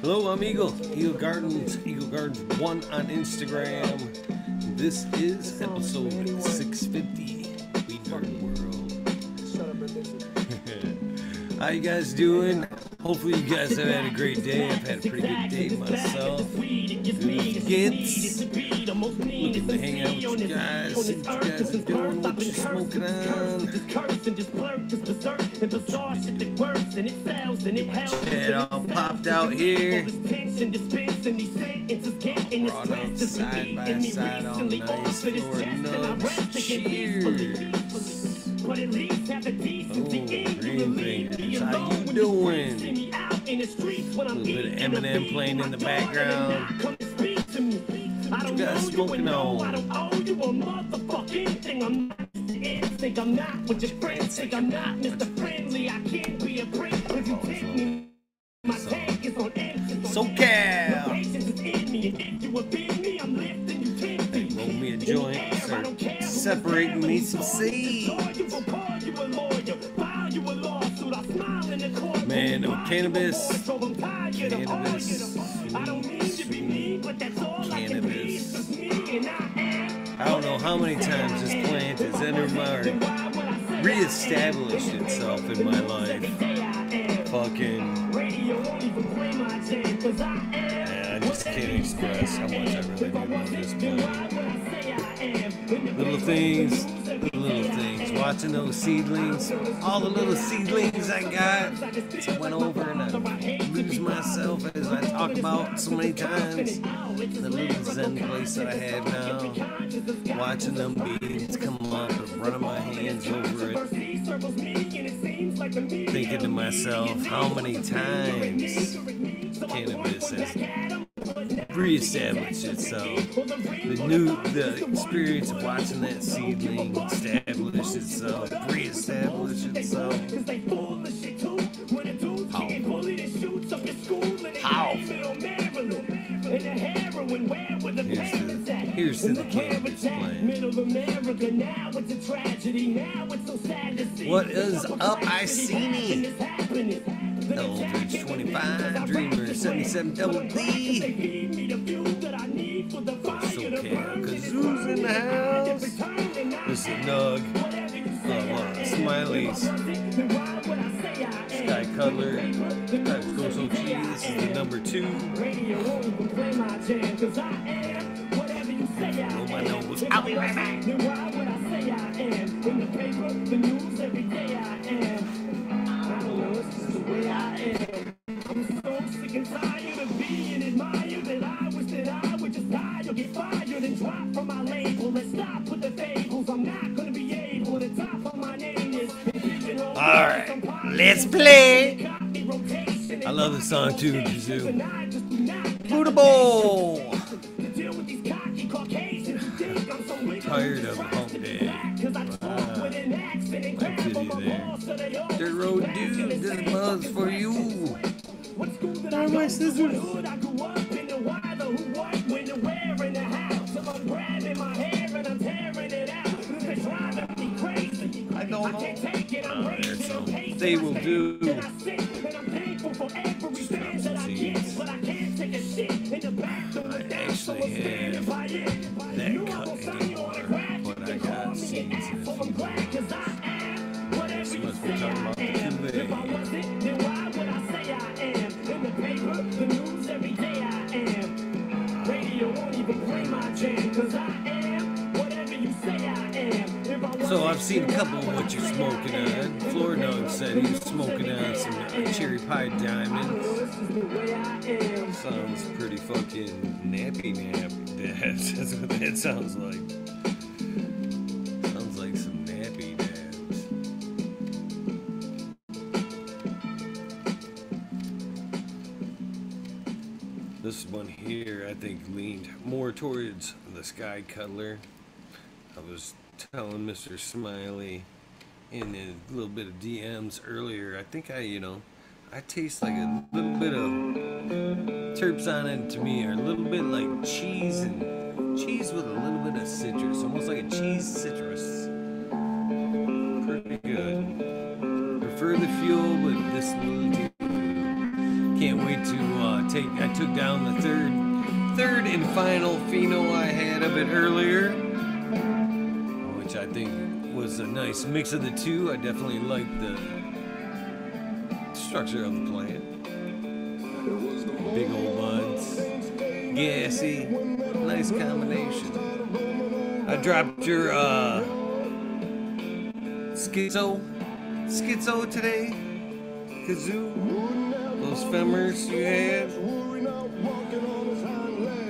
Hello, I'm Eagle. Eagle Gardens, Eagle Gardens 1 on Instagram. This is episode 650. We Nerd World. How you guys doing? Hopefully you guys have had a great day. I've had a pretty good day myself. Gets looking to hang out with you guys, see what you guys are doing, what you smoking on. Head all popped out here. Brought up side by side all nice for nuts. Cheers. Green how you doing? A little bit of Eminem playing in the background. What you guys smoking on? Think I'm not what your friends think I'm not Mr. Friendly. I can't be a prick if you pick me. My tank is on empty. SoCal. Hey, roll me a joint. Separating me some seeds. Man, no cannabis. Cannabis. Cannabis. I don't know how many times this plant has entered my reestablished itself in my life. Fucking. Man, I just can't express how much I really do love this plant. Little things, little things. Watching those seedlings, all the little seedlings I got. I went over and I lose myself as I talk about so many times. The little zen place that I have now. Watching them beads come up and running my hands over it. Thinking to myself, how many times cannabis has reestablished itself. The new, the experience of watching that seedling establish itself, reestablish itself. How? How? Here's the, here's to the cannabis plant. What is up, I see me? Eldridge 25, Dreamer 77 Double D. SoCal Kazoo's in the house. This is Nug. Wow. Smileys. Sky Cuddler. Let's go so cheese. This is the number two. Roll my nose. I'll be right back. I'm so sick and tired of being admired that I wish that I would just die or get fired and drop from my label. Let's stop with the fables. I'm not gonna be able to top of my name is. All right, let's play. I love this song too. Buddha Bowl. Tired of hump day. Wow. I pity there. Dirt road dude, this buzz for you. Where are my scissors? I don't know. Oh, there's some. They will do. Seeds. I actually have that cut anymore, but I got seeds in a few So I've seen a couple of what you're smoking on. Floor said he was smoking on some uh, cherry pie diamonds. Sounds pretty fucking nappy nappy. That's what that sounds like. Here, I think, leaned more towards the Sky Cuddler. I was telling Mr. Smiley in a little bit of DMs earlier. I think I, you know, I taste like a little bit of terps on it to me, or a little bit like cheese and cheese with a little bit of citrus, almost like a cheese citrus. Pretty good. Prefer the fuel but this do. Can't wait to uh, take. I took down the third, third and final Pheno I had a bit earlier, which I think was a nice mix of the two. I definitely like the structure of the plant. Big old buds, gassy, nice combination. I dropped your uh, schizo, schizo today, kazoo, those femurs you had.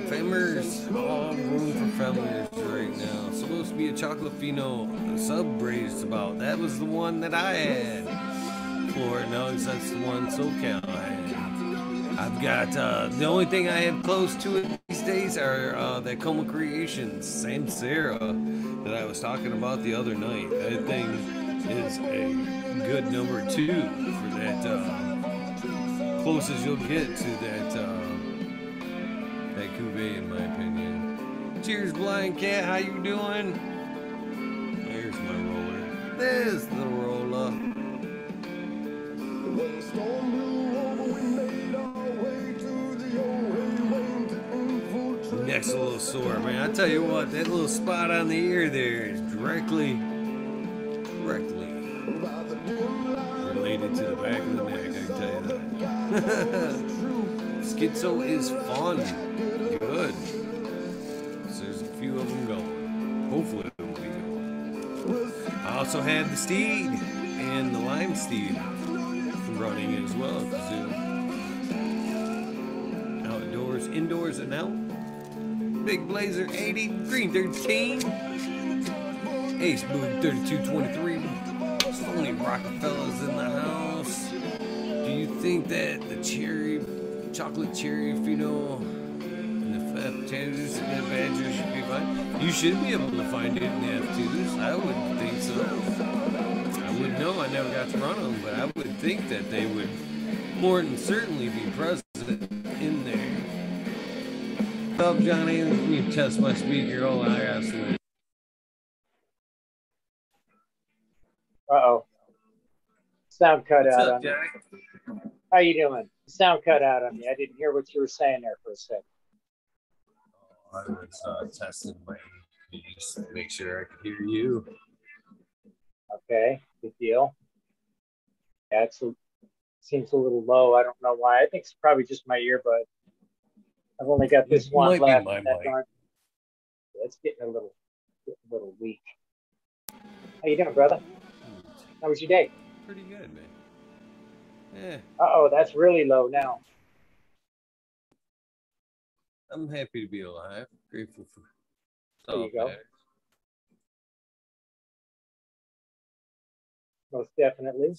Femurs, all room for femurs right now. Supposed to be a chocolate pheno sub braised about. That was the one that I had. Florida knows that's the one SoCal I had. I've got uh, the only thing I have close to it these days are uh, that Coma Creations, Saint Sarah, that I was talking about the other night. That thing is a good number two for that uh, closest you'll get to that uh, that cuvee, in my opinion. Cheers, blind cat. How you doing? There's my roller. There's the roller. Neck's a little sore, man. I tell you what, that little spot on the ear there is directly, directly related to the back of the neck. Schizo is fun, good. So there's a few of them going. Hopefully, they'll be going. I also had the steed and the lime steed running as well. Outdoors, indoors, and out. Big Blazer 80, Green 13, Ace Boog 3223. Tony Rockefeller's in the house. Think that the cherry, chocolate cherry pheno, and the F10s and the Badgers should be fine? You should be able to find it in the F2s. I would think so. I wouldn't know. I never got to run them, but I would think that they would more than certainly be present in there. What's up, Johnny? Let me test my speaker. Oh, I got switch. Uh oh. Sound cut What's out up, on me. Johnny? How you doing? Sound cut out on me. I didn't hear what you were saying there for a second. I was uh, testing my just to make sure I could hear you. Okay, good deal. Yeah, it's seems a little low. I don't know why. I think it's probably just my earbud. I've only got this It one left. my that. Yeah, it's getting a little, getting a little weak. How you doing, brother? How was your day? Pretty good, man. Yeah, Uh oh, that's really low now. I'm happy to be alive. Grateful for. There you go. Most definitely.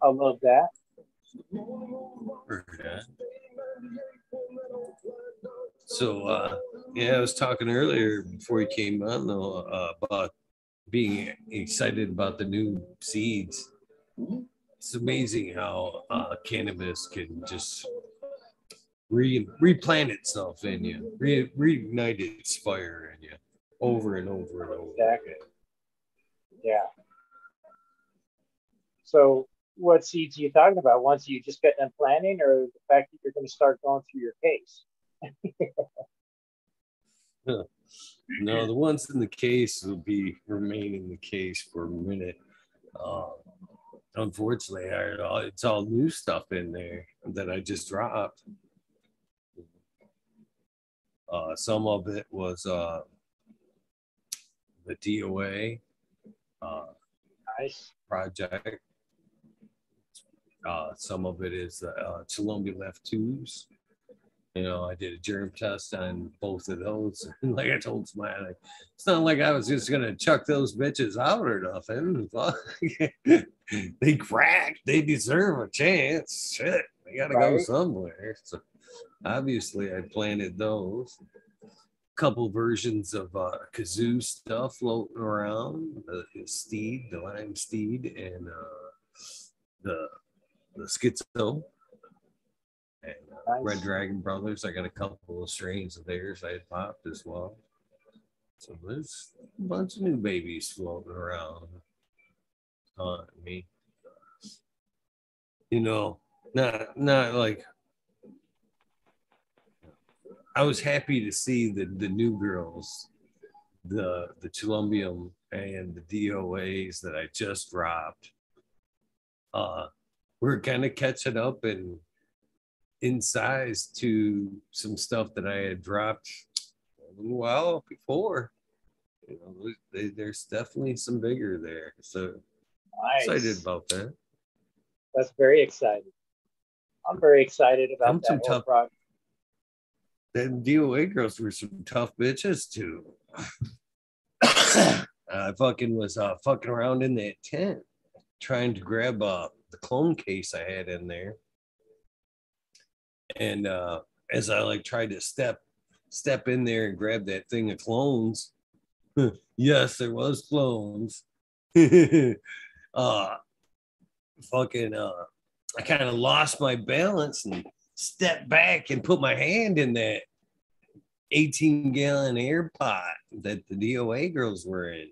I love that. That. So, uh, yeah, I was talking earlier before you came on though uh, about being excited about the new seeds. It's amazing how uh, cannabis can just re- replant itself in you, re- reignite its fire in you over and over and over. Exactly. Yeah. So, what seeds are you talking about? Ones you just got done planting, or the fact that you're going to start going through your case? No, the ones in the case will be remain in the case for a minute. Uh, unfortunately, I, it's all new stuff in there that I just dropped. Uh, some of it was uh, the DOA uh, Nice. project. Uh, some of it is the uh, Columbia left twos. You know, I did a germ test on both of those. like I told Smiley, it's not like I was just gonna chuck those bitches out or nothing. they cracked. They deserve a chance. Shit, they gotta go somewhere. So obviously, I planted those. Couple versions of uh, kazoo stuff floating around. The, the steed, the lime steed, and uh, the the schizo. Nice. Red Dragon Brothers. I got a couple of strains of theirs I had popped as well. So there's a bunch of new babies floating around. Me. you know, not not like I was happy to see the the new girls, the the Columbium and the DOAs that I just dropped. Uh, we're kind of catching up and in size to some stuff that I had dropped a little while before. You know, they, there's definitely some bigger there. So Nice. excited about that. That's very exciting. I'm very excited about I'm that tough- project. Them DOA girls were some tough bitches too. I fucking was uh, fucking around in that tent trying to grab uh, the clone case I had in there. And uh, as I like tried to step step in there and grab that thing of clones, yes, there was clones. uh, fucking uh, I kind of lost my balance and stepped back and put my hand in that 18 gallon air pot that the DOA girls were in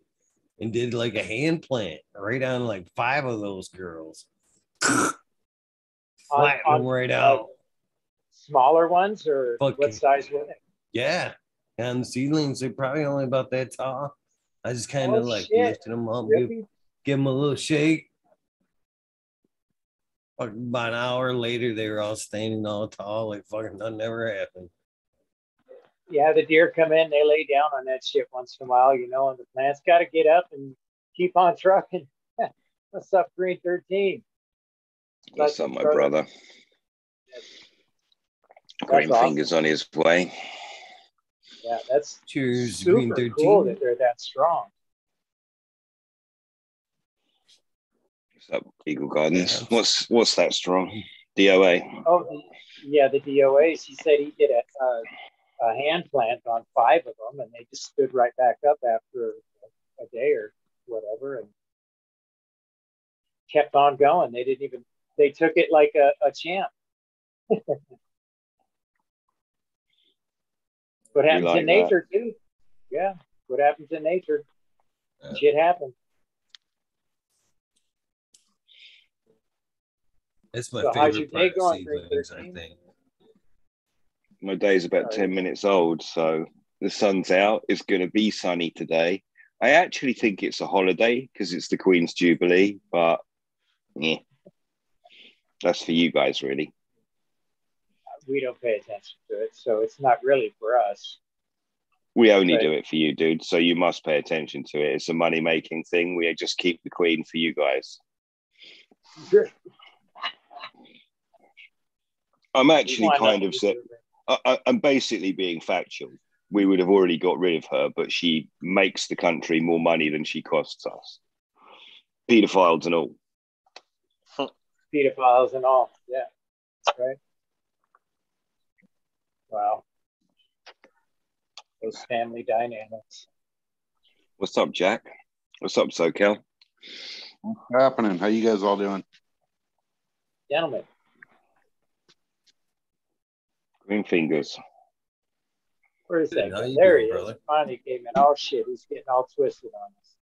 and did like a hand plant right on like five of those girls. Flattened right out. Smaller ones or Fucking- what size were they? Yeah. And the seedlings, they're probably only about that tall. I just kind of Oh, like shit. lifted them up, give, Really? give them a little shake. Fucking about an hour later, they were all standing all tall, like fucking nothing ever happened. Yeah, the deer come in, they lay down on that shit once in a while, you know, and the plant's got to get up and keep on trucking. What's up, Green 13? What's up, my uh, brother? That's Green awesome. fingers on his way. Yeah, that's Cheers, Green super 13. cool that they're that strong. What's up, Eagle Gardens? Yeah. What's what's that strong? DOA. Oh, the, yeah, the DOAs. He said he did a, a, a hand plant on five of them, and they just stood right back up after a day or whatever, and kept on going. They didn't even. They took it like a, a champ. what happens like in that. nature too? Yeah, what happens in nature? Yeah. Shit happens. It's my So favorite your day part going, of Green seedlings, I think. My day's about Sorry. 10 minutes old, so the sun's out. It's going to be sunny today. I actually think it's a holiday because it's the Queen's Jubilee, but yeah, that's for you guys, really. We don't pay attention to it, so it's not really for us. We only Right. do it for you, dude. So you must pay attention to it. It's a money making thing. We just keep the Queen for you guys. I'm actually kind of it. I, I'm basically being factual. We would have already got rid of her, but she makes the country more money than she costs us. Pedophiles and all. pedophiles and all. Yeah. Right. Wow. Those family dynamics. What's up, Jack? What's up, SoCal? What's happening? How you guys all doing? Gentlemen, Green fingers. where is that? How There doing, he is. Finally came in. Oh shit, he's getting all twisted on us.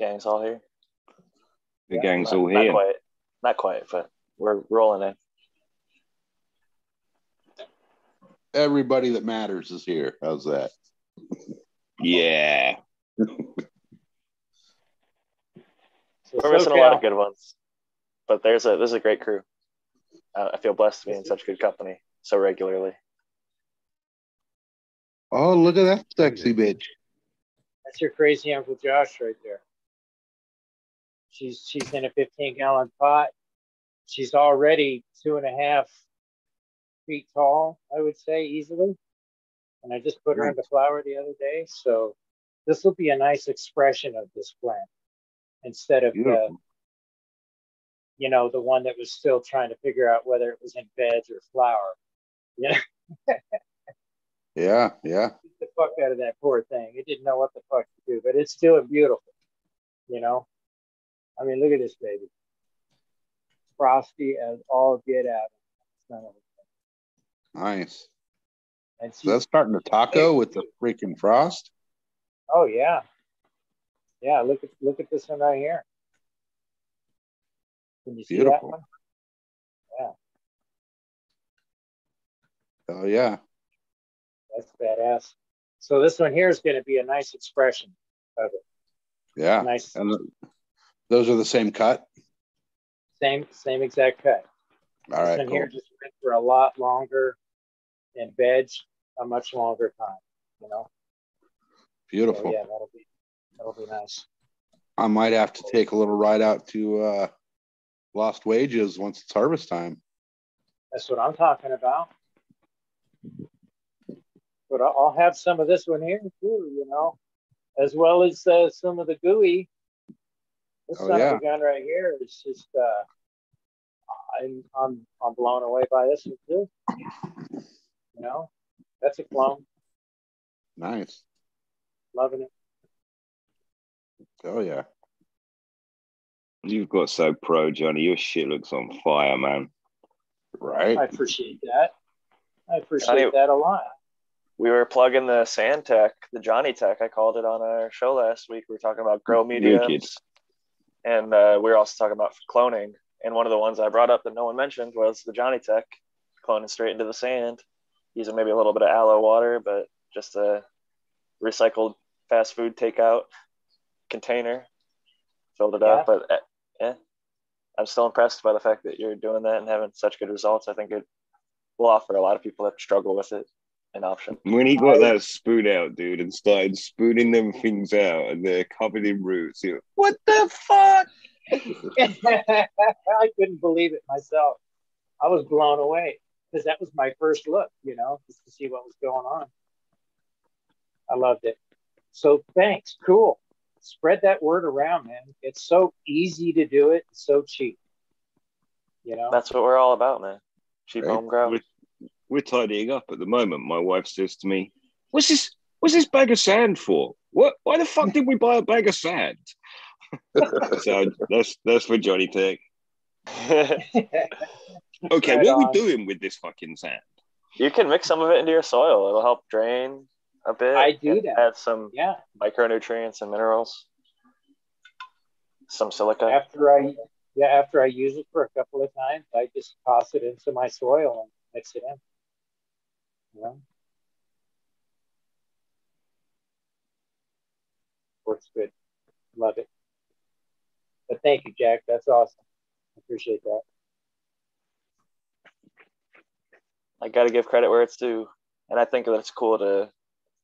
Gang's all here. The Yeah, gang's Not, all not here. quite. Not quite, but we're rolling in. Everybody that matters is here. How's that? Yeah. So We're missing a lot of good ones, but there's a there's a great crew. Uh, I feel blessed to be in such good company so regularly. Oh, look at that sexy bitch. That's your crazy Uncle Josh right there. She's she's in a 15 gallon pot. She's already two and a half feet tall, I would say easily. And I just put her into flower the other day, so this will be a nice expression of this plant instead of the you know the one that was still trying to figure out whether it was in beds or flower. You know, Yeah, yeah. Get the fuck out of that poor thing. It didn't know what the fuck to do, but it's still beautiful. You know, I mean, look at this baby, frosty as all get out. Son of a- Nice. And So that's starting to taco with the freaking frost. oh yeah, yeah. Look at look at this one right here. Can you see Beautiful. that one? Oh yeah. That's badass. So this one here is going to be a nice expression of it. Yeah. Nice, And th- those are the same cut. same same exact cut. All this right. one Cool. here just went for a lot longer and veg a much longer time. You know. So, Beautiful. yeah, that'll be that'll be nice. I might have to take a little ride out to uh, Lost Wages once it's harvest time. That's what I'm talking about. But I'll have some of this one here too, you know, as well as uh, some of the gooey. This Oh, yeah. gun right here is just, uh, I'm, I'm, I'm blown away by this one too. You know, that's a clone. Nice. Loving it. Oh yeah. You've got so pro, Johnny. Your shit looks on fire, man. Right. I appreciate that. I appreciate Johnny- that a lot. We were plugging the Sand Tech, the Johnny Tech. I called it on our show last week. We were talking about grow mediums, Wicked. and uh, we were also talking about cloning. And one of the ones I brought up that no one mentioned was the Johnny Tech, cloning straight into the sand, using maybe a little bit of aloe water, but just a recycled fast food takeout container, filled it up. But uh, yeah, I'm still impressed by the fact that you're doing that and having such good results. I think it will offer a lot of people that struggle with it an option. When he got that spoon out, dude, and started spooning them things out, and they're covered in roots, you what the fuck? I couldn't believe it myself. I was blown away because that was my first look, you know, just to see what was going on. I loved it. So thanks. Cool. Spread that word around, man. It's so easy to do it, it's so cheap. You know, That's what we're all about, man. Cheap Right. home grow. We're, we're tidying up at the moment. My wife says to me, "What's this? What's this bag of sand for? What? Why the fuck did we buy a bag of sand?" so that's that's for Johnny Tech. Okay, Right what are we doing with this fucking sand? you can mix some of it into your soil. It'll help drain a bit. I do that. Add some yeah. micronutrients and minerals. Some silica. After I yeah, after I use it for a couple of times, I just toss it into my soil and mix it in. You know? Works good. Love it. But thank you, Jack. That's awesome. I appreciate that. I got to give credit where it's due, and I think that it's cool to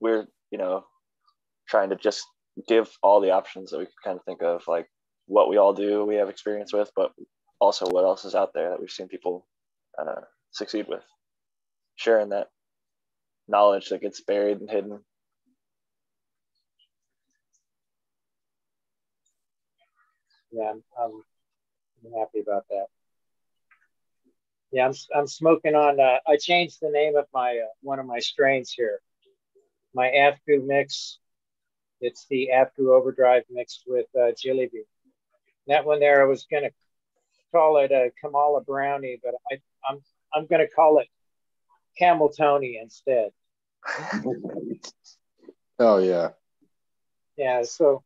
we're you know trying to just give all the options that we can kind of think of, like what we all do, we have experience with, but also what else is out there that we've seen people uh, succeed with. Sharing that knowledge that gets buried and hidden. Yeah, I'm, I'm, I'm happy about that. Yeah, I'm, I'm smoking on. Uh, I changed the name of my uh, one of my strains here. My Afgu mix. It's the Afgu Overdrive mixed with uh, Jilly. That one there, I was gonna call it a Kamala Brownie, but I, I'm I'm gonna call it Camel Tony instead. Oh yeah. Yeah, so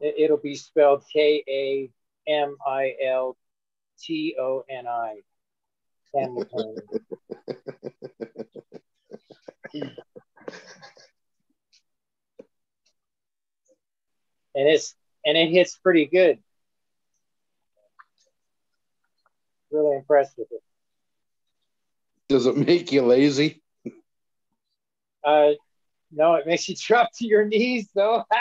it, it'll be spelled K A M I L T O N I. And it's and it hits pretty good. Really impressed with it. Does it make you lazy? Uh, no, it makes you drop to your knees though.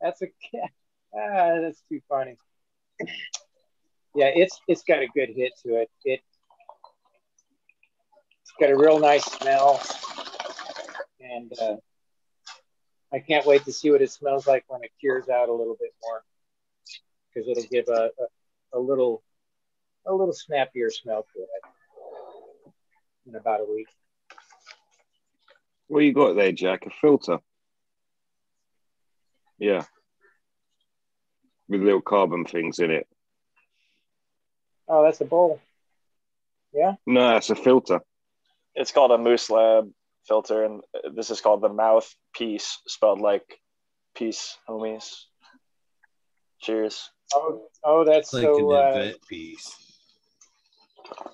that's a ah, that's too funny. Yeah, it's it's got a good hit to it. It it's got a real nice smell, and uh, I can't wait to see what it smells like when it cures out a little bit more, because it'll give a, a a little a little snappier smell to it in about a week. What you got there, Jack? A filter. Yeah. With little carbon things in it. Oh, that's a bowl. Yeah. No, it's a filter. It's called a Moose Lab filter, and this is called the mouthpiece, spelled like peace, homies. Cheers. Oh, oh, that's It's like so. an Uh, event piece.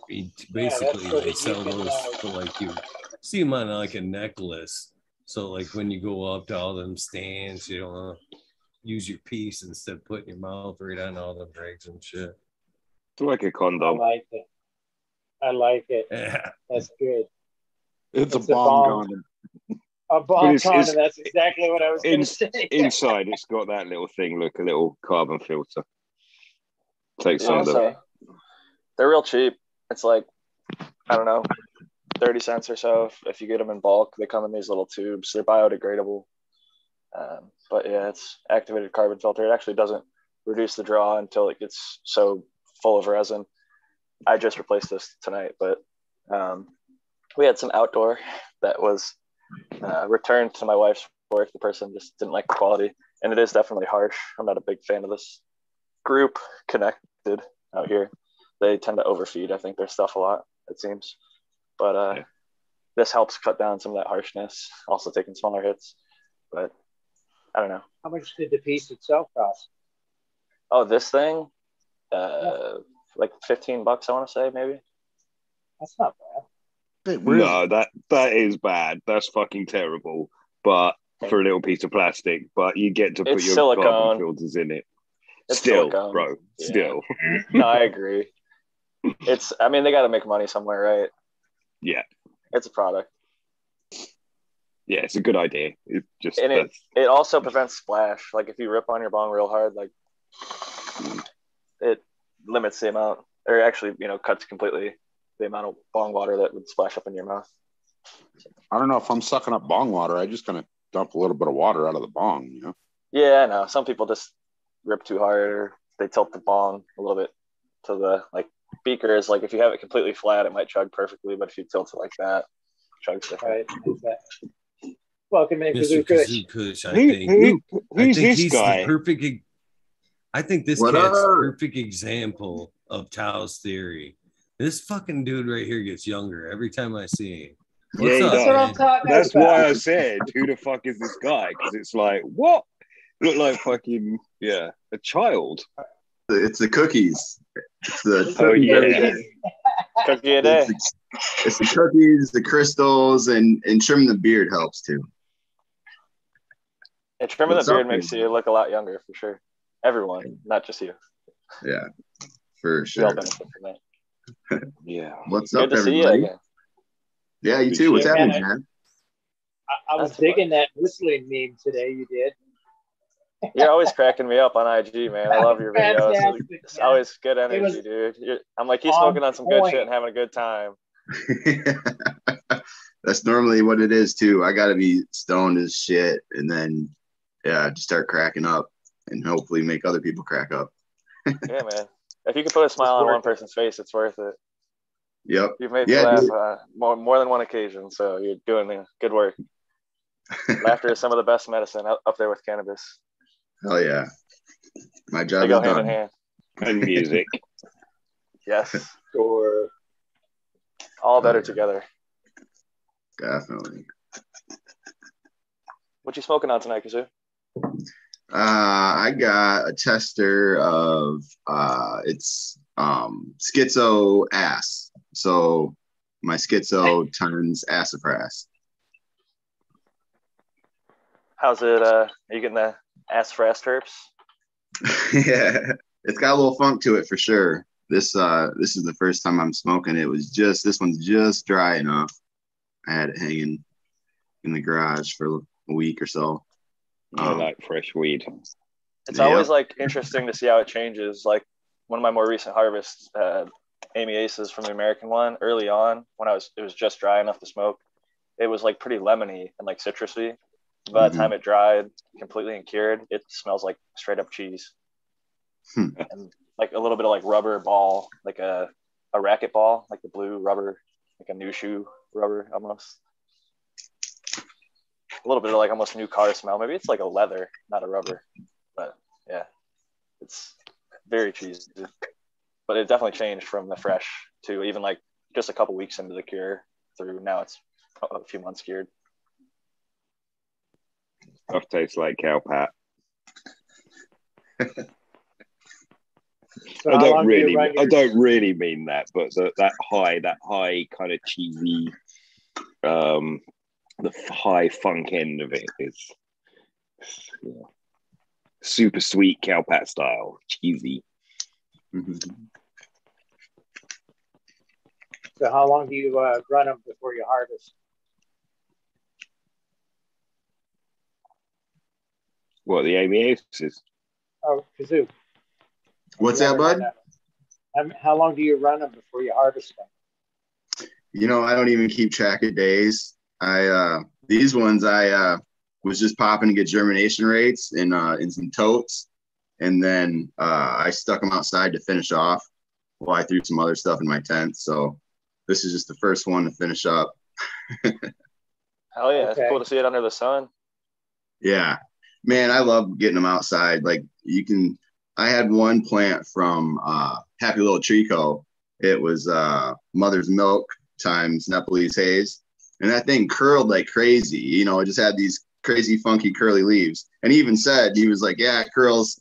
You- Yeah, basically, so they sell those uh, for like you see them on like a necklace. So like when you go up to all them stands, you don't wanna use your piece instead of putting your mouth right on all the drinks and shit. It's like a condom. like it. I like it. Yeah. That's good. It's, It's a a bomb bomb. condom. A bomb it's- condom. it's- That's exactly what I was going in- to say. Inside, it's got that little thing. Look, a little carbon filter. Take some Yeah, of the. so they're real cheap. It's like I don't know, thirty cents or so if, if you get them in bulk. They come in these little tubes. They're biodegradable. Um, but yeah, it's activated carbon filter. It actually doesn't reduce the draw until it gets so full of resin. I just replaced this tonight, but um, we had some outdoor that was uh, returned to my wife's work. The person just didn't like the quality, and it is definitely harsh. I'm not a big fan of this group connected out here. They tend to overfeed, I think, their stuff a lot, it seems. But uh, Yeah. this helps cut down some of that harshness, also taking smaller hits. But I don't know. How much did the piece itself cost? Oh, this thing, uh, like 15 bucks, I want to say, maybe. That's not bad. Hey, No, that that is bad. That's fucking terrible. But for a little piece of plastic, but you get to put It's your silicone. carbon filters in it. It's Still, silicone. bro. Yeah. Still. No, I agree. It's, I mean, they got to make money somewhere, right? Yeah. It's a product. Yeah, it's a good idea. It just And it- It also prevents splash. Like if you rip on your bong real hard, like it limits the amount, or actually, you know, cuts completely the amount of bong water that would splash up in your mouth. I don't know if I'm sucking up bong water. I just kind of dump a little bit of water out of the bong, you know? Yeah, I know. Some people just rip too hard, or they tilt the bong a little bit to the like beakers. Like if you have it completely flat, it might chug perfectly, but if you tilt it like that, it chugs different. Right? Is that- Welcome in, Mr. Kazoo Kush. Kazoo Kush, I Who, think. who, I who's think this he's guy? the perfect. I think this What cat's the up? perfect example of Tao's theory. This fucking dude right here gets younger every time I see him. Yeah, What's up, That's what I'm man? talking That's about. why I said, who the fuck is this guy? Because it's like, what? Look like fucking yeah, a child. It's the cookies. It's the Oh, cookies yeah. every day. Cookie a day. It's the, it's the cookies, the crystals, and and trimming the beard helps too. And trimming What's the beard up, makes you look a lot younger for sure. Everyone, not just you. Yeah, for We all sure. benefit from that. Yeah. What's Good up, to see you everybody? again. Yeah, you too. What's Yeah, happening, man. man? I, I was That's digging that whistling meme today. You did. You're always cracking me up on IG, man. I love your videos. Fantastic, It's man. always good energy, was dude. You're, I'm like, he's smoking on some good shit and having a good time. That's normally what it is too. I gotta be stoned as shit, and then yeah, just start cracking up, and hopefully make other people crack up. Yeah, man. If you can put a smile on one person's face, it's worth it. Yep. You've made Yeah, me laugh uh, more, more than one occasion, so you're doing good work. Laughter is some of the best medicine up up there with cannabis. Hell yeah. My They job go is hand done. in hand. And music. Yes, Or all better together. Definitely. What you smoking on tonight, Kazoo? Uh, I got a tester of uh, it's um schizo ass. So my schizo turns sassafras. How's it? Uh, are you getting the ass fast terps? yeah, it's got a little funk to it for sure. This uh, this is the first time I'm smoking. It was just this one's just dry enough. I had it hanging in the garage for a week or so. I Um, like fresh weed. It's Yeah. always like interesting to see how it changes. Like one of my more recent harvests, uh, Amy Aces from the American one, early on when I was it was just dry enough to smoke. It was like pretty lemony and like citrusy. By the Mhm. time it dried completely and cured, it smells like straight up cheese. Hmm. And like a little bit of like rubber ball, like a a racket ball, like the blue rubber, like a new shoe rubber almost. A little bit of like almost new car smell. Maybe it's like a leather, not a rubber. But yeah, it's very cheesy. But it definitely changed from the fresh to even like just a couple weeks into the cure through now it's a few months cured. Stuff tastes like cow pat. So I don't long do you really, run I don't really mean that, but the, that high, that high kind of cheesy, um, the high funk end of it is you know, super sweet cowpat style, cheesy. Mhm. So how long do you uh, run them before you harvest? What the ABS Oh, kazoo. What's that, bud? How, how long do you run them before you harvest them? You know, I don't even keep track of days. I uh these ones I uh was just popping to get germination rates in uh in some totes, and then uh I stuck them outside to finish off while I threw some other stuff in my tent. So this is just the first one to finish up. Hell yeah, Okay. it's cool to see it under the sun. Yeah, man, I love getting them outside. Like you can, I had one plant from uh, Happy Little Trico. It was uh, Mother's Milk times Nepalese haze, and that thing curled like crazy. You know, it just had these crazy, funky, curly leaves. And he even said he was like, "Yeah, it curls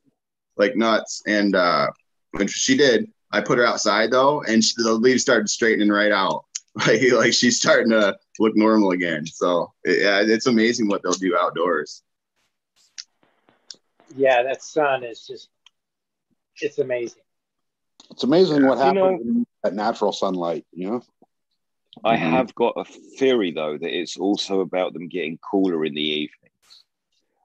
like nuts." And uh, when she did, I put her outside though, and she, the leaves started straightening right out. Like, like she's starting to look normal again. So yeah, it's amazing what they'll do outdoors. Yeah, that sun is just, it's amazing. It's amazing what You happens know- when you natural sunlight. You know, I Mhm. have got a theory though that it's also about them getting cooler in the evenings.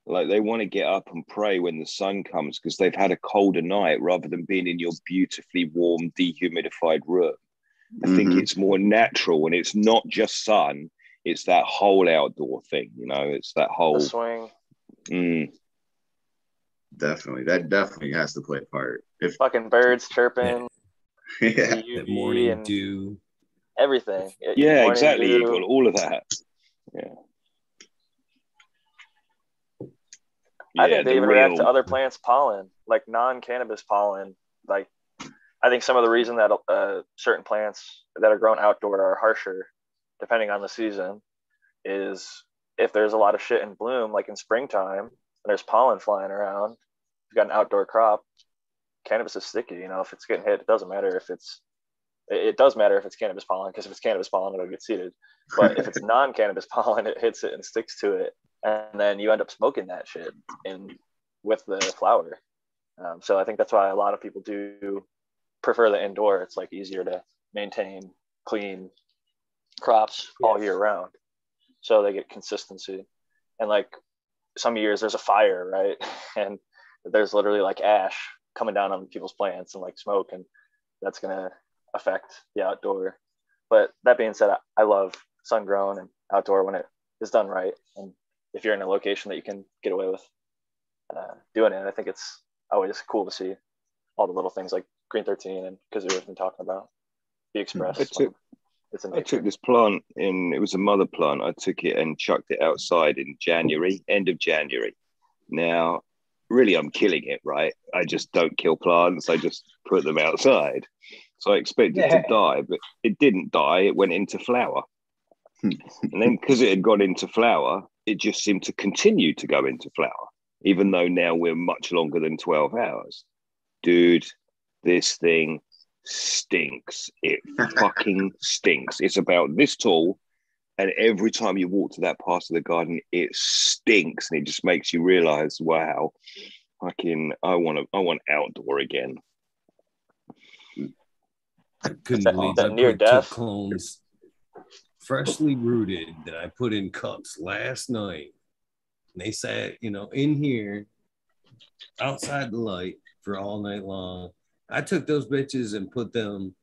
Like they want to get up and pray when the sun comes because they've had a colder night rather than being in your beautifully warm, dehumidified room. I think Mhm. it's more natural and it's not just sun, it's that whole outdoor thing, you know, it's that The whole swing, mm, Definitely, that definitely has to play a part. If fucking birds chirping, yeah, the morning and dew. Everything. Yeah, morning exactly. dew. You've got all of that. Yeah. I think they the even react to other plants' pollen, like non-cannabis pollen. Like, I think some of the reason that uh, certain plants that are grown outdoor are harsher, depending on the season, is if there's a lot of shit in bloom, like in springtime, and there's pollen flying around. You've got an outdoor crop. Cannabis is sticky. You know, if it's getting hit, it doesn't matter if it's. It does matter if it's cannabis pollen because if it's cannabis pollen, it'll get seeded. But if it's non-cannabis pollen, it hits it and sticks to it, and then you end up smoking that shit in with the flower. Um, so I think that's why a lot of people do prefer the indoor. It's like easier to maintain clean crops all year round, so they get consistency. And like some years, there's a fire, right? And there's literally like ash coming down on people's plants and like smoke, and that's gonna affect the outdoor. But that being said, I, I love sun grown and outdoor when it is done right, and if you're in a location that you can get away with uh, doing it. I think it's always cool to see all the little things like Green 13 and Kazoo have been talking about. Be expressed. I took- I took this plant in, it was a mother plant. I took it and chucked it outside in January, end of January. Now, really, I'm killing it, right? I just don't kill plants, I just put them outside. So I expected it to die, but it didn't die. It went into flower. and then because it had gone into flower, it just seemed to continue to go into flower, even though now we're much longer than 12 hours. Dude, this thing stinks. It fucking stinks. It's about this tall. And every time you walk to that part of the garden, it stinks. And it just makes you realize, wow, fucking, I want to, I want outdoor again. I couldn't that- believe that I near death? clones freshly rooted that I put in cups last night. And they sat, you know, in here outside the light for all night long. I took those bitches and put them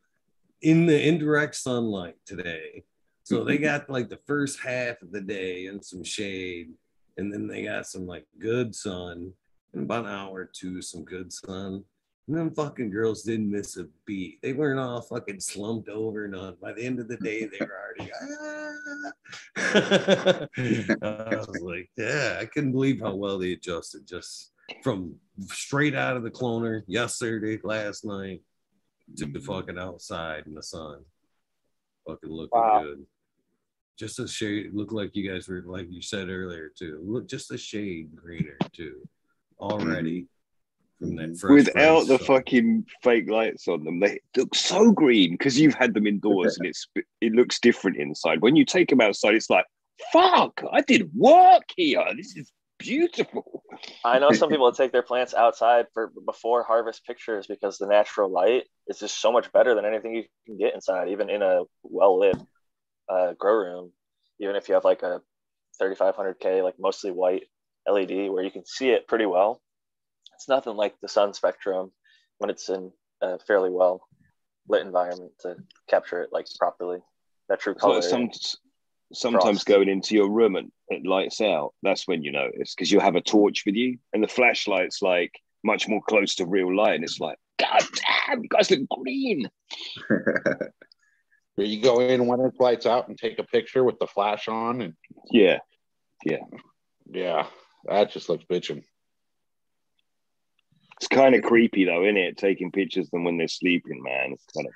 in the indirect sunlight today. So they got like the first half of the day and some shade, and then they got some like good sun, and about an hour or two, some good sun. And them fucking girls didn't miss a beat. They weren't all fucking slumped over. None. By the end of the day, they were already. "Ah." I was like, yeah, I couldn't believe how well they adjusted just from straight out of the cloner yesterday, last night to the fucking outside in the sun. Fucking looking Wow. good. Just a shade. Looked like you guys were like you said earlier too. Look, just a shade greener too. Already from that. Without the so- fucking fake lights on them, they look so green because you've had them indoors and it's it looks different inside. When you take them outside, it's like, fuck, I did work here. This is beautiful. I know some people take their plants outside for before harvest pictures because the natural light is just so much better than anything you can get inside, even in a well lit uh, grow room. Even if you have like a 3500K, like mostly white LED where you can see it pretty well, it's nothing like the sun spectrum when it's in a fairly well lit environment to capture it like properly. That true So color. some, sometimes Frost. going into your room and it lights out. That's when you notice because you have a torch with you and the flashlight's like much more close to real light. And it's like, God damn, you guys look green. Where you go in when it lights out and take a picture with the flash on, and yeah, Yeah. yeah, that just looks bitching. It's kind of creepy though, isn't it? Taking pictures of them when they're sleeping, man. It's kind of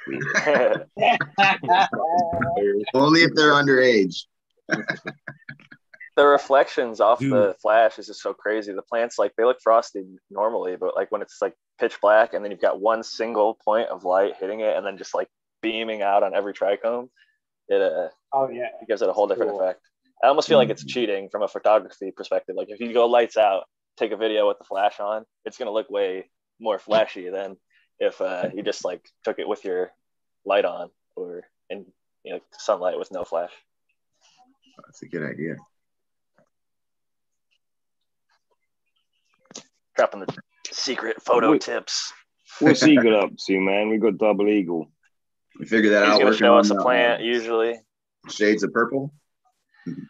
weird. Only if they're underage. the reflections off Dude. the flash is just so crazy. The plants like they look frosty normally, but like when it's like pitch black and then you've got one single point of light hitting it and then just like beaming out on every trichome, it uh Oh yeah. it gives it a whole different Cool. effect. I almost feel like it's Mhm. cheating from a photography perspective. Like if you go lights out, take a video with the flash on, it's gonna look way more flashy than if uh, you just like took it with your light on or in you know sunlight with no flash. That's a good idea. Dropping the secret photo Wait. tips. What's Eagle up to, man? We got double eagle. We figured that He's out. gonna working show us a the, plant uh, usually. Shades of purple.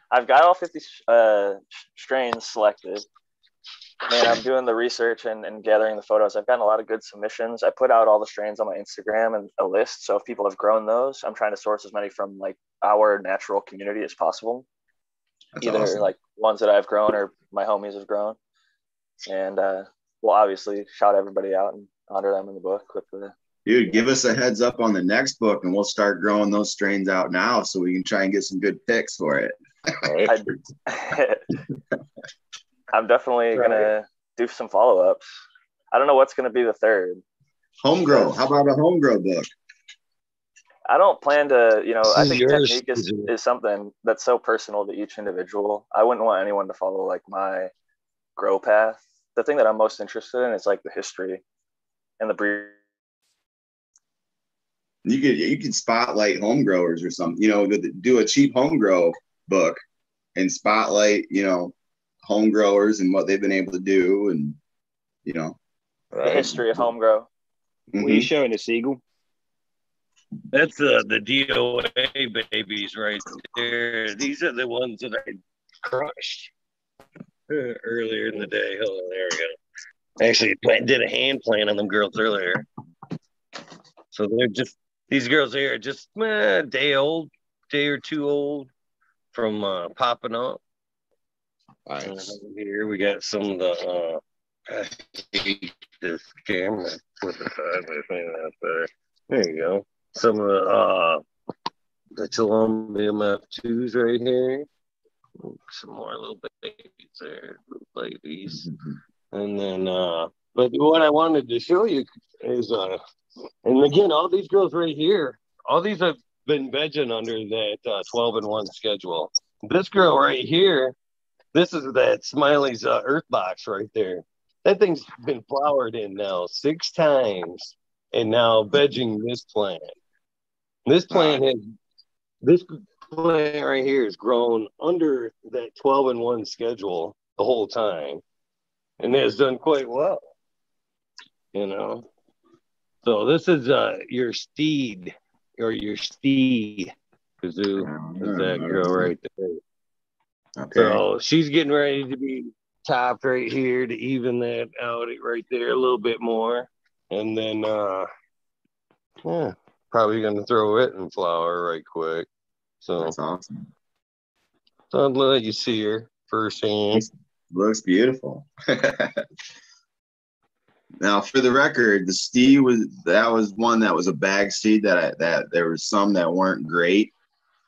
I've got all 50 uh, strains selected. And I'm doing the research and, and gathering the photos. I've gotten a lot of good submissions. I put out all the strains on my Instagram and a list. So if people have grown those, I'm trying to source as many from like our natural community as possible. That's Either awesome. like ones that I've grown or my homies have grown. And uh, we'll obviously shout everybody out and honor them in the book with the Dude, give us a heads up on the next book and we'll start growing those strains out now so we can try and get some good picks for it. I, I'm definitely gonna do some follow ups. I don't know what's gonna be the third. Home grow. How about a home grow book? I don't plan to, you know, I This is think yours, technique is, is something that's so personal to each individual. I wouldn't want anyone to follow like my grow path. The thing that I'm most interested in is like the history and the breed. You could you could spotlight home growers or something. You know, do a cheap home grow book and spotlight you know home growers and what they've been able to do and you know. the history of home grow. What are you showing us, Eagle? That's uh, the DOA babies right there. These are the ones that I crushed uh, earlier in the day. Hold on, there we go. Actually, did a hand plant on them girls earlier. So they're just these girls here are just eh, a day old, day or two old from uh, popping up. Nice. over here we got some of the. Uh, I hate this camera. Put the sideways thing out there. There you go. Some of the uh, the Colombian F2s right here. Some more little babies there, little babies. And then, uh, but what I wanted to show you is, uh, and again, all these girls right here, all these have been vegging under that uh, 12 and 1 schedule. This girl right here, this is that Smiley's uh, Earth box right there. That thing's been flowered in now six times and now vegging this plant. This plant has, this plant right here has grown under that 12 and 1 schedule the whole time and has done quite well. You know, so this is uh your steed or your steed kazoo is that girl right there. Okay. So she's getting ready to be topped right here to even that out right there a little bit more. And then uh yeah, probably gonna throw it in flower right quick. So That's awesome. so I'll let you see her firsthand. Looks beautiful. now, for the record, the Steve was that was one that was a bag seed that I, that there was some that weren't great.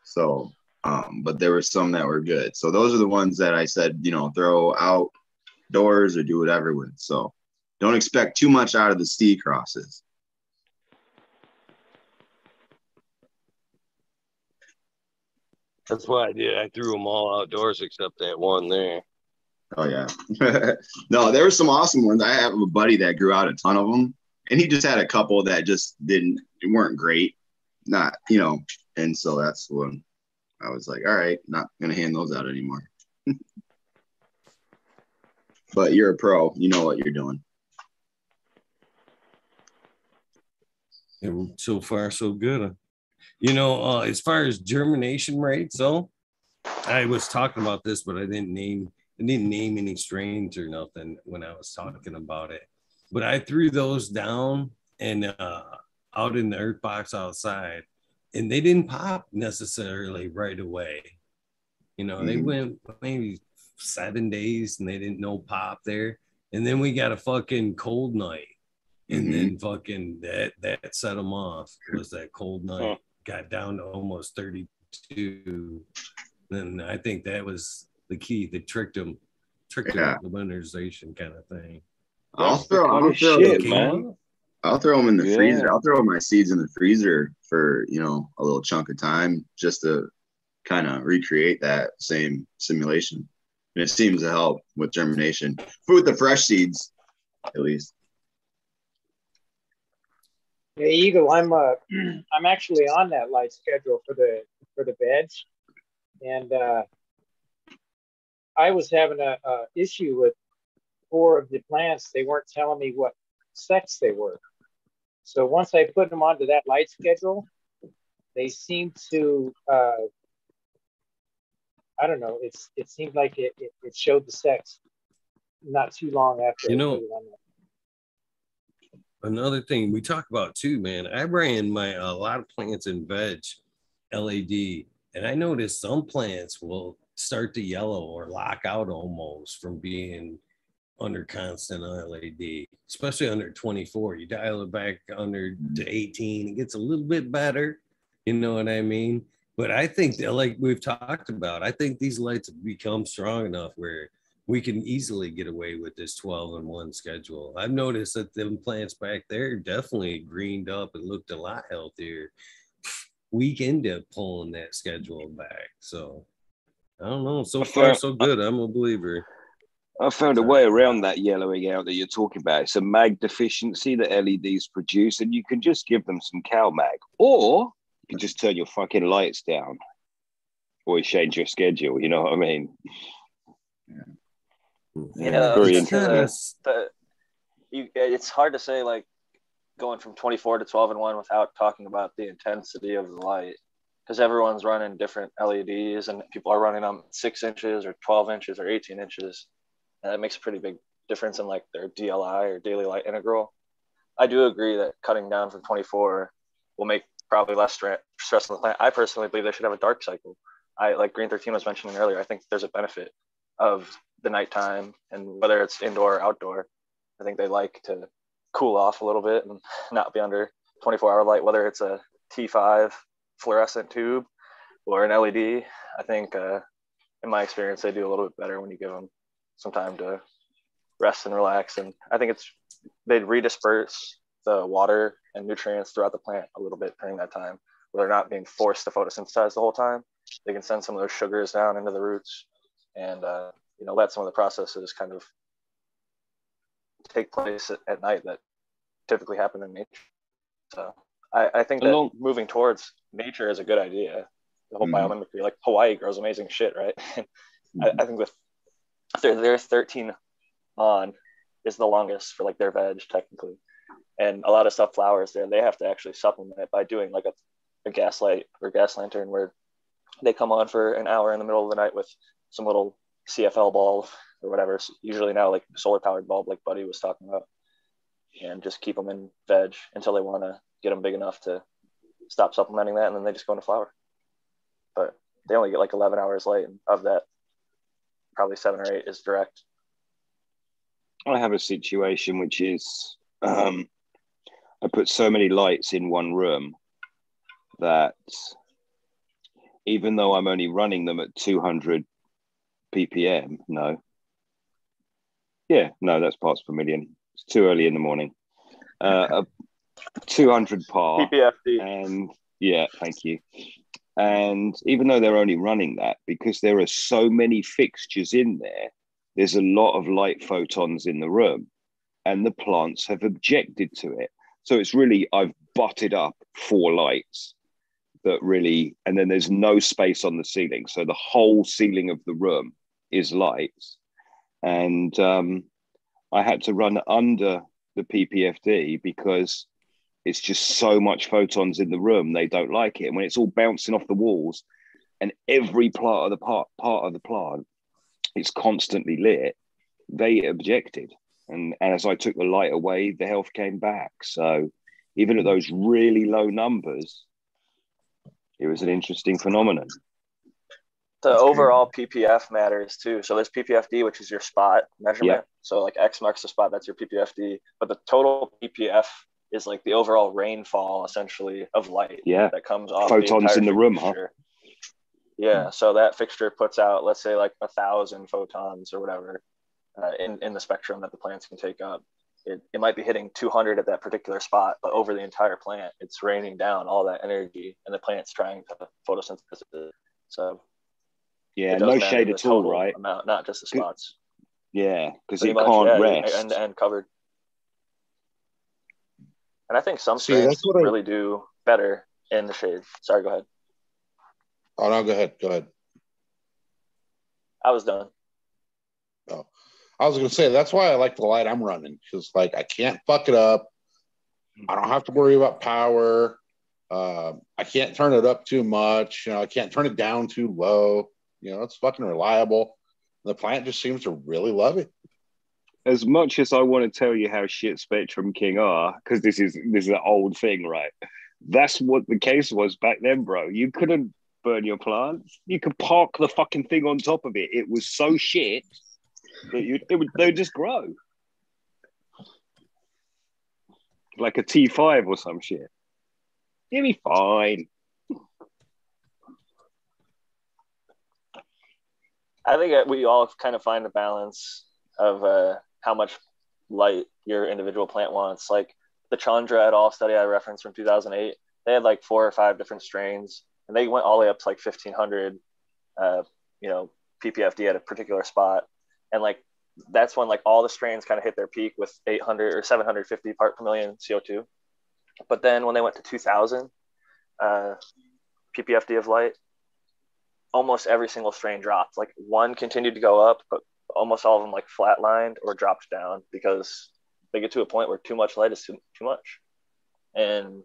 So, um, but there were some that were good. So those are the ones that I said, you know, throw outdoors or do whatever with. So don't expect too much out of the steed crosses. That's what I did. I threw them all outdoors except that one there. Oh yeah. no, there were some awesome ones. I have a buddy that grew out a ton of them, and he just had a couple that just didn't weren't great. Not you know, and so that's when I was like, all right, not gonna hand those out anymore. but you're a pro, you know what you're doing. And so far, so good. You know, uh, as far as germination rates, though, I was talking about this, but I didn't name I didn't name any strains or nothing when I was talking about it. But I threw those down and uh, out in the earth box outside, and they didn't pop necessarily right away. You know, mm-hmm. they went maybe seven days and they didn't know pop there. And then we got a fucking cold night. And mm-hmm. then fucking that that set them off was that cold night. Got down to almost 32. And I think that was the key that tricked them, tricked yeah. them the winterization kind of thing. I'll throw, I'll throw, shit, man. I'll throw them in the yeah. freezer. I'll throw my seeds in the freezer for you know a little chunk of time just to kind of recreate that same simulation. And it seems to help with germination. but With the fresh seeds, at least. Yeah, Eagle, I'm uh, I'm actually on that light schedule for the for the beds, and uh, I was having a, a issue with four of the plants. They weren't telling me what sex they were. So once I put them onto that light schedule, they seemed to uh, I don't know. It's it seemed like it, it, it showed the sex not too long after. You know, another thing we talk about too, man. I ran my a lot of plants and veg LED, and I noticed some plants will start to yellow or lock out almost from being under constant LED, especially under 24. You dial it back under to mm. 18, it gets a little bit better. You know what I mean? But I think that, like we've talked about, I think these lights have become strong enough where we can easily get away with this 12 and 1 schedule. I've noticed that them plants back there definitely greened up and looked a lot healthier week up pulling that schedule back. So I don't know. So far, so good. I'm a believer. I found a way around that yellowing out that you're talking about. It's a mag deficiency that LEDs produce, and you can just give them some CalMag, or you can just turn your fucking lights down, or change your schedule. You know what I mean? Yeah, yeah very interesting. The, you, it's hard to say like going from 24 to 12 and one without talking about the intensity of the light because everyone's running different LEDs and people are running them six inches or 12 inches or 18 inches. And that makes a pretty big difference in like their DLI or daily light integral. I do agree that cutting down from 24 will make probably less stress on the plant. I personally believe they should have a dark cycle. I like Green 13 was mentioning earlier. I think there's a benefit of the nighttime and whether it's indoor or outdoor. I think they like to cool off a little bit and not be under 24 hour light, whether it's a T5 fluorescent tube or an LED, I think uh, in my experience they do a little bit better when you give them some time to rest and relax. And I think it's they'd redisperse the water and nutrients throughout the plant a little bit during that time, where they're not being forced to photosynthesize the whole time. They can send some of those sugars down into the roots, and uh, you know let some of the processes kind of take place at, at night that typically happen in nature. So I, I think that moving towards nature is a good idea. The whole mm-hmm. biomimicry, like Hawaii grows amazing shit, right? I, I, think with their their 13 on is the longest for like their veg technically, and a lot of stuff flowers there. They have to actually supplement it by doing like a, a gas light or gas lantern where they come on for an hour in the middle of the night with some little CFL bulb or whatever. Usually now like solar powered bulb, like Buddy was talking about, and just keep them in veg until they want to get them big enough to stop supplementing that, and then they just go into flower. But they only get like 11 hours and of that, probably seven or eight is direct. I have a situation which is um, I put so many lights in one room that even though I'm only running them at 200 ppm, no, yeah, no, that's parts per million. It's too early in the morning. Uh, a 200 par. PPFD. And yeah, thank you. And even though they're only running that, because there are so many fixtures in there, there's a lot of light photons in the room, and the plants have objected to it. So it's really, I've butted up four lights that really, and then there's no space on the ceiling. So the whole ceiling of the room is lights. And um, I had to run under the PPFD because it's just so much photons in the room they don't like it. And when it's all bouncing off the walls and every part of the part part of the plant is constantly lit they objected. And, and as i took the light away the health came back. So even at those really low numbers it was an interesting phenomenon. The overall ppf matters too. So there's ppfd which is your spot measurement. Yeah. so like x marks the spot that's your ppfd but the total ppf is like the overall rainfall essentially of light yeah that comes off Photons entire in the room, huh? Yeah, so that fixture puts out, let's say, like a thousand photons or whatever uh, in in the spectrum that the plants can take up. It, it might be hitting 200 at that particular spot, but over the entire plant, it's raining down all that energy, and the plant's trying to photosynthesize it. So yeah no shade at all right amount, not just the spots. yeah because it can't rest End to end covered. And I think some See, strains that's what I- really do better in the shade. Sorry, go ahead. Oh no, go ahead. Go ahead. I was done. Oh. I was gonna say that's why I like the light I'm running because like I can't fuck it up. I don't have to worry about power. Um, I can't turn it up too much. You know, I can't turn it down too low. You know, it's fucking reliable. The plant just seems to really love it. As much as I want to tell you how shit Spectrum King are, because this is this is an old thing, right? That's what the case was back then, bro. You couldn't burn your plants. You could park the fucking thing on top of it. It was so shit that you it would they just grow. Like a T5 or some shit. You'll be fine. I think we all kind of find a balance of uh, how much light your individual plant wants. Like the Chandra et al. study I referenced from 2008, they had like four or five different strains, and they went all the way up to like 1500, uh, you know, ppfd at a particular spot, and like that's when like all the strains kind of hit their peak with 800 or 750 part per million CO2. But then when they went to 2000 uh, ppfd of light, almost every single strain dropped. Like one continued to go up, but almost all of them like flatlined or dropped down because they get to a point where too much light is too, too much. And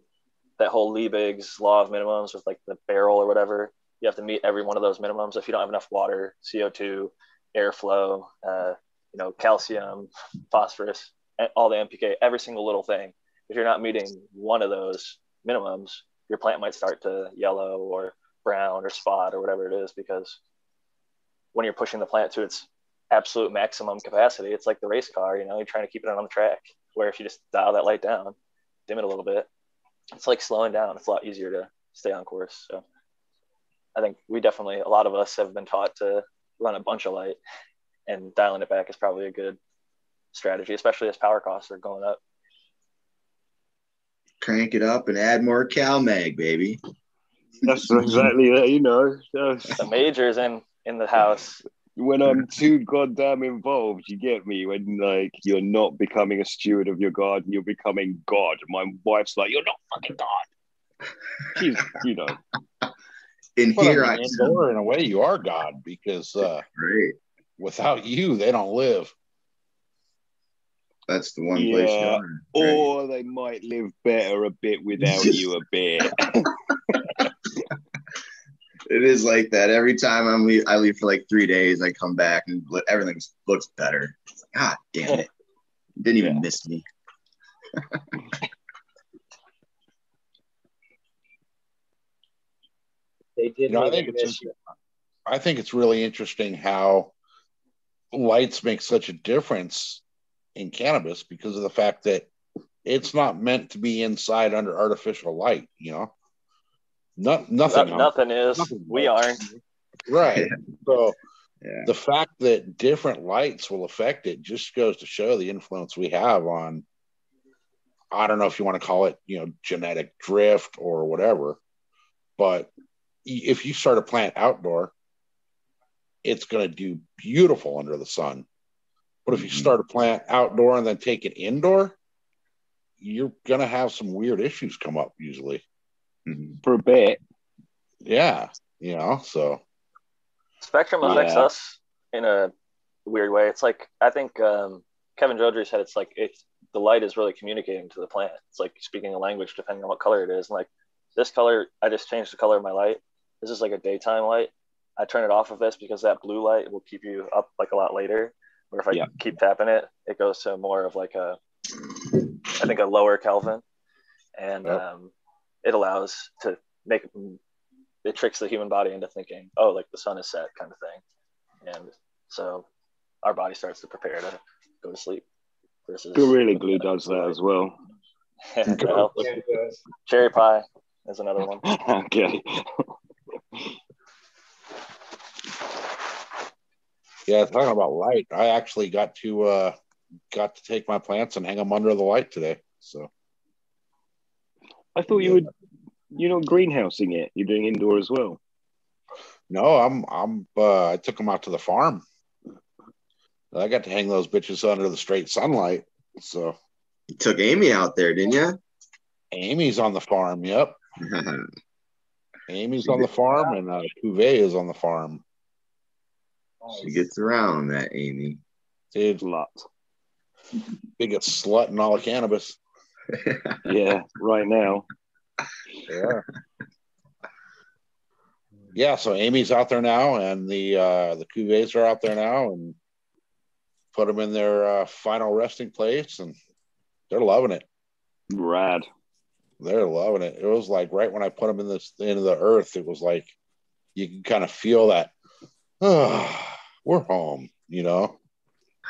that whole Liebig's law of minimums with like the barrel or whatever, you have to meet every one of those minimums. If you don't have enough water, CO2, airflow, uh, you know, calcium, phosphorus, all the NPK, every single little thing. If you're not meeting one of those minimums, your plant might start to yellow or brown or spot or whatever it is because when you're pushing the plant to its absolute maximum capacity it's like the race car you know you're trying to keep it on the track where if you just dial that light down dim it a little bit it's like slowing down it's a lot easier to stay on course so i think we definitely a lot of us have been taught to run a bunch of light and dialing it back is probably a good strategy especially as power costs are going up Crank it up and add more cow CalMag, baby. That's exactly that, you know. That's- the majors in in the house when I'm too goddamn involved, you get me. When like you're not becoming a steward of your garden, you're becoming God. My wife's like, "You're not fucking God." She's, you know, In But here, I I mean, indoor, in a way, you are God because uh, right. without you, they don't live. That's the one place Yeah. are. Right. or they might live better a bit without you a bit. It is like that. Every time I'm leave, I leave for like three days. I come back and li- everything looks better. God damn it! Didn't even Yeah. miss me. They didn't You know, I think it's miss just- you. I think it's really interesting how lights make such a difference in cannabis because of the fact that it's not meant to be inside under artificial light. You know, not nothing. No- nothing is nothing we works. aren't right. So Yeah. the fact that different lights will affect it just goes to show the influence we have on i don't know if you want to call it you know genetic drift or whatever but if you start a plant outdoor it's going to do beautiful under the sun but if you Mhm. start a plant outdoor and then take it indoor you're going to have some weird issues come up usually Mhm. For a bit. yeah you know so Spectrum affects Yeah. us in a weird way. It's like I think um, Kevin Jodrey said it's like it's the light is really communicating to the plant. It's like speaking a language depending on what color it is. And like this color, I just changed the color of my light. This is like a daytime light. I turn it off of this because that blue light will keep you up like a lot later. Or if I Yeah. keep tapping it, it goes to more of like a I think a lower Kelvin, and Yep. um, it allows to make it tricks the human body into thinking, oh, like the sun is set, kind of thing, and so our body starts to prepare to go to sleep. Versus Gorilla Glue does that as well. That helps. Yeah. Cherry pie is another one. okay. Yeah, talking about light, I actually got to uh got to take my plants and hang them under the light today. So I thought you would. You're not greenhousing it. You're doing indoor as well. no, I'm I'm uh I took them out to the farm. I got to hang those bitches under the straight sunlight. So You took Amy out there, didn't you? Amy's on the farm. Yep, Amy's on the farm, and uh, Cuvée is on the farm. she gets around that Amy. Dude, Slut. biggest slut in all of cannabis. Yeah, right now. Yeah. Yeah, so Amy's out there now, and the uh, the cuvées are out there now, and put them in their uh, final resting place, and they're loving it. Rad. They're loving it. It was like right when I put them in this into the earth, it was like you can kind of feel that. Oh, we're home, you know.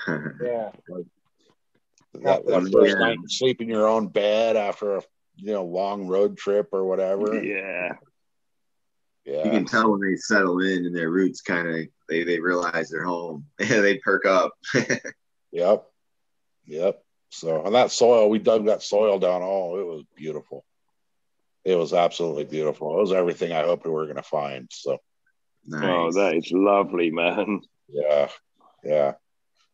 Yeah. That, that Yeah. first night you sleep in your own bed after a you know long road trip or whatever. Yeah. Yeah, You can tell when they settle in and their roots kind of they they realize they're home. they perk up. Yep. Yep. So and that soil, we dug that soil down. Oh, it was beautiful. It was absolutely beautiful. It was everything I hoped we were gonna find. So nice. Oh, that is lovely, man. yeah. Yeah.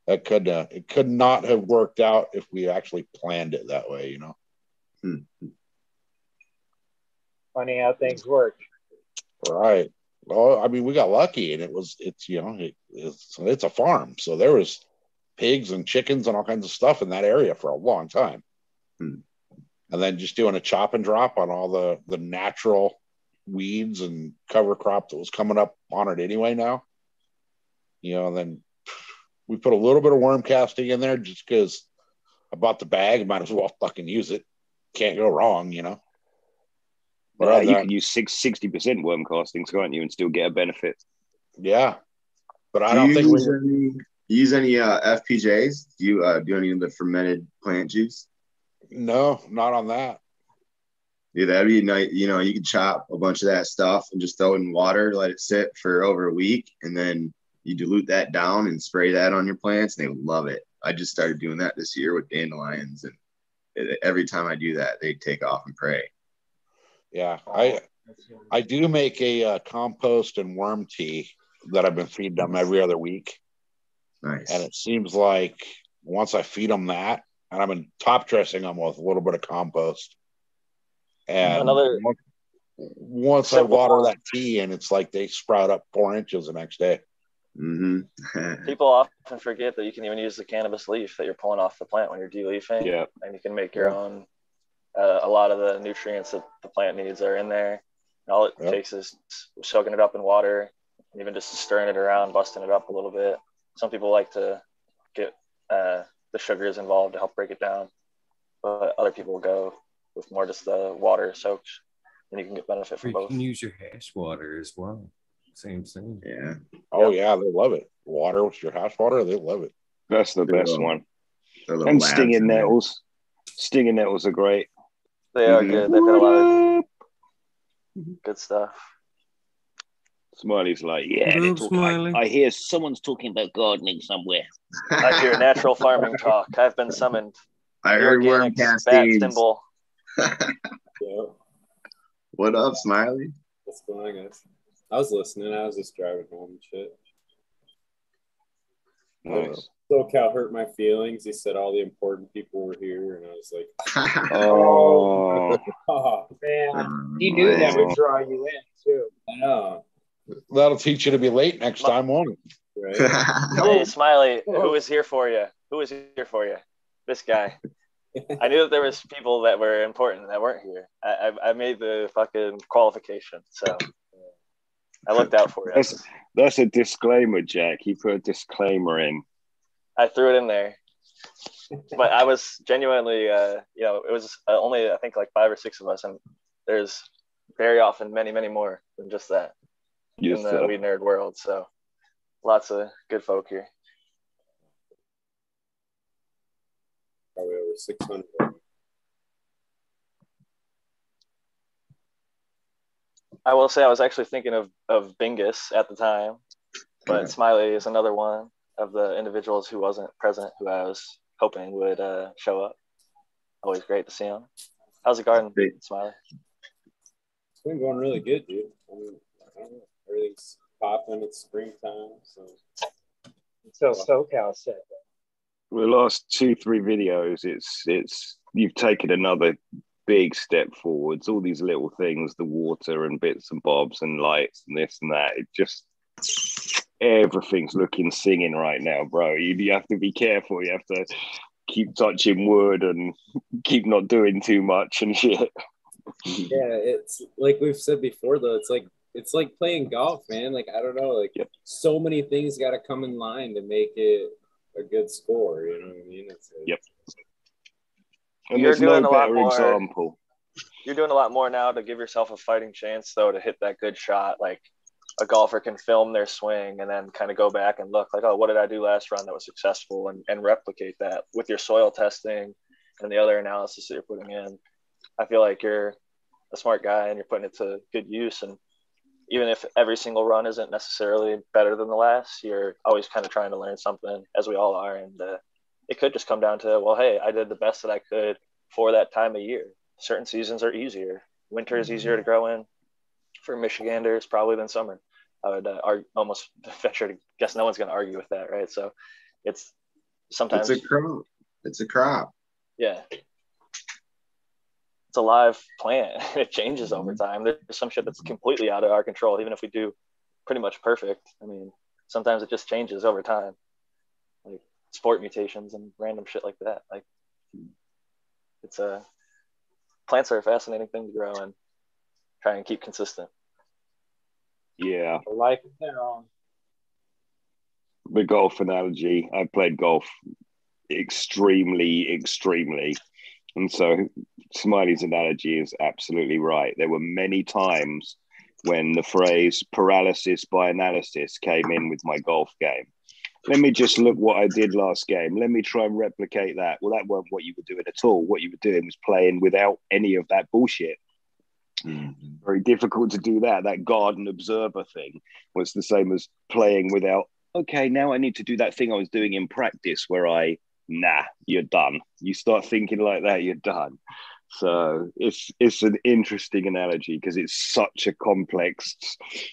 That could uh, it could not have worked out if we actually planned it that way, you know. Funny how things work. Right. Well, I mean, we got lucky and it was it's you know, it, it's it's a farm. So there was pigs and chickens and all kinds of stuff in that area for a long time. Hmm. And then just doing a chop and drop on all the the natural weeds and cover crop that was coming up on it anyway now. You know, and then we put a little bit of worm casting in there just because I bought the bag, might as well fucking use it. Can't go wrong, you know. But Yeah, you than- can use six, 60% worm castings, can't you, and still get a benefit? yeah. But I Do don't you think we use any use any uh, FPJs? Do you uh, do any of the fermented plant juice? No, not on that. Yeah, that'd be nice. You know, you could chop a bunch of that stuff and just throw it in water, let it sit for over a week, and then you dilute that down and spray that on your plants, and they love it. I just started doing that this year with dandelions, and it, every time I do that, they take off and pray. Yeah, I I do make a uh, compost and worm tea that I've been feeding them every other week, Nice. and it seems like once I feed them that, and I've been top dressing them with a little bit of compost, and Another- once, once I water that tea, and it's like they sprout up four inches the next day. Hmm People often forget that you can even use the cannabis leaf that you're pulling off the plant when you're de-leafing, Yeah. and you can make your own. Uh, a lot of the nutrients that the plant needs are in there. And all it Yep. takes is soaking it up in water, even just stirring it around, busting it up a little bit. Some people like to get uh, the sugars involved to help break it down, but other people go with more just the water soaked, and you can get benefit from you both. You can use your hash water as well. Same thing. yeah. Oh yeah, they love it. Water with your house water, they love it. That's the best Yeah. one. And stinging in there. nettles. Stinging nettles are great. They are Mhm. good. They've got a lot of good stuff. Smiley's like, yeah, Good talking- Smiley. I, I hear someone's talking about gardening somewhere. I hear natural farming talk. I've been summoned. I heard Organics, Wormcast bat symbol. Yeah, What up, Smiley? what's going on, guys? I was listening. I was just driving home and shit. Nice. SoCal hurt my feelings. He said all the important people were here, and I was like, Oh, oh. oh, Man, he knew that would oh. draw you in too. I know, That'll teach you to be late next time, won't it? right? Hey, oh. Smiley, who was here for you? Who was here for you? This guy. I knew that there was people that were important that weren't here. I, I, I made the fucking qualification, so I looked out for you. that's that's a disclaimer, Jack. He put a disclaimer in. I threw it in there, but I was genuinely, uh, you know, it was uh, only I think like five or six of us, and there's very often many, many more than just that Yes, in the sir. weed nerd world. So lots of good folk here. Probably over six hundred. I will say I was actually thinking of of Bingus at the time, but Smiley is another one of the individuals who wasn't present who I was hoping would uh, show up. Always great to see him. How's the garden, Great. Smiley? It's been going really good, dude. I, mean, I don't know. Everything's popping. It's springtime, so Until SoCal said that. the last two three videos it's it's you've taken another big step forwards all these little things the water and bits and bobs and lights and this and that it just everything's looking singing right now bro you, you have to be careful you have to keep touching wood and keep not doing too much and shit yeah, it's like we've said before, though. It's like it's like playing golf, man. Like I don't know, like Yep. so many things got to come in line to make it a good score. You know what I mean? It's like, Yep. And You're there's no doing a lot more- example You're doing a lot more now to give yourself a fighting chance, though, to hit that good shot. Like a golfer can film their swing and then kind of go back and look like, oh, what did I do last round that was successful, and, and replicate that with your soil testing and the other analysis that you're putting in. I feel like you're a smart guy and you're putting it to good use. And even if every single run isn't necessarily better than the last, you're always kind of trying to learn something, as we all are. And uh, it could just come down to, well, hey, I did the best that I could for that time of year. Certain seasons are easier. Winter is easier to grow in for Michiganders probably than summer. I would uh, argue, almost venture to guess no one's going to argue with that, right? So it's sometimes, It's a crop. It's a crop. yeah, it's a live plant. it changes over time. There's some shit that's completely out of our control, even if we do pretty much perfect. I mean, sometimes it just changes over time, sport mutations and random shit like that. Like it's a plants are a fascinating thing to grow and try and keep consistent. yeah A life of their own. the golf analogy. I played golf extremely, extremely. And so Smiley's analogy is absolutely right. There were many times when the phrase paralysis by analysis came in with my golf game. Let me just look what I did last game. Let me try and replicate that. Well, that weren't what you were doing at all. What you were doing was playing without any of that bullshit mm-hmm. very difficult to do that. That garden observer thing was the same as playing without, okay, now I need to do that thing I was doing in practice where I, nah, you're done. You start thinking like that, you're done. So it's it's an interesting analogy because it's such a complex,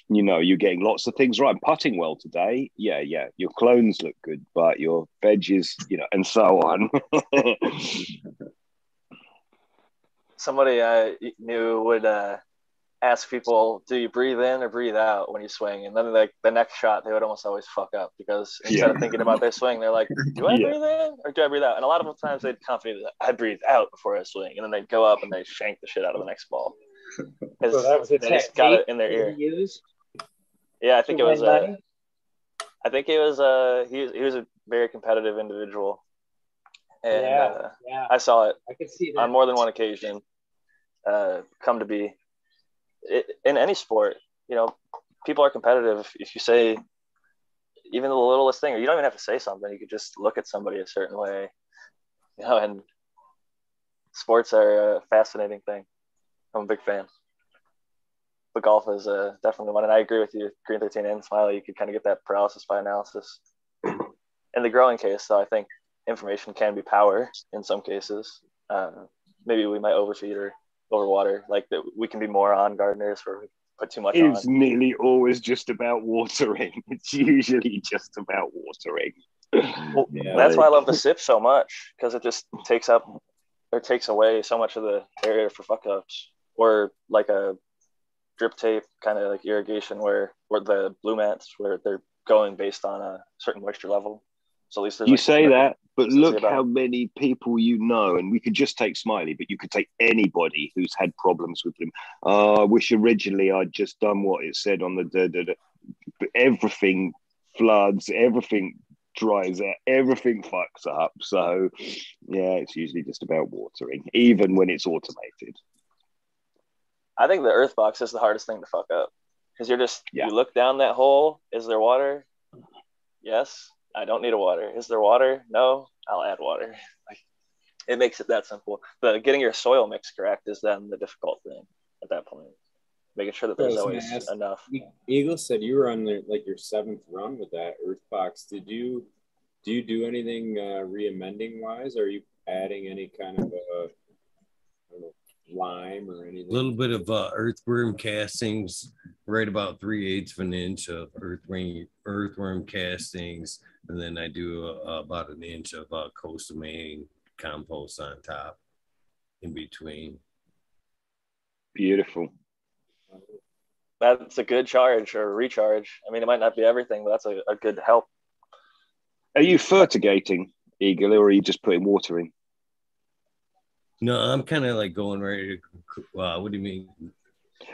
you know, you're getting lots of things right. Putting well today. Yeah, yeah. Your clones look good, but your veggies, you know, and so on. somebody I knew would uh, ask people, "Do you breathe in or breathe out when you swing?" And then like the next shot, they would almost always fuck up because instead Yeah. of thinking about their swing, they're like, "Do I Yeah. breathe in or do I breathe out?" And a lot of the times they'd confidently, that I breathe out before I swing, and then they'd go up and they shank the shit out of the next ball. So that was a they just got technique it in their ear. used Yeah, I think it was. Uh. I think it was. Uh, he was, he was a very competitive individual, and yeah, uh, yeah, I saw it I could see that. on more than one occasion uh, come to be it, in any sport you know people are competitive if you say even the littlest thing or you don't even have to say something you could just look at somebody a certain way you know and sports are a fascinating thing i'm a big fan but golf is uh, definitely one. And I agree with you, Green 13 and Smiley. You could kind of get that paralysis by analysis. In the growing case, though, I think information can be power in some cases. Uh, maybe we might overfeed or overwater. Like that, we can be more on gardeners where we put too much It's on. nearly always just about watering. It's usually just about watering. Well, Yeah. that's why I love the sip so much because it just takes up or takes away so much of the area for fuck ups. Or like a drip tape kind of like irrigation where where the blue mats where they're going based on a certain moisture level. So at least You say that, but look how many people you know, and we could just take Smiley, but you could take anybody who's had problems with them. Oh, I wish originally I'd just done what it said on the, the, the but everything floods, everything dries out, everything fucks up. So, yeah, it's usually just about watering, even when it's automated. I think the earth box is the hardest thing to fuck up because you're just Yeah. you look down that hole. Is there water? Yes. I don't need a water. Is there water? No. I'll add water. Like it makes it that simple. But getting your soil mix correct is then the difficult thing at that point. Making sure that there's always ask- enough. Eagle said you were on the, like your seventh run with that earth box. Did you do you do anything uh, re-amending wise? Are you adding any kind of a I don't know, lime or anything? A little bit of uh, earthworm castings, right about three eighths of an inch of earthworm earthworm castings, and then I do uh, about an inch of uh, coastal Maine compost on top, in between. Beautiful. That's a good charge or recharge. I mean, it might not be everything, but that's a, a good help. Are you fertigating, eagerly or are you just putting water in? No, I'm kind of like going right. To, uh, what do you mean?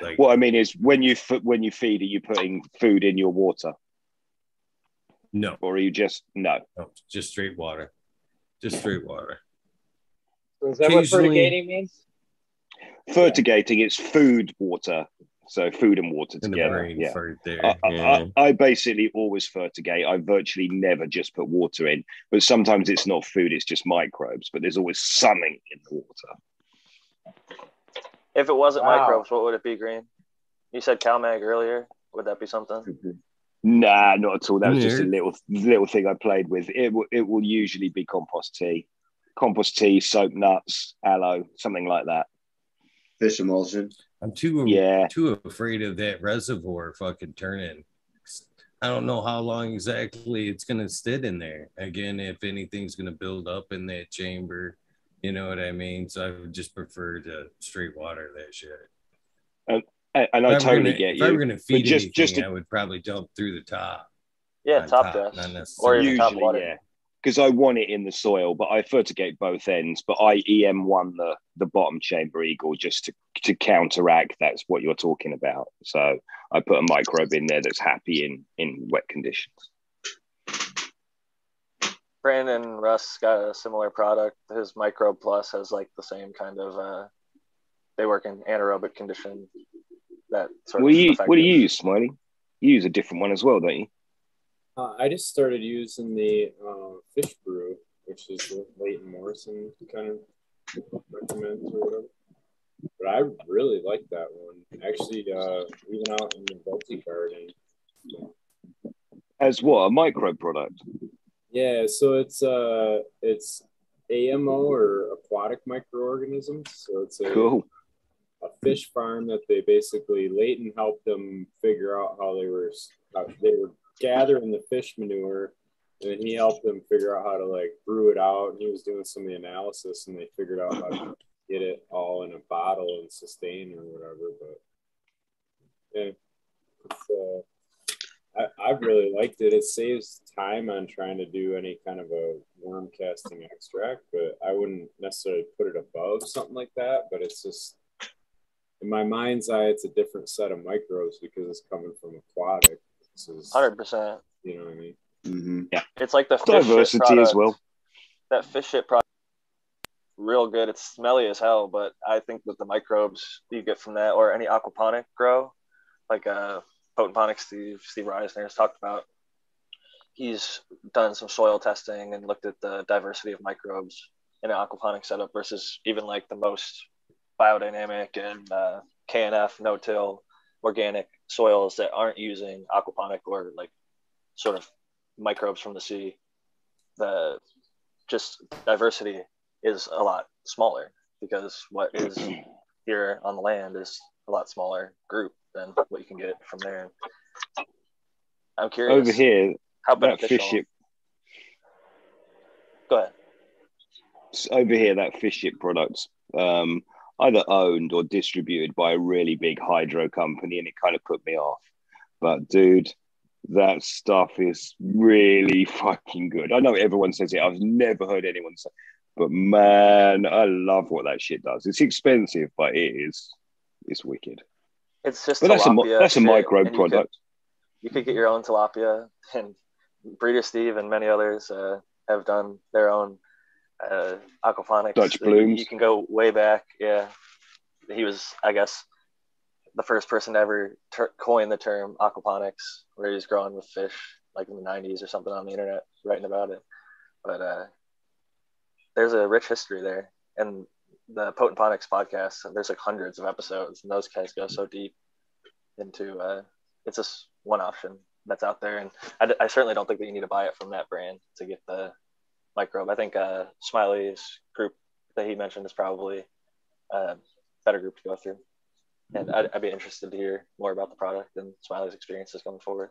Like What I mean is, when you f- when you feed, are you putting food in your water, no, or are you just no? no, just straight water, just straight water. So is that what fertigating means? Fertigating, it's food water, so food and water In together. brain Yeah. there. I, I- yeah. I, I basically always fertigate. I virtually never just put water in, but sometimes it's not food; it's just microbes. But there's always something in the water. If it wasn't Wow. microbes, what would it be, Green? You said CalMag earlier. Would that be something? Nah, not at all. That was just a little little thing I played with. It will it will usually be compost tea, compost tea, soap nuts, aloe, something like that. Fish emulsion. I'm too Yeah. too afraid of that reservoir fucking turning. I don't know how long exactly it's gonna sit in there. Again, if anything's gonna build up in that chamber, you know what I mean. So I would just prefer to straight water that shit. And, and I If I totally gonna- get if I were gonna feed just- anything, just to- I would probably jump through the top. Yeah, top top, dress. not Or necessarily- even top water. yeah. Because I want it in the soil, but I fertigate both ends. But I EM one the the bottom chamber eagle just to to counteract that's what you're talking about. So I put a microbe in there that's happy in in wet conditions. Brandon Russ got a similar product. His Microbe Plus has like the same kind of. Uh, they work in anaerobic condition. That sort What of. do you what do you use, Smiley? You use a different one as well, don't you? Uh, I just started using the uh, fish brew, which is what Leighton Morrison kind of recommends or whatever. But I really like that one. Actually, uh, even out in the Baltic garden. As what a micro product? Yeah, so it's uh it's AMO or aquatic microorganisms. So it's a, Cool. a fish farm that they basically Leighton helped them figure out how they were how they were gathering the fish manure and he helped them figure out how to like brew it out and he was doing some of the analysis and they figured out how to get it all in a bottle and sustain or whatever but yeah it's, uh, I, I've really liked it. It saves time on trying to do any kind of a worm casting extract, but I wouldn't necessarily put it above something like that. But it's just in my mind's eye, it's a different set of microbes because it's coming from aquatic. This is, Hundred percent. you know what I mean? hmm It's like the fish shit Diversity as well. That fish shit product, real good. It's smelly as hell, but I think that the microbes you get from that, or any aquaponic grow, like uh, Potent Ponic Steve Steve Reisner has talked about. He's done some soil testing and looked at the diversity of microbes in an aquaponic setup versus even like the most biodynamic and uh, KNF no till organic soils that aren't using aquaponic or like sort of microbes from the sea, the just diversity is a lot smaller because what is here on the land is a lot smaller group than what you can get from there. I'm curious Over here, how about fish ship, Go ahead. over here, that fish ship products, um, either owned or distributed by a really big hydro company, and it kind of put me off. But dude, that stuff is really fucking good. I know everyone says it. I've never heard anyone say, but man, I love what that shit does. It's expensive, but it is it's wicked. It's just But that's a that's a microbe and you could- product. you could get your own tilapia and breeder steve and many others uh, have done their own uh, aquaponics Dutch blooms. you can go way back yeah. He was i guess the first person to ever ter- coin the term aquaponics where he was growing with fish like in the 90s or something on the internet writing about it. But uh, there's a rich history there. And the potent ponics podcast there's like hundreds of episodes and those guys go so deep into uh, it's just one option that's out there. And I, d- I certainly don't think that you need to buy it from that brand to get the microbe. I think uh, smiley's group that he mentioned is probably a better group to go through. And I'd, I'd be interested to hear more about the product and smiley's experiences going forward.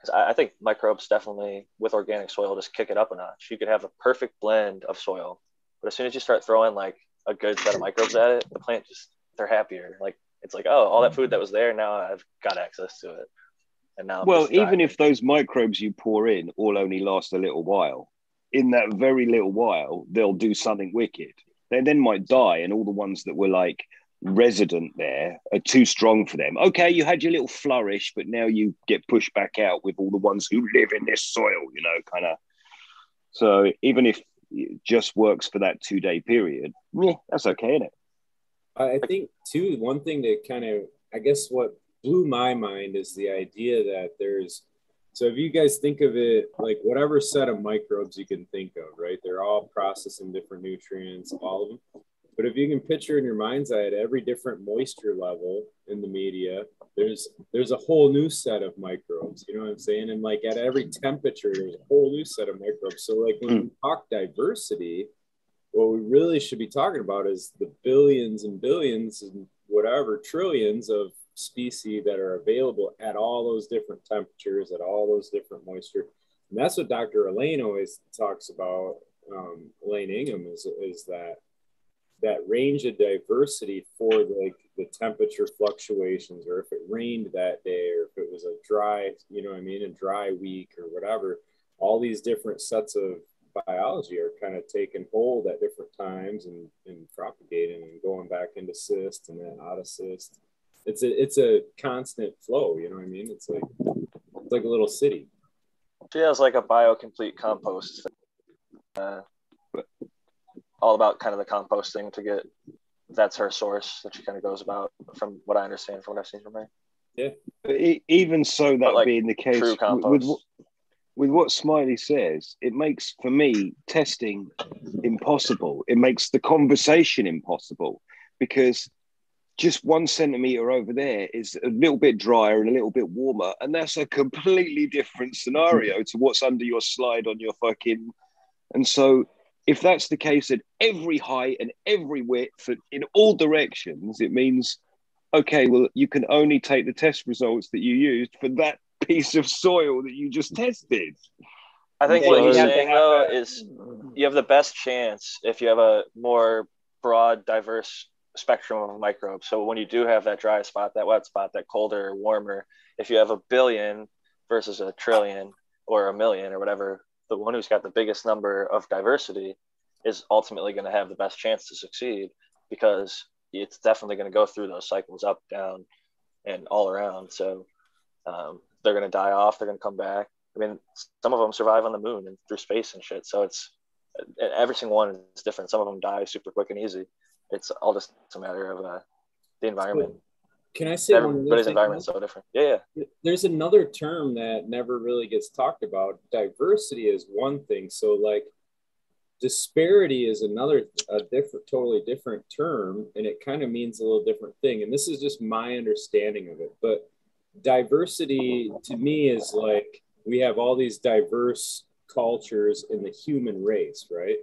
'Cause I, I think microbes definitely with organic soil just kick it up a notch. You could have a perfect blend of soil but as soon as you start throwing like a good set of microbes at it the plant just they're happier. Like it's like oh all that food that was there now i've got access to it. And now I'm Well, even if those microbes you pour in all only last a little while, in that very little while, they'll do something wicked. They then might die, and all the ones that were like resident there are too strong for them. Okay, you had your little flourish, but now you get pushed back out with all the ones who live in this soil, you know, kind of. So even if it just works for that two day period, yeah, that's okay, isn't it? I think too, one thing that kind of, I guess what blew my mind is the idea that there's, so if you guys think of it like whatever set of microbes you can think of, right? They're all processing different nutrients, all of them. But if you can picture in your mind's eye at every different moisture level in the media, there's there's a whole new set of microbes. You know what I'm saying? And like at every temperature, there's a whole new set of microbes. So like when we hmm. talk diversity, what we really should be talking about is the billions and billions and whatever trillions of species that are available at all those different temperatures, at all those different moisture. And that's what Dr. Elaine always talks about. Um, Elaine Ingham is, is that that range of diversity for like the temperature fluctuations, or if it rained that day, or if it was a dry, you know I mean, a dry week or whatever. All these different sets of biology are kind of taking hold at different times and, and propagating and going back into cyst and then out of cyst. It's a it's a constant flow, you know what I mean? It's like it's like a little city. She has like a biocomplete compost. Uh, all about kind of the composting to get. That's her source that she kind of goes about, from what I understand, from what I've seen from her. But e- even so, that like, being the case, True with, compost. with, what- with what Smiley says, it makes for me testing impossible. It makes the conversation impossible because just one centimeter over there is a little bit drier and a little bit warmer, and that's a completely different scenario to what's under your slide on your fucking. And so, if that's the case at every height and every width in all directions, it means okay, well, you can only take the test results that you used for that piece of soil that you just tested. I think Yeah, what you he's saying though is you have the best chance if you have a more broad, diverse spectrum of microbes. So when you do have that dry spot, that wet spot, that colder, warmer, if you have a billion versus a trillion or a million or whatever, the one who's got the biggest number of diversity is ultimately going to have the best chance to succeed because it's definitely going to go through those cycles up, down, and all around. So um, they're going to die off. They're going to come back. I mean, some of them survive on the moon and through space and shit. So it's every single one is different. Some of them die super quick and easy. It's all just a matter of uh, the environment. Can I say Everybody's environment is so different. Yeah, yeah. there's another term that never really gets talked about. Diversity is one thing. So like disparity is another a different totally different term and it kind of means a little different thing and this is just my understanding of it but diversity to me is like we have all these diverse cultures in the human race right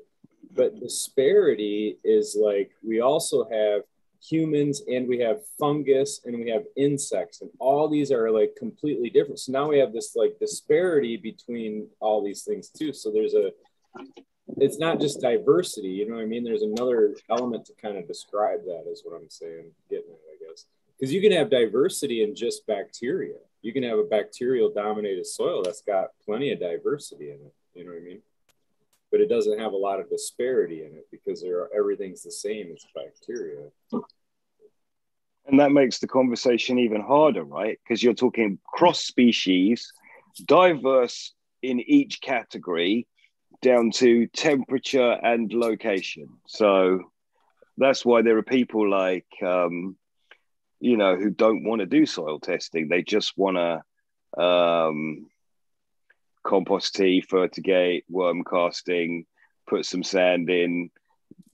but disparity is like we also have humans and we have fungus and we have insects and all these are like completely different. So now we have this like disparity between all these things too. So there's a it's not just diversity you know what i mean? There's another element to kind of describe that is what i'm saying getting it i guess. Because you can have diversity in just bacteria. You can have a bacterial dominated soil that's got plenty of diversity in it you know what i mean but it doesn't have a lot of disparity in it because there are, everything's the same as bacteria. And that makes the conversation even harder, right? Because you're talking cross species, diverse in each category, down to temperature and location. So that's why there are people like, um, you know, who don't want to do soil testing. They just want to um, compost tea, fertigate, worm casting, put some sand in.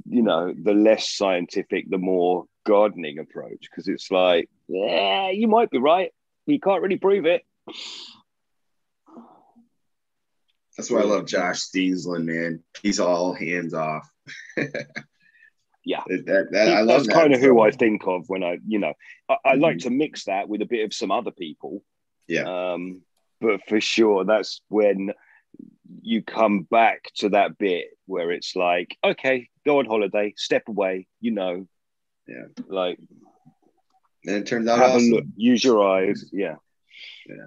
You know, the less scientific, the more gardening approach, because it's like, yeah, you might be right. You can't really prove it. That's why I love Josh Steensland, man. He's all hands off. yeah, that, that, I love that's that kind of who I think of when I, you know, I, I like to mix that with a bit of some other people. Yeah, Um, but for sure, that's when you come back to that bit where it's like, okay, go on holiday, step away, you know, yeah. like And it turns out have a look, use your eyes, yeah. Yeah,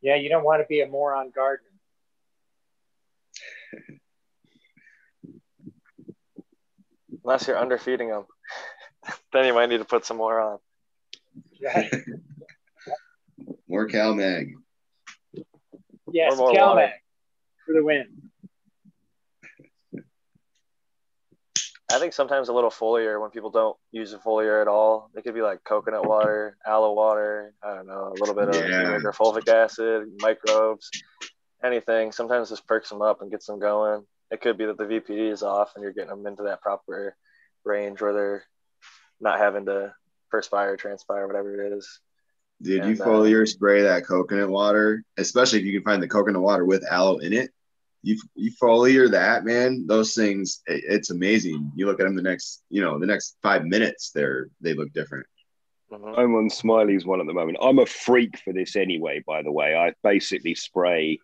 Yeah, you don't want to be a moron gardener. Unless you're underfeeding them, then you might need to put some more on. Right. More CalMag. Yes, Or more CalMag water. for the win. I think sometimes a little foliar when people don't use a foliar at all. It could be like coconut water, aloe water, I don't know, a little bit of Yeah. fulvic acid, microbes, anything. Sometimes this perks them up and gets them going. It could be that the VPD is off and you're getting them into that proper range where they're not having to perspire, transpire, whatever it is. Did you And, uh, foliar spray that coconut water? Especially if you can find the coconut water with aloe in it. You you foliar that, man. Those things, it- it's amazing. You look at them the next, you know, the next five minutes, they're they look different. Mhm. I'm on Smiley's one at the moment. I'm a freak for this anyway, by the way. I basically spray.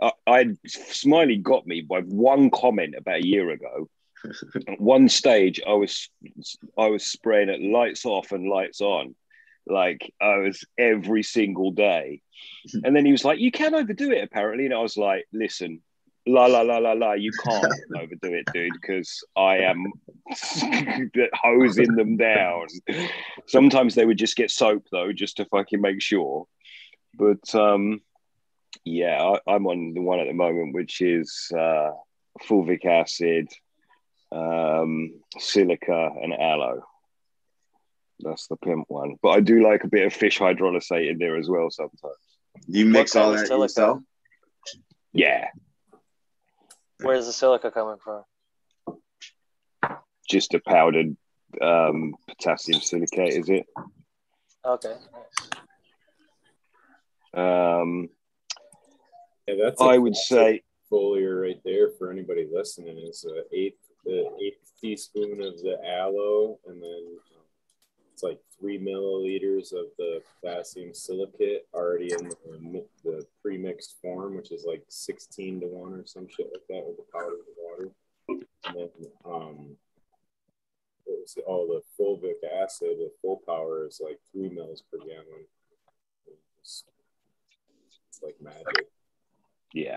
I, I Smiley got me by one comment about a year ago. At one stage, I was I was spraying it lights off and lights on, like I was every single day. And then he was like, "You can overdo it, apparently." And I was like, "Listen, la la la la la, you can't overdo it, dude, because I am hosing them down." Sometimes they would just get soap though, just to fucking make sure. But um, yeah, I, I'm on the one at the moment, which is uh, fulvic acid, um, silica, and aloe. That's the pimp one. But I do like a bit of fish hydrolysate in there as well sometimes. You mix all of that silica? yourself. Yeah, Where's the silica coming from? just a powdered um, potassium silicate, is it? Okay, nice. Um, Yeah, that's I would say, foliar right there for anybody listening is a eighth the eighth teaspoon of the aloe and then it's like three milliliters of the potassium silicate already in the, mi- the pre-mixed form which is like 16 to 1 or some shit like that with the powdered water. And then um what was it? oh the fulvic acid the full power is like three mils per gallon. It's, it's like magic. Yeah,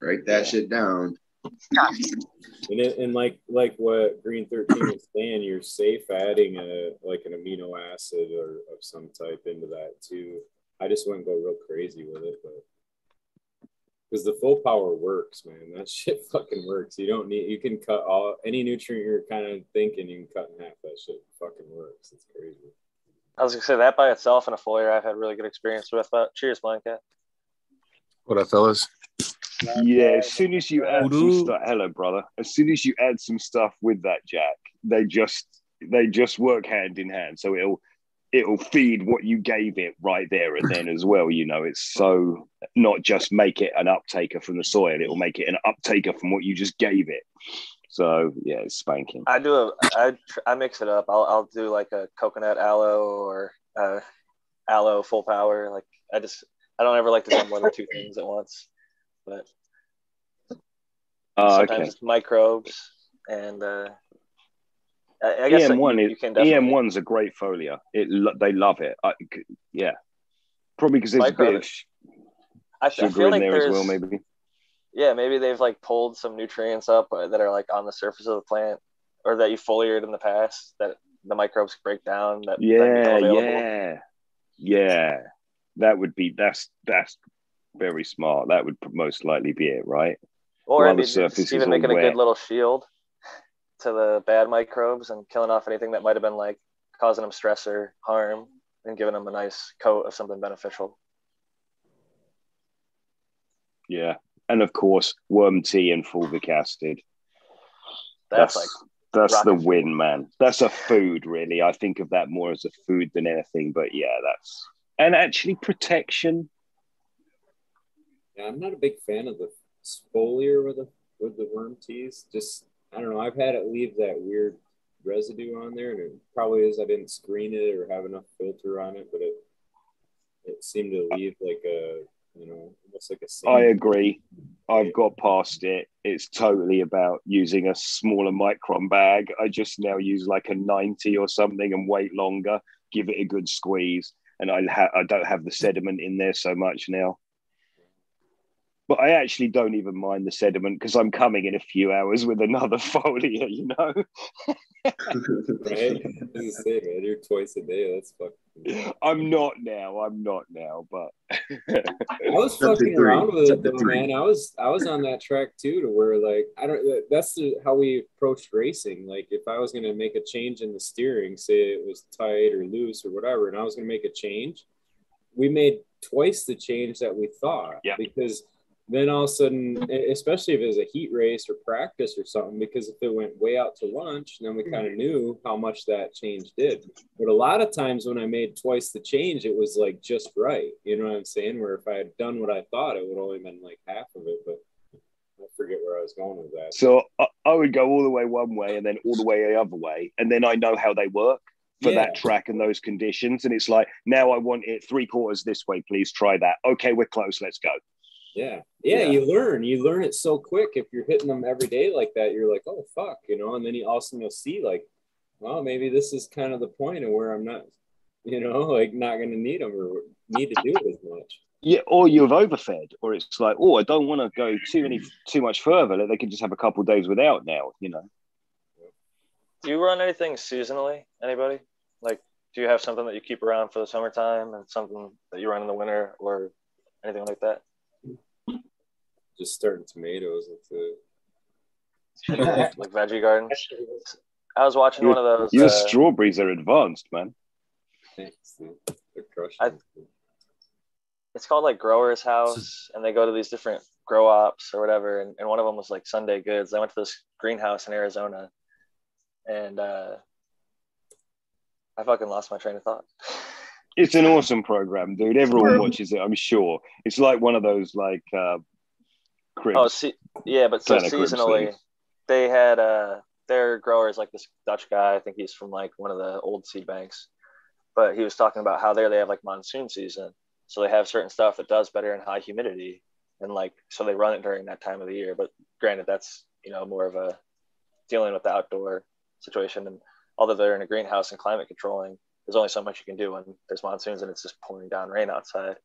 Write that shit down. And it, and like like what Green Thirteen is saying, you're safe adding a like an amino acid or of some type into that too. I just wouldn't go real crazy with it, but because the full power works, man. That shit fucking works. You don't need you can cut all any nutrient you're kind of thinking you can cut in half. That shit fucking works. It's crazy. I was gonna say that by itself in a foliar I've had really good experience with. But cheers, Blanket. What up, fellas? Yeah, as soon as you add some stuff, hello, brother. As soon as you add some stuff with that jack, they just they just work hand in hand. So it'll it'll feed what you gave it right there and then as well. You know, it's so not just make it an uptaker from the soil; it'll make it an uptaker from what you just gave it. So yeah, it's spanking. I do a I tr- I mix it up. I'll I'll do like a coconut aloe or uh, aloe full power. Like I just I don't ever like to do more than two things at once. But Oh, sometimes okay. it's microbes and uh, I, I guess EM that one you, is you can definitely EM one's a great foliar. It they love it. I, yeah, probably because there's a bit of sh- I, I sugar feel in like there as well. Maybe. yeah maybe they've like pulled some nutrients up uh, that are like on the surface of the plant or that you foliated in the past that the microbes break down that Yeah, become yeah, yeah. That would be that's that's very smart. That would most likely be it, right? Or I mean, even making a wet. good little shield to the bad microbes and killing off anything that might have been like causing them stress or harm and giving them a nice coat of something beneficial. Yeah, and of course, worm tea and fulvic acid. That's, That's like that's the win, man. That's a food, really. I think of that more as a food than anything. But yeah, that's and actually protection. Yeah, I'm not a big fan of the spolier with the with the worm teas. Just I don't know. I've had it leave that weird residue on there, and it probably is I didn't screen it or have enough filter on it, but it it seemed to leave like a you know almost like a. sand. I agree. I've got past it. It's totally about using a smaller micron bag. I just now use like a 90 or something and wait longer, give it a good squeeze. And I, ha- I don't have the sediment in there so much now. But I actually don't even mind the sediment because I'm coming in a few hours with another foliar, you know? right? You say, man, you're twice a day. That's fucking. I'm not now. I'm not now, but I was Step fucking three. around with Step it though, man. I was I was on that track too, to where like I don't. That's the, how we approached racing. Like if I was gonna make a change in the steering, say it was tight or loose or whatever, and I was gonna make a change, we made twice the change that we thought. Yeah. Because then all of a sudden, especially if it was a heat race or practice or something, because if it went way out to lunch, then we kind of mm-hmm. knew how much that change did. But a lot of times when I made twice the change, it was like just right. You know what I'm saying? Where if I had done what I thought, it would only have been like half of it. But I forget where I was going with that. so I, I would go all the way one way and then all the way the other way. And then I know how they work. for Yeah. that track and those conditions. And it's like, now I want it three quarters this way, please try that. Okay, we're close, let's go. Yeah. yeah. Yeah. You learn. You learn it so quick. If you're hitting them every day like that, you're like, oh fuck, you know, and then you also you'll see like, well, maybe this is kind of the point of where I'm not, you know, like not gonna need them or need to do it as much. Yeah, or you've overfed, or it's like, oh, I don't want to go too many too much further. Like, They can just have a couple days without now, you know. Do you run anything seasonally? Anybody? Like, do you have something that you keep around for the summertime and something that you run in the winter or anything like that? Just starting tomatoes with the like veggie garden? I was watching one of those. Your uh, strawberries are advanced, man. thanks. They're crushing. I- it's called like Grower's House, and they go to these different grow ops or whatever. And, and one of them was like Sunday Goods. I went to this greenhouse in Arizona, and uh, I fucking lost my train of thought. It's an awesome program, dude. Everyone watches it, I'm sure. It's like one of those like uh cribs. Oh, see, yeah, but so seasonally, they had uh, their growers like this Dutch guy. I think he's from like one of the old seed banks, but he was talking about how there they have like monsoon season, so they have certain stuff that does better in high humidity, and like so they run it during that time of the year. But granted, that's you know more of a dealing with the outdoor situation, and although they're in a greenhouse and climate controlling, there's only so much you can do when there's monsoons and it's just pouring down rain outside.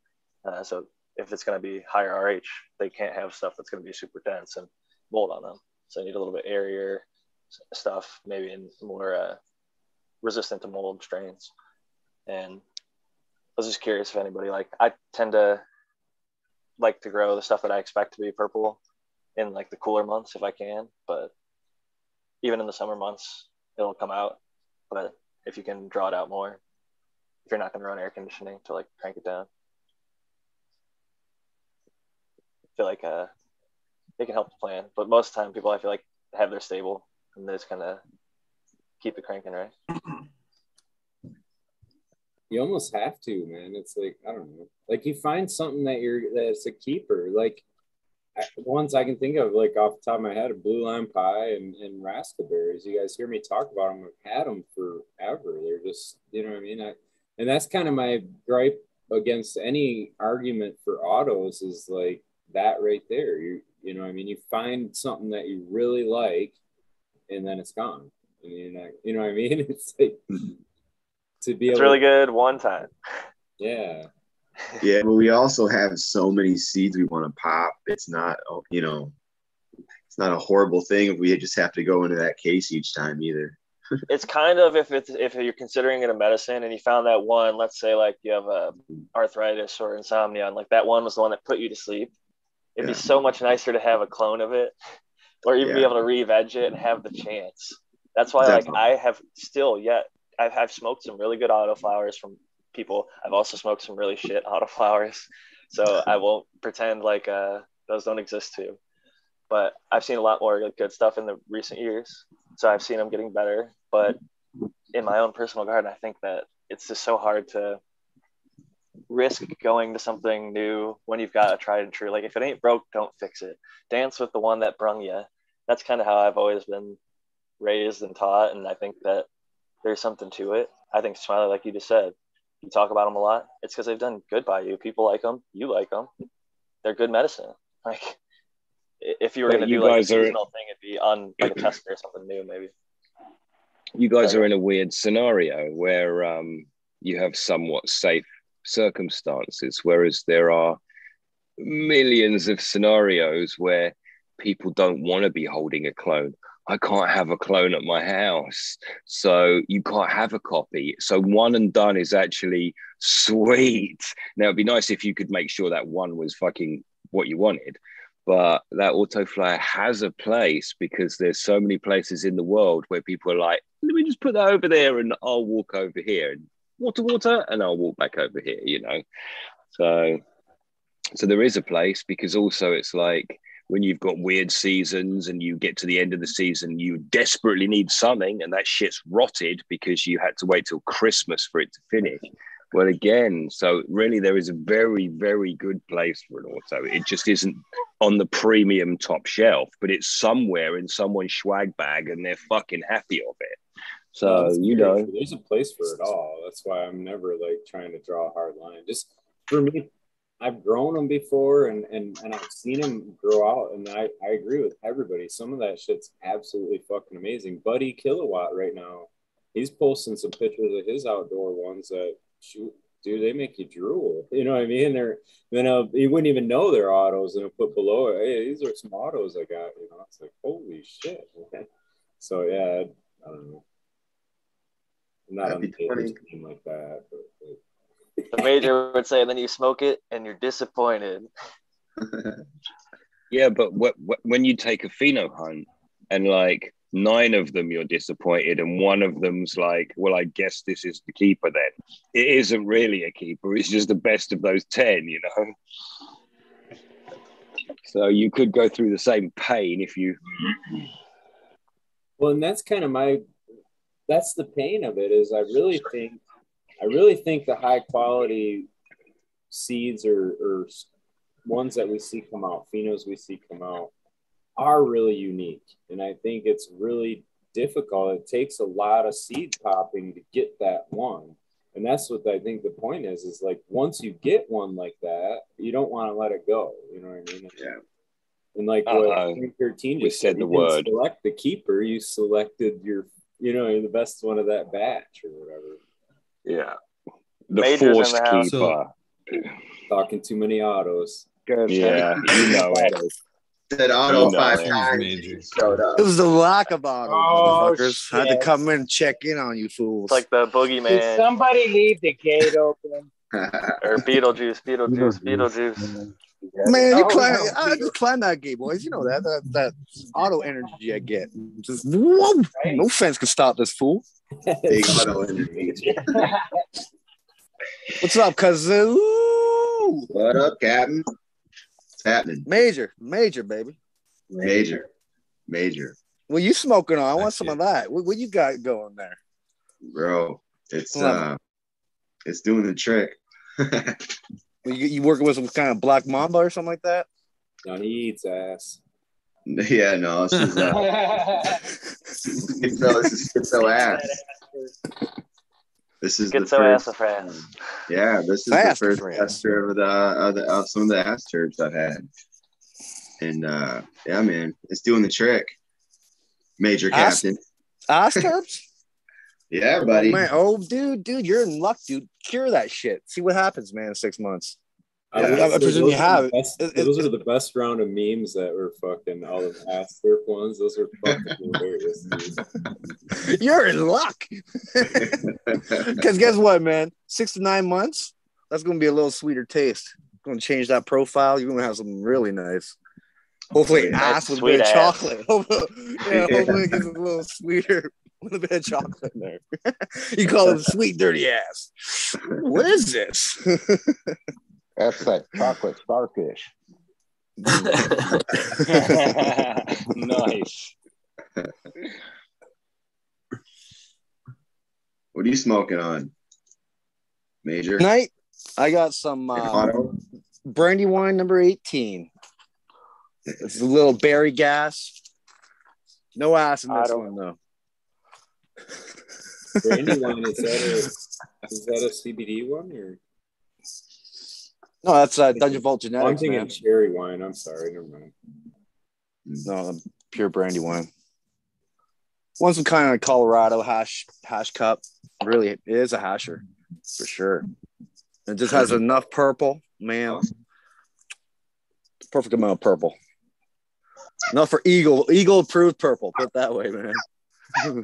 Uh, so if it's going to be higher RH, they can't have stuff that's going to be super dense and mold on them. So they need a little bit airier stuff, maybe in more uh, resistant to mold strains. And I was just curious if anybody like I tend to like to grow the stuff that I expect to be purple in like the cooler months if I can, but even in the summer months it'll come out. But if you can draw it out more, if you're not going to run air conditioning to like crank it down. I feel like uh, it can help the plan. But most of the time, people I feel like have their stable and they just kind of keep it cranking, right? You almost have to, man. It's like I don't know. Like you find something that you're that's a keeper. Like ones I can think of, like off the top of my head, a blue lime pie and, and raspberries. You guys hear me talk about them. I've had them forever. They're just, you know what I mean? I, and that's kind of my gripe against any argument for autos is like that right there. You, you know I mean? You find something that you really like and then it's gone. And you're not, you know what I mean? It's like to be It's able really good one time. Yeah. Yeah, but we also have so many seeds we want to pop. It's not, oh, you know, it's not a horrible thing if we just have to go into that case each time either. it's kind of if it's if you're considering it a medicine and you found that one let's say like you have a arthritis or insomnia and like that one was the one that put you to sleep it'd Yeah. be so much nicer to have a clone of it or even be able to re-veg it and have the chance that's why like i have still yet I've, I've smoked some really good autoflowers from people i've also smoked some really shit autoflowers so i won't pretend like uh those don't exist too but I've seen a lot more good stuff in the recent years. So I've seen them getting better. But in my own personal garden, I think that it's just so hard to risk going to something new when you've got a tried and true. Like if it ain't broke, don't fix it. Dance with the one that brung you. That's kind of how I've always been raised and taught, and I think that there's something to it. I think Smiley, like you just said, you talk about them a lot. It's because they've done good by you. People like them. You like them. They're good medicine. Like if you were going to do like a guys are- seasonal thing, it'd be on like a tester or something new, maybe. you guys are in a weird scenario where um, you have somewhat safe circumstances, whereas there are millions of scenarios where people don't want to be holding a clone. I can't have a clone at my house, so you can't have a copy. So one and done is actually sweet. Now it'd be nice if you could make sure that one was fucking what you wanted, but that autoflower has a place because there's so many places in the world where people are like, let me just put that over there and I'll walk over here and water, water, and I'll walk back over here, you know. So, so there is a place because also it's like when you've got weird seasons and you get to the end of the season, you desperately need something, and that shit's rotted because you had to wait till Christmas for it to finish. Well, again, so really there is a very, very good place for an auto. It just isn't on the premium top shelf, but it's somewhere in someone's swag bag and they're fucking happy of it. So, you know, true. there's a place for it all. That's why I'm never like trying to draw a hard line. Just for me, I've grown them before and and and I've seen them grow out, and I I agree with everybody. Some of that shit's absolutely fucking amazing. Buddy Kilowatt right now, he's posting some pictures of his outdoor ones that shoot. Dude, they make you drool. You know what I mean? They're then uh, you wouldn't even know they're autos, and it'll put below it. Hey, these are some autos I got. You know, it's like holy shit. so yeah, I don't know. I'm not on the Taylor's 20. team like that, but, but The major would say, and then you smoke it and you're disappointed. Yeah, but wh- wh- when you take a pheno hunt and like nine of them you're disappointed, and one of them's like, well, I guess this is the keeper then. It isn't really a keeper, it's just the best of those 10, you know? So you could go through the same pain if you. well, and that's kind of my that's the pain of it is I really think I really think the high quality seeds or, or ones that we see come out, phenos we see come out, are really unique, and I think it's really difficult. It takes a lot of seed popping to get that one. And that's what I think the point is, is like once you get one like that, you don't want to let it go. You know what I mean? Yeah. And like uh-uh. what Uh-oh. Frank 13 We just said the word. Select the keeper. You selected your, you know, you're the best one of that batch or whatever. Yeah. The Majors in forced the house. keeper. Talking too many autos. yeah, you know it. Said auto You know five it. times. Showed up. It was the lack of autos, Oh, motherfuckers. I had to come in and check in on you fools. It's like the Did boogeyman somebody leave the gate open? or Beetlejuice, Beetlejuice, Beetlejuice. Man, you climb. I just climb that gate, boys. You know that that, that auto energy I get. Just whoa, no fence can stop this fool. Big auto energy. What's up, Kazoo? What up, Captain? What's happening? Major, major, baby. Major, major, What you smoking on? I want That's some it. of that. What, what you got going there? bro. It's Love uh, it's doing the trick. You, you working with some kind of black mamba or something like that? No, he eats ass. yeah, no, this is uh, schizo, this is schizo ass. This is Get the so first, ass fast. yeah, this is Fast the first friend. tester of the, of the of some of the ass turds I've had, and uh, yeah, man, it's doing the trick. Major Ass- captain, Ass terps? yeah, buddy. Oh, man. oh, dude, dude, you're in luck, dude. Cure that shit. See what happens, man. In six months. I Yeah, would I presume you have. best- It- it- those are the best round of memes that were fucking all the ass surf ones. Those are fucking hilarious. Dude. You're in luck. Because guess what, man? Six to nine months. That's gonna be a little sweeter taste. Gonna change that profile. You're gonna have something really nice. Hopefully, Nice ass with a bit of ass. chocolate. yeah, hopefully it gets a little sweeter with a bit of chocolate in there. you call it sweet dirty ass. What is this? That's that chocolate starfish. nice. What are you smoking on, Major? Tonight, I got some uh, brandy wine number 18. It's a little berry gas. No ass in this one, though. Brandy wine is that a is that a CBD one or? No, that's uh, Dungeon Vault Oh, I'm Genetics, thinking man. cherry wine. I'm sorry, never mind. No, pure brandy wine. Want some kind of Colorado hash hash cup. Really, it is a hasher for sure. It just has enough purple, man. Perfect amount of purple. Enough for Eagle, Eagle approved purple. Put it that way, man.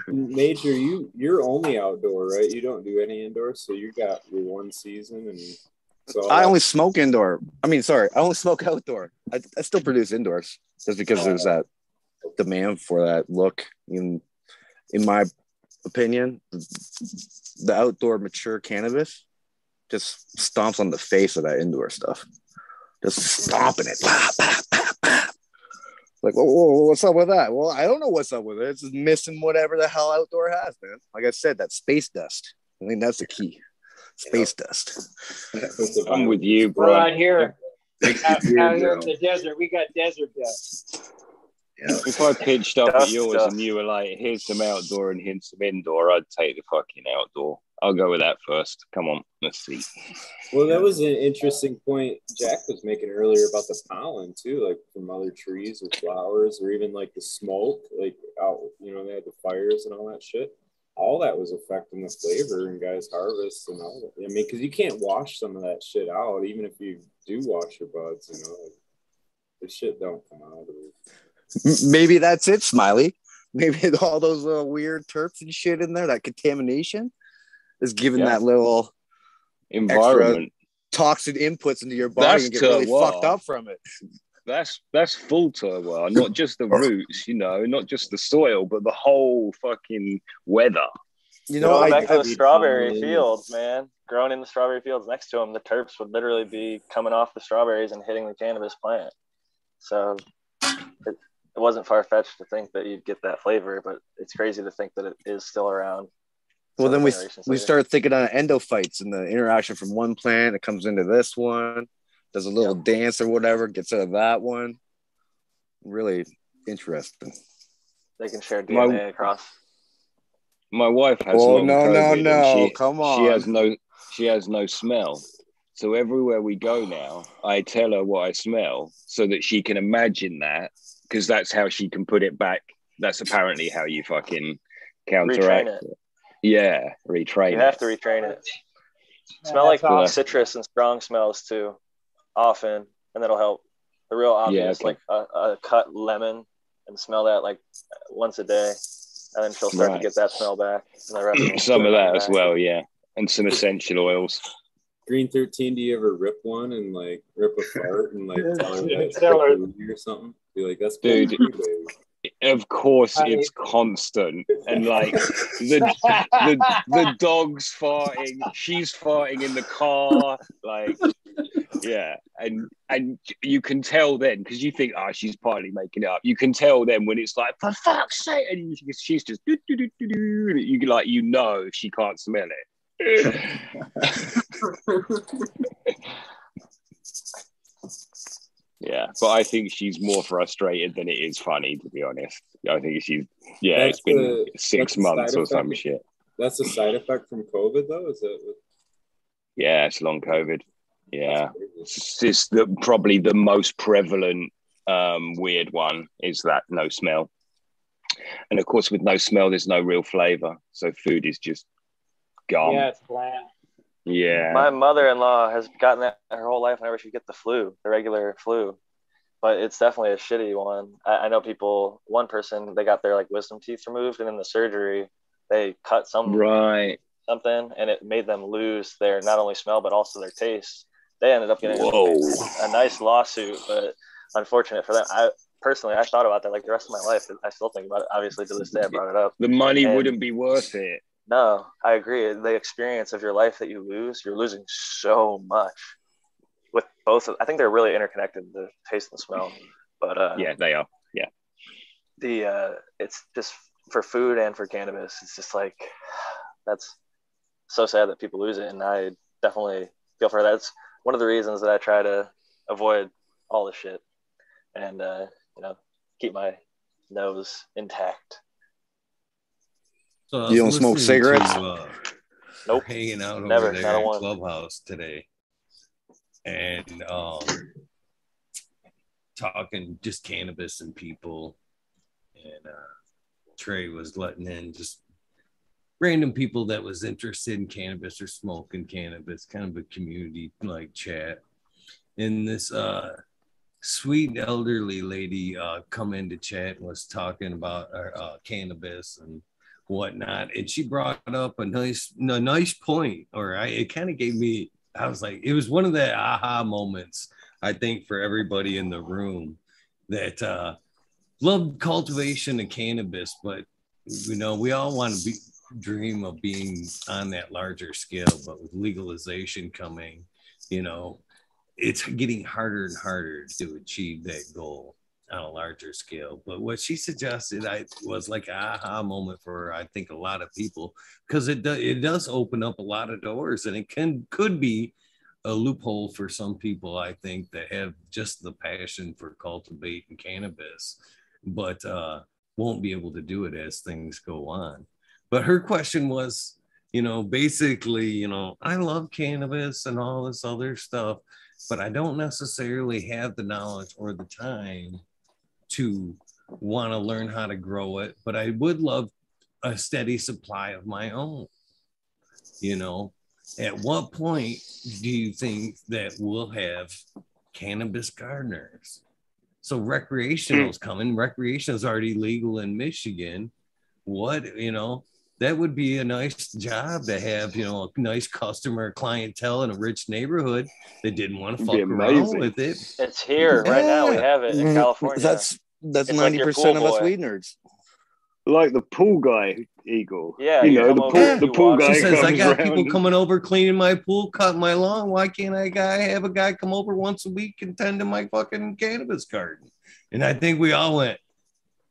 Major, you you're only outdoor, right? You don't do any indoor, so you got your one season, and so I only smoke indoor. I mean, sorry, I only smoke outdoor. I, I still produce indoors just because there's that demand for that look. In in my opinion, the outdoor mature cannabis just stomps on the face of that indoor stuff. Just stomping it. Bah, bah. Like, whoa, whoa, whoa, what's up with that? Well, I don't know what's up with it. It's just missing whatever the hell outdoor has, man. Like I said, that space dust. I think that's the key. Space dust. I'm with you, We're bro. out here, Makes out, you out here in the desert. We got desert dust. Yeah. If I pitched up at yours dust. and you were like, here's some outdoor and here's some indoor, I'd take the fucking outdoor. I'll go with that first. Come on, let's see. Well, that was an interesting point Jack was making earlier about the pollen too, like from other trees or flowers, or even like the smoke, like out, you know, they had the fires and all that shit. All that was affecting the flavor and guys' harvest and all that. I mean, because you can't wash some of that shit out, even if you do wash your buds, you know, like, the shit don't come out of it. Maybe that's it, Smiley. Maybe all those little weird terps and shit in there, that contamination is giving Yeah. that little Environment. toxic inputs into your body That's and get really terroir. fucked up from it. That's that's full terroir, not just the oh. roots, you know, not just the soil, but the whole fucking weather. You Go know, I, back to I- the strawberry pollen. fields, man. Growing in the strawberry fields next to them, the terps would literally be coming off the strawberries and hitting the cannabis plant. So it, it wasn't far fetched to think that you'd get that flavor, but it's crazy to think that it is still around. Well, then we we start thinking on endophytes and the interaction from one plant. It comes into this one, does a little dance or whatever, gets out of that one. Really interesting. They can share My- DNA across. My wife has Oh no, no, COVID and no! She, Come on. she has no she has no smell. So everywhere we go now, I tell her what I smell so that she can imagine that because that's how she can put it back. That's apparently how you fucking counteract. Retrain it. Yeah, retrain You it. have to retrain it. Man, Smell like awesome. citrus and strong smells too, often, and that'll help. The real obvious, okay. like a, a cut lemon, and smell that like once a day, and then she'll start Right. to get that smell back. And the rest will Some of come that as well, yeah, and some essential oils. Green thirteen, do you ever rip one and like rip a fart and like tell her that it's Similar. cookie or something? Be like, that's Dude. Bullshit, baby. Of course, I- it's constant, and like the the the dog's farting, she's farting in the car, like Yeah, and and you can tell then because you think, oh, she's partly making it up. You can tell then when it's like, for fuck's sake, and she's just do, do, do, do, do, you like you know she can't smell it. yeah, but I think she's more frustrated than it is funny, to be honest. I think she's yeah, That's it's been the- six months or some shit. That's a side effect from COVID, though. Is it? Yeah, it's long COVID. Yeah. it's it's the probably the most prevalent um, weird one is that no smell, and of course with no smell there's no real flavor, so food is just gone. Yeah, it's bland. Yeah, My mother-in-law has gotten that her whole life whenever she get the flu, the regular flu. But it's definitely a shitty one. I, I know people. One person they got their like wisdom teeth removed, and in the surgery they cut some right. something, and it made them lose their not only smell but also their taste. They ended up getting Whoa. a nice lawsuit, but unfortunate for them. I personally I thought about that like the rest of my life. I still think about it. Obviously, to this day, I brought it up. The money And- wouldn't be worth it. No, I agree. The experience of your life that you lose, you're losing so much. With both, of, I think they're really interconnected, the taste and the smell. But uh, Yeah, they are. Yeah. The uh, it's just for food and for cannabis. It's just like that's so sad that people lose it, and I definitely feel for that. It's one of the reasons that I try to avoid all the shit and uh, you know keep my nose intact. So You don't smoke cigarettes? To, uh, Nope. hanging out Never, over there a in one. clubhouse today, and um, talking just cannabis and people, and uh, Trey was letting in just random people that was interested in cannabis or smoking cannabis, kind of a community like chat. And this uh, sweet elderly lady uh, come into chat and was talking about uh, uh, cannabis and whatnot, and she brought up a nice, a nice point, or I, it kind of gave me. I was like, it was one of the aha moments. I think for everybody in the room that uh, love cultivation of cannabis, but you know, we all want to be dream of being on that larger scale, but with legalization coming, you know, it's getting harder and harder to achieve that goal on a larger scale. But what she suggested, I was like aha moment for I think a lot of people because it do, it does open up a lot of doors, and it can could be a loophole for some people. I think that have just the passion for cultivating cannabis, but uh, won't be able to do it as things go on. But her question was, you know, basically, you know, I love cannabis and all this other stuff, but I don't necessarily have the knowledge or the time to want to learn how to grow it, but I would love a steady supply of my own. You know, at what point do you think that we'll have cannabis gardeners? So recreational's hmm. coming. Recreational is already legal in Michigan. What you know, that would be a nice job to have. You know, a nice customer clientele in a rich neighborhood that didn't want to fuck around amazing. with it. It's here right now. We have it in Mhm. California. That's that's It's like ninety percent of pool us weed nerds. Like the pool guy, Eagle. Yeah, you you know come the over, pool, the pool guy She says, I got around people and- coming over cleaning my pool, cutting my lawn. Why can't I guy have a guy come over once a week and tend to my fucking cannabis garden? And I think we all went,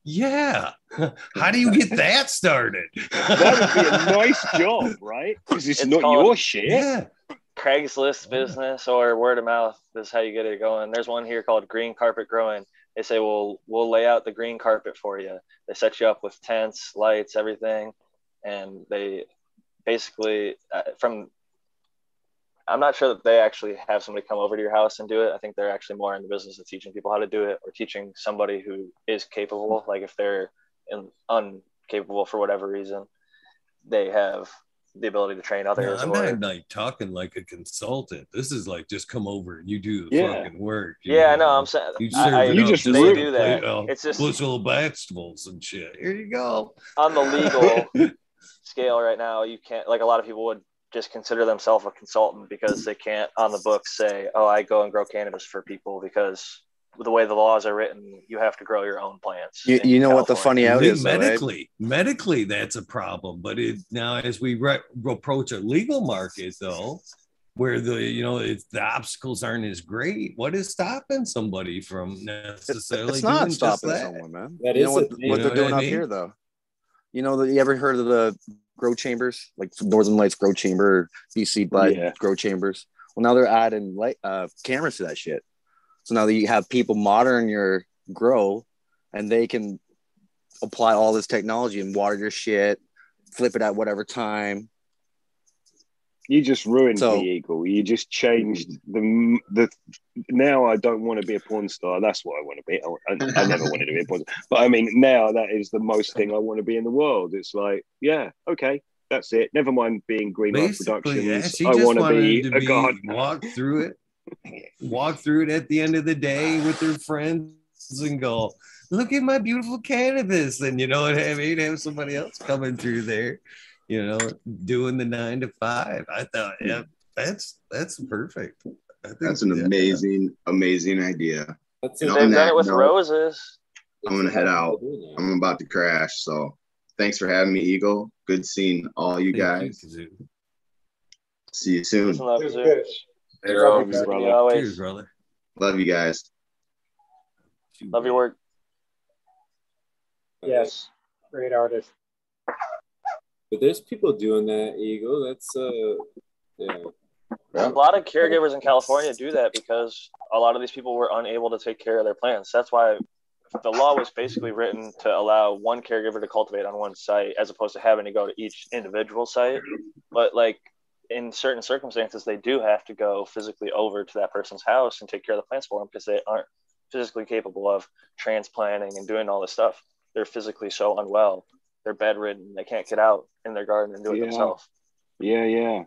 Yeah. How do you get that started? That would be a nice job, right? Because it's, It's not called- your shit. Yeah. Craigslist business or word of mouth is how you get it going. There's one here called Green Carpet Growing. They say, "Well, we'll lay out the green carpet for you." They set you up with tents, lights, everything, and they basically uh, from. I'm not sure that they actually have somebody come over to your house and do it. I think they're actually more in the business of teaching people how to do it or teaching somebody who is capable. Like if they're in, uncapable for whatever reason, they have the ability to train No, others. I'm or, not like talking like a consultant. This is like just come over and you do the Yeah. fucking work. you yeah, know? no, I'm saying You I- serve I- it You up just just they like do that. plate of It's just little of vegetables and shit. Here you go. on the legal scale right now. You can't like a lot of people would just consider themselves a consultant because they can't on the books say, "Oh, I go and grow cannabis for people," because the way the laws are written, you have to grow your own plants. You, you know what the funny out Me- is, though, eh? medically, medically, that's a problem. But it now, as we re- approach a legal market, though, where the you know it's the obstacles aren't as great. What is stopping somebody from necessarily it's not doing just stopping that? someone, man. That you is know what, what they're doing what I up mean? here, though. You know, that you ever heard of the grow chambers, like Northern Lights grow chamber, BC Bud Yeah. grow chambers? Well, now they're adding light uh, cameras to that shit. So now that you have people monitoring your grow, and they can apply all this technology and water your shit, flip it at whatever time. You just ruined So- the eagle. You just changed the the. Now I don't want to be a porn star. That's what I want to be. I, I never wanted to be a porn star, but I mean now that is the most thing I want to be in the world. It's like, yeah, okay, that's it. Never mind being Green Light Basically, yeah, Productions. she I want to be a be gardener. walk through it, walk through it at the end of the day with her friends and go, look at my beautiful cannabis. And you know what I mean? Have somebody else coming through there, you know, doing the nine to five. I thought, hmm. yeah, that's that's perfect. I think That's an yeah. amazing, amazing idea. That's And it. on They've done it with note- roses. I'm gonna head out. I'm about to crash. So thanks for having me, Eagle. Good seeing all you Thank guys. Kazoo. See you soon. Love, Good Kazoo. fish. Later on, Love you, brother. always. Cheers, brother. Love you guys. Love your work. Yes, great artist. But there's people doing that, Eagle. That's uh, yeah. A lot of caregivers in California do that because a lot of these people were unable to take care of their plants. That's why the law was basically written to allow one caregiver to cultivate on one site as opposed to having to go to each individual site. But like in certain circumstances, they do have to go physically over to that person's house and take care of the plants for them because they aren't physically capable of transplanting and doing all this stuff. They're physically so unwell. They're bedridden. They can't get out in their garden and do it Yeah. themselves. Yeah, yeah,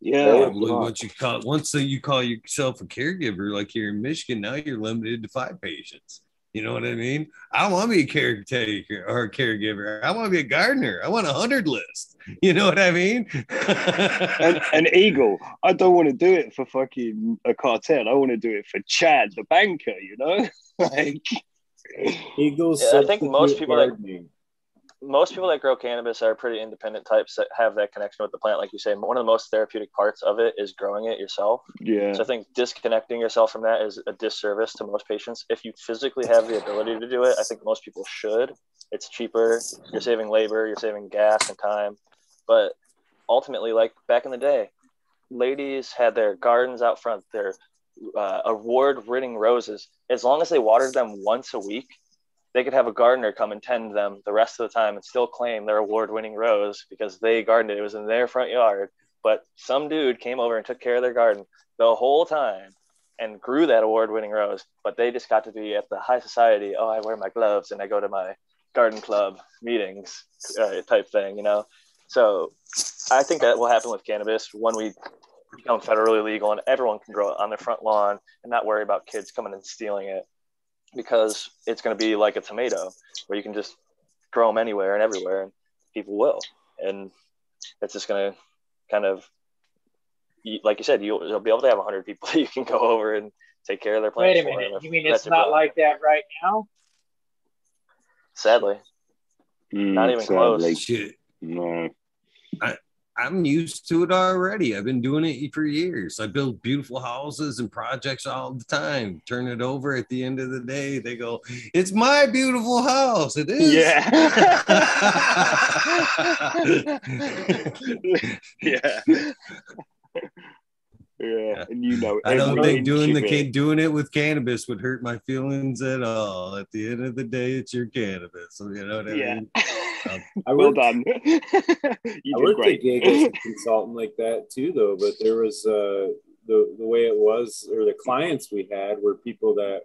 yeah. Probably once you call once you call yourself a caregiver, like here in Michigan, now you're limited to five patients. You know what I mean? I want to be a caretaker or a caregiver. I want to be a gardener. I want a hundred list. You know what I mean? an, and Eagle, I don't want to do it for fucking a cartel. I want to do it for Chad, the banker. You know, like Eagles. Yeah, I think most substitute people that- gardening. Most people that grow cannabis are pretty independent types that have that connection with the plant. Like you say, one of the most therapeutic parts of it is growing it yourself. yeah, So I think disconnecting yourself from that is a disservice to most patients. If you physically have the ability to do it, I think most people should. It's cheaper. You're saving labor. You're saving gas and time. But ultimately, like back in the day, ladies had their gardens out front, their uh, award-winning roses. As long as they watered them once a week, they could have a gardener come and tend them the rest of the time and still claim their award-winning rose because they gardened it. It was in their front yard. But some dude came over and took care of their garden the whole time and grew that award-winning rose. But they just got to be at the high society. Oh, I wear my gloves and I go to my garden club meetings uh, type thing, you know. So I think that will happen with cannabis when we become federally legal and everyone can grow it on their front lawn and not worry about kids coming and stealing it because it's going to be like a tomato where you can just grow them anywhere and everywhere and people will and it's just going to kind of like you said you'll, you'll be able to have 100 people that you can go over and take care of their plants Wait a minute. You mean it's not goal. like that right now? sadly Not Mm, even sadly. close. Shit. No, I'm used to it already. I've been doing it for years. I build beautiful houses and projects all the time. Turn it over at the end of the day. They go, It's my beautiful house. It is. yeah, yeah, yeah. And you know, I don't think doing the it. doing it with cannabis would hurt my feelings at all. At the end of the day, it's your cannabis. So you know what I Yeah. mean? Um, I well worked, done. you I did worked great. at gig as a consultant like that too, though. But there was uh, the the way it was, or the clients we had were people that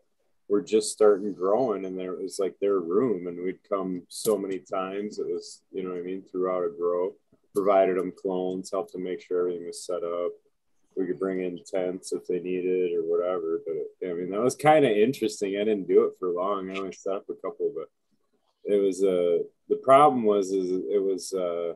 were just starting growing, and there was like their room, and we'd come so many times. It was, you know, what I mean, throughout a grow, provided them clones, helped them make sure everything was set up. We could bring in tents if they needed or whatever. But I mean, that was kind of interesting. I didn't do it for long. I only set up a couple, but it was uh the problem was is it was uh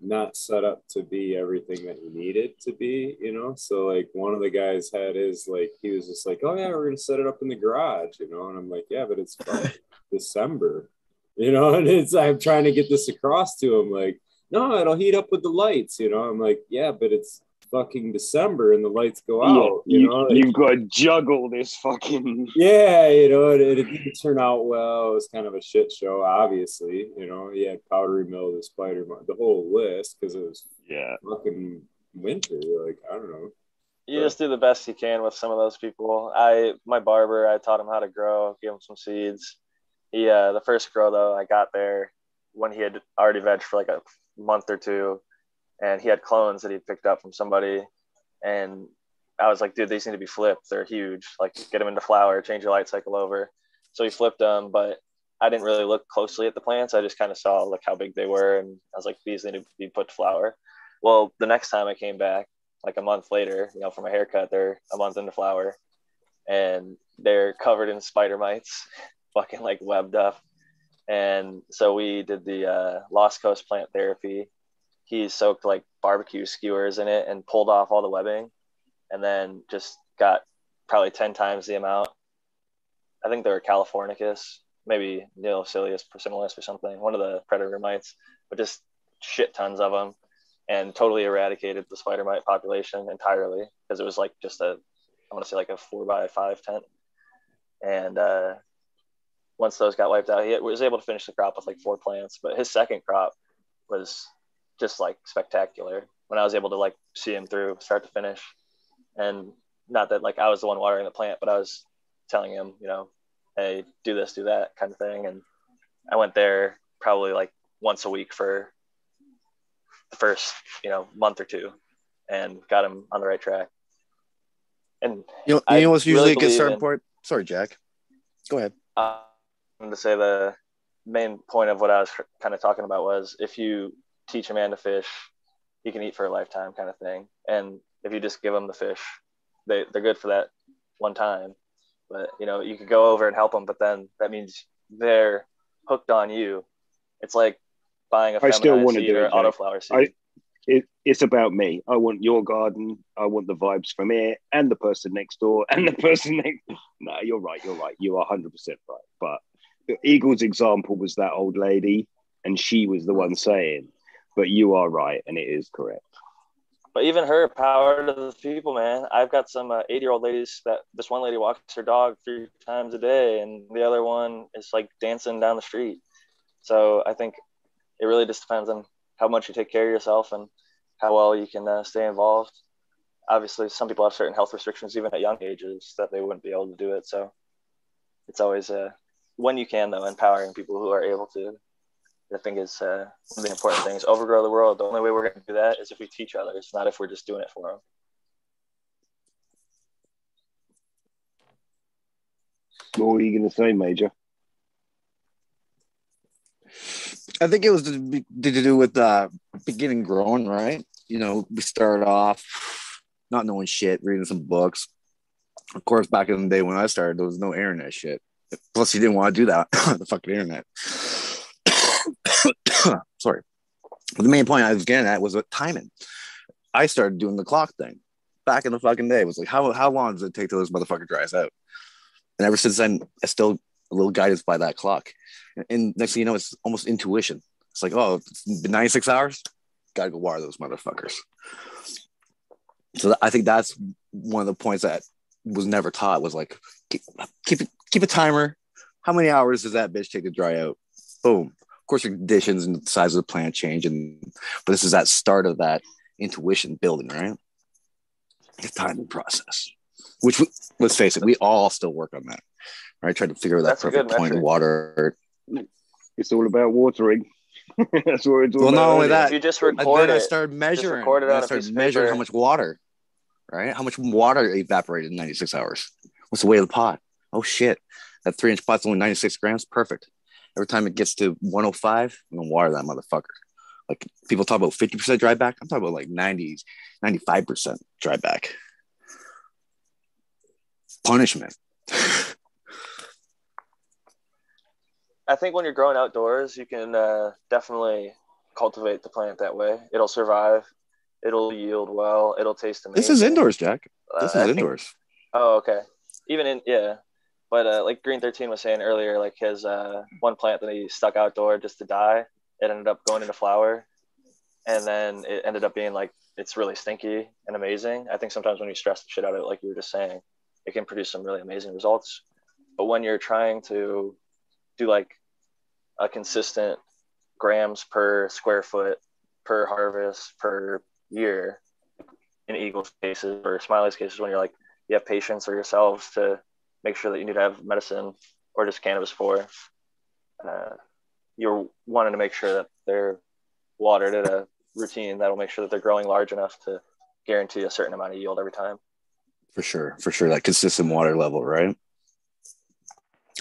not set up to be everything that you needed to be you know so like one of the guys had his like he was just like oh yeah we're gonna set it up in the garage you know and i'm like yeah but it's december you know and it's i'm trying to get this across to him like no it'll heat up with the lights you know i'm like yeah but it's fucking December and the lights go out. yeah, you, you, know, you've got to juggle this fucking. yeah, you know, it, it didn't turn out well. It was kind of a shit show, obviously. You know, you had Powdery Mill, the Spider, the whole list because it was Yeah, fucking winter. Like I don't know. You just do the best you can with some of those people. I my barber, I taught him how to grow, gave him some seeds. Yeah, uh, the first grow though, I got there when he had already veg for like a month or two, and he had clones that he picked up from somebody, and I was like, dude, these need to be flipped. They're huge. Like, get them into flower, change your light cycle over. So he flipped them, but I didn't really look closely at the plants. I just kind of saw like how big they were, and I was like, these need to be put to flower. Well, the next time I came back, like a month later, you know, for my haircut, they're a month into flower, and they're covered in spider mites, fucking like webbed up. And so we did the uh, Lost Coast plant therapy. He soaked like barbecue skewers in it and pulled off all the webbing, and then just got probably ten times the amount. I think they were Californicus, maybe Neoseiulus persimilis or something, one of the predator mites, but just shit tons of them and totally eradicated the spider mite population entirely because it was like just a I want to say like a four by five tent. And uh, once those got wiped out, he was able to finish the crop with like four plants. But his second crop was just like spectacular when I was able to like see him through start to finish. And not that like I was the one watering the plant, but I was telling him, you know, hey, do this, do that kind of thing. And I went there probably like once a week for the first, you know, month or two and got him on the right track. And You know, you know what's usually really a good starting point? Sorry, Jack. Go ahead. uh, I wanted to say the main point of what I was kind of talking about was if you teach a man to fish, he can eat for a lifetime kind of thing. And if you just give them the fish, they, they're good for that one time. But, you know, you could go over and help them, but then that means they're hooked on you. It's like buying a I still wanna seed do it, autoflower seed. I- it, it's about me. I want your garden. I want the vibes from here and the person next door and the person next. No, you're right. You're right. You are 100% right. But the Eagles' example was that old lady, and she was the one saying, but you are right, and it is correct. But even her, power to the people, man. I've got some uh, 80 year old ladies that this one lady walks her dog three times a day, and the other one is like dancing down the street. So I think it really just depends on how much you take care of yourself and how well you can uh, stay involved. Obviously, some people have certain health restrictions even at young ages that they wouldn't be able to do it. So it's always uh, when you can, though, empowering people who are able to. I think is uh, one of the important things. Overgrow the world. The only way we're going to do that is if we teach others, not if we're just doing it for them. What were you going to say, Major? I think it was to, do with uh, beginning growing, right? You know, we started off not knowing shit, reading some books. Of course, back in the day when I started, there was no internet shit. Plus, you didn't want to do that on the fucking internet. Sorry. The main point I was getting at was timing. I started doing the clock thing back in the fucking day. It was like, how, how long does it take till this motherfucker dries out? And ever since then, I still a little guided by that clock. And next thing you know, it's almost intuition. It's like, oh, it's been 96 hours, gotta go water those motherfuckers. So I think that's one of the points that was never taught was like, keep keep, keep a timer. How many hours does that bitch take to dry out? Boom. Of course, your conditions and the size of the plant change, and but this is that start of that intuition building, right? The timing process, which we, let's face it, we all still work on that, right? Try to figure out that That's perfect point in metric. water. It's all about watering. That's what it's all Well, about. not only that, if you just And record then I started measuring. record it Then on I a piece started of measuring paper. how much water, right? How much water evaporated in 96 hours. What's the weight of the pot? Oh shit, that three inch pot's only 96 grams. Perfect. Every time it gets to 105, I'm gonna water that motherfucker. Like people talk about 50% dry back. I'm talking about like 90s, 95% dry back. Punishment. I think when you're growing outdoors, you can uh, definitely cultivate the plant that way. It'll survive. It'll yield well. It'll taste amazing. This is indoors, Jack. Uh, This I is think- indoors. Oh, okay. Even in yeah, but uh, like Green Thirteen was saying earlier, like his uh, one plant that he stuck outdoor just to die, it ended up going into flower, and then it ended up being like it's really stinky and amazing. I think sometimes when you stress the shit out of it, like you were just saying, it can produce some really amazing results. But when you're trying to do like a consistent grams per square foot per harvest per year in Eagles cases or Smiley's cases, when you're like, you have patience or yourselves to make sure that you need to have medicine or just cannabis for, uh, you're wanting to make sure that they're watered at a routine that'll make sure that they're growing large enough to guarantee a certain amount of yield every time. For sure, for sure, that consistent water level, right?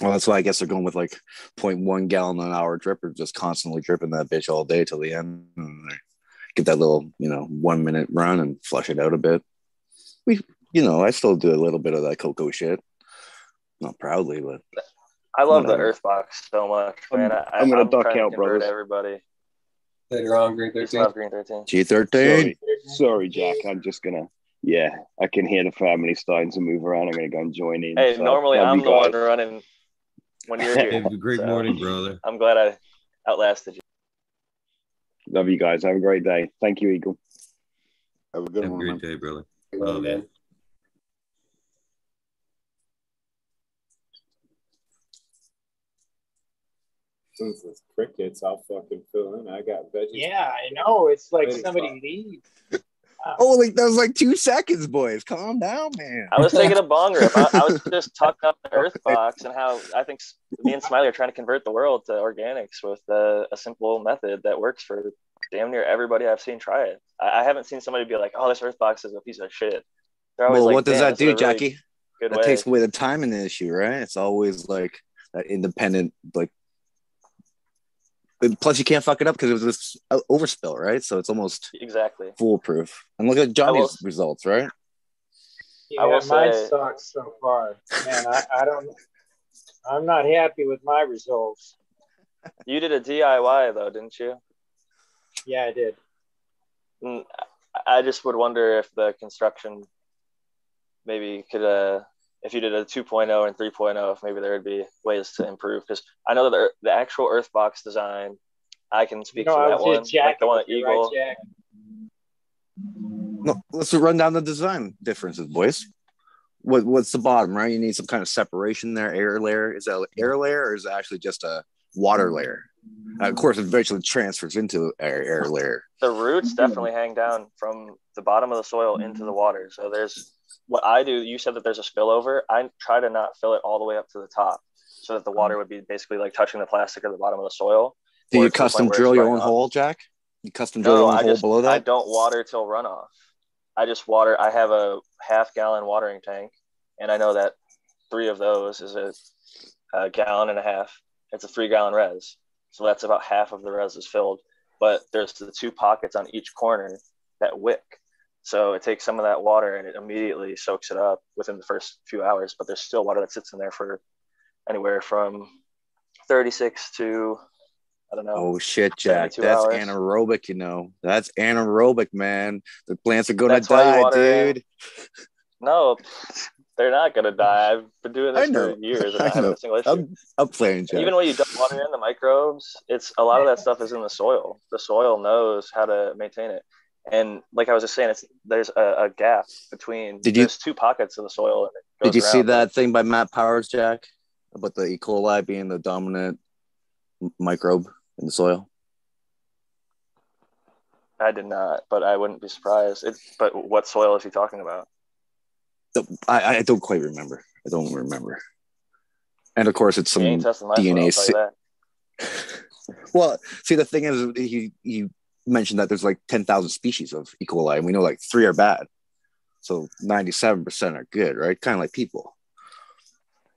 Well, that's why I guess they're going with like 0.1 gallon an hour dripper, just constantly dripping that bitch all day till the end. And get that little, you know, one minute run and flush it out a bit. We, you know, I still do a little bit of that cocoa shit. Not proudly, but I love the Whatever. Earth Box so much, man. I, I'm gonna duck trying to out, convert brothers. Everybody, Later on, Green 13. Green Thirteen. G13. Sorry, sorry, Jack. I'm just gonna. Yeah, I can hear the family starting to move around. I'm gonna go and join in. Hey, So, normally I'm you the one guys. running when you're Hey, here. great So, morning, brother. I'm glad I outlasted you. Love you guys. Have a great day. Thank you, Eagle. Have a good Have a one. man. great day, brother. Good one, Oh, man. Since it's crickets, I'll fucking fill in. I got veggies. Yeah, I know. It's like Waiting somebody spot. leaves. Oh, like that was like two seconds, boys. Calm down, man. I was taking a bong rip. I, I was just talking about the Earth Box and how I think me and Smiley are trying to convert the world to organics with uh, a simple method that works for damn near everybody I've seen try it. I, I haven't seen somebody be like, "Oh, this Earth Box is a piece of shit." Well, like, what does that do, a really Jackie? Good That way. takes away the time in the issue, right? It's always like that independent, like. But Plus, you can't fuck it up because it was this uh, overspill, right? So it's almost Exactly. foolproof. And look at Johnny's will- results, right? Yeah, I will mine say- sucks so far. Man, I, I don't. I'm not happy with my results. You did a DIY though, didn't you? Yeah, I did. Mm, I I just would wonder if the construction maybe could, uh, if you did a 2.0 and 3.0, if maybe there would be ways to improve. Because I know that the, the actual Earthbox design, I can speak no, to that one, just like the one at Eagle. right, No, let's run down the design differences, boys. What what's the bottom, right? You need some kind of separation there, air layer. Is that an air layer or is it actually just a water layer? Uh, of course, eventually transfers into air, air layer. the roots definitely hang down from the bottom of the soil into the water. So there's what I do. You said that there's a spillover. I try to not fill it all the way up to the top, so that the water would be basically like touching the plastic at the bottom of the soil. Do you custom drill your own hole, Jack? You custom drill No, your own I hole just below that? I don't water till runoff. I just water. I have a half gallon watering tank, and I know that three of those is a, a gallon and a half. It's a three gallon res, so that's about half of the res is filled. But there's the two pockets on each corner that wick, so it takes some of that water and it immediately soaks it up within the first few hours. But there's still water that sits in there for anywhere from 36 to I don't know. Oh shit, Jack. That's hours. anaerobic, you know. That's anaerobic, man. The plants are gonna That's die, dude. No, they're not gonna die. I've been doing this for years I know. had a single issue. I'm, I'm playing, Jack. Even when you don't water in the microbes, it's a lot of that stuff is in the soil. The soil knows how to maintain it. And like I was just saying, it's there's a, a gap between Did you- there's two pockets of the soil. Did you goes see that thing by Matt Powers, Jack, about the E. coli being the dominant m- microbe in the soil? I did not, but I wouldn't be surprised. It, but what soil is he talking about? I, I don't quite remember. I don't remember. And of course, it's some ain't testing my soil, DNA. Si- well, see, the thing is, he he mentioned that there's like ten thousand species of E. coli, and we know like three are bad. So ninety-seven percent are good, right? Kind of like people.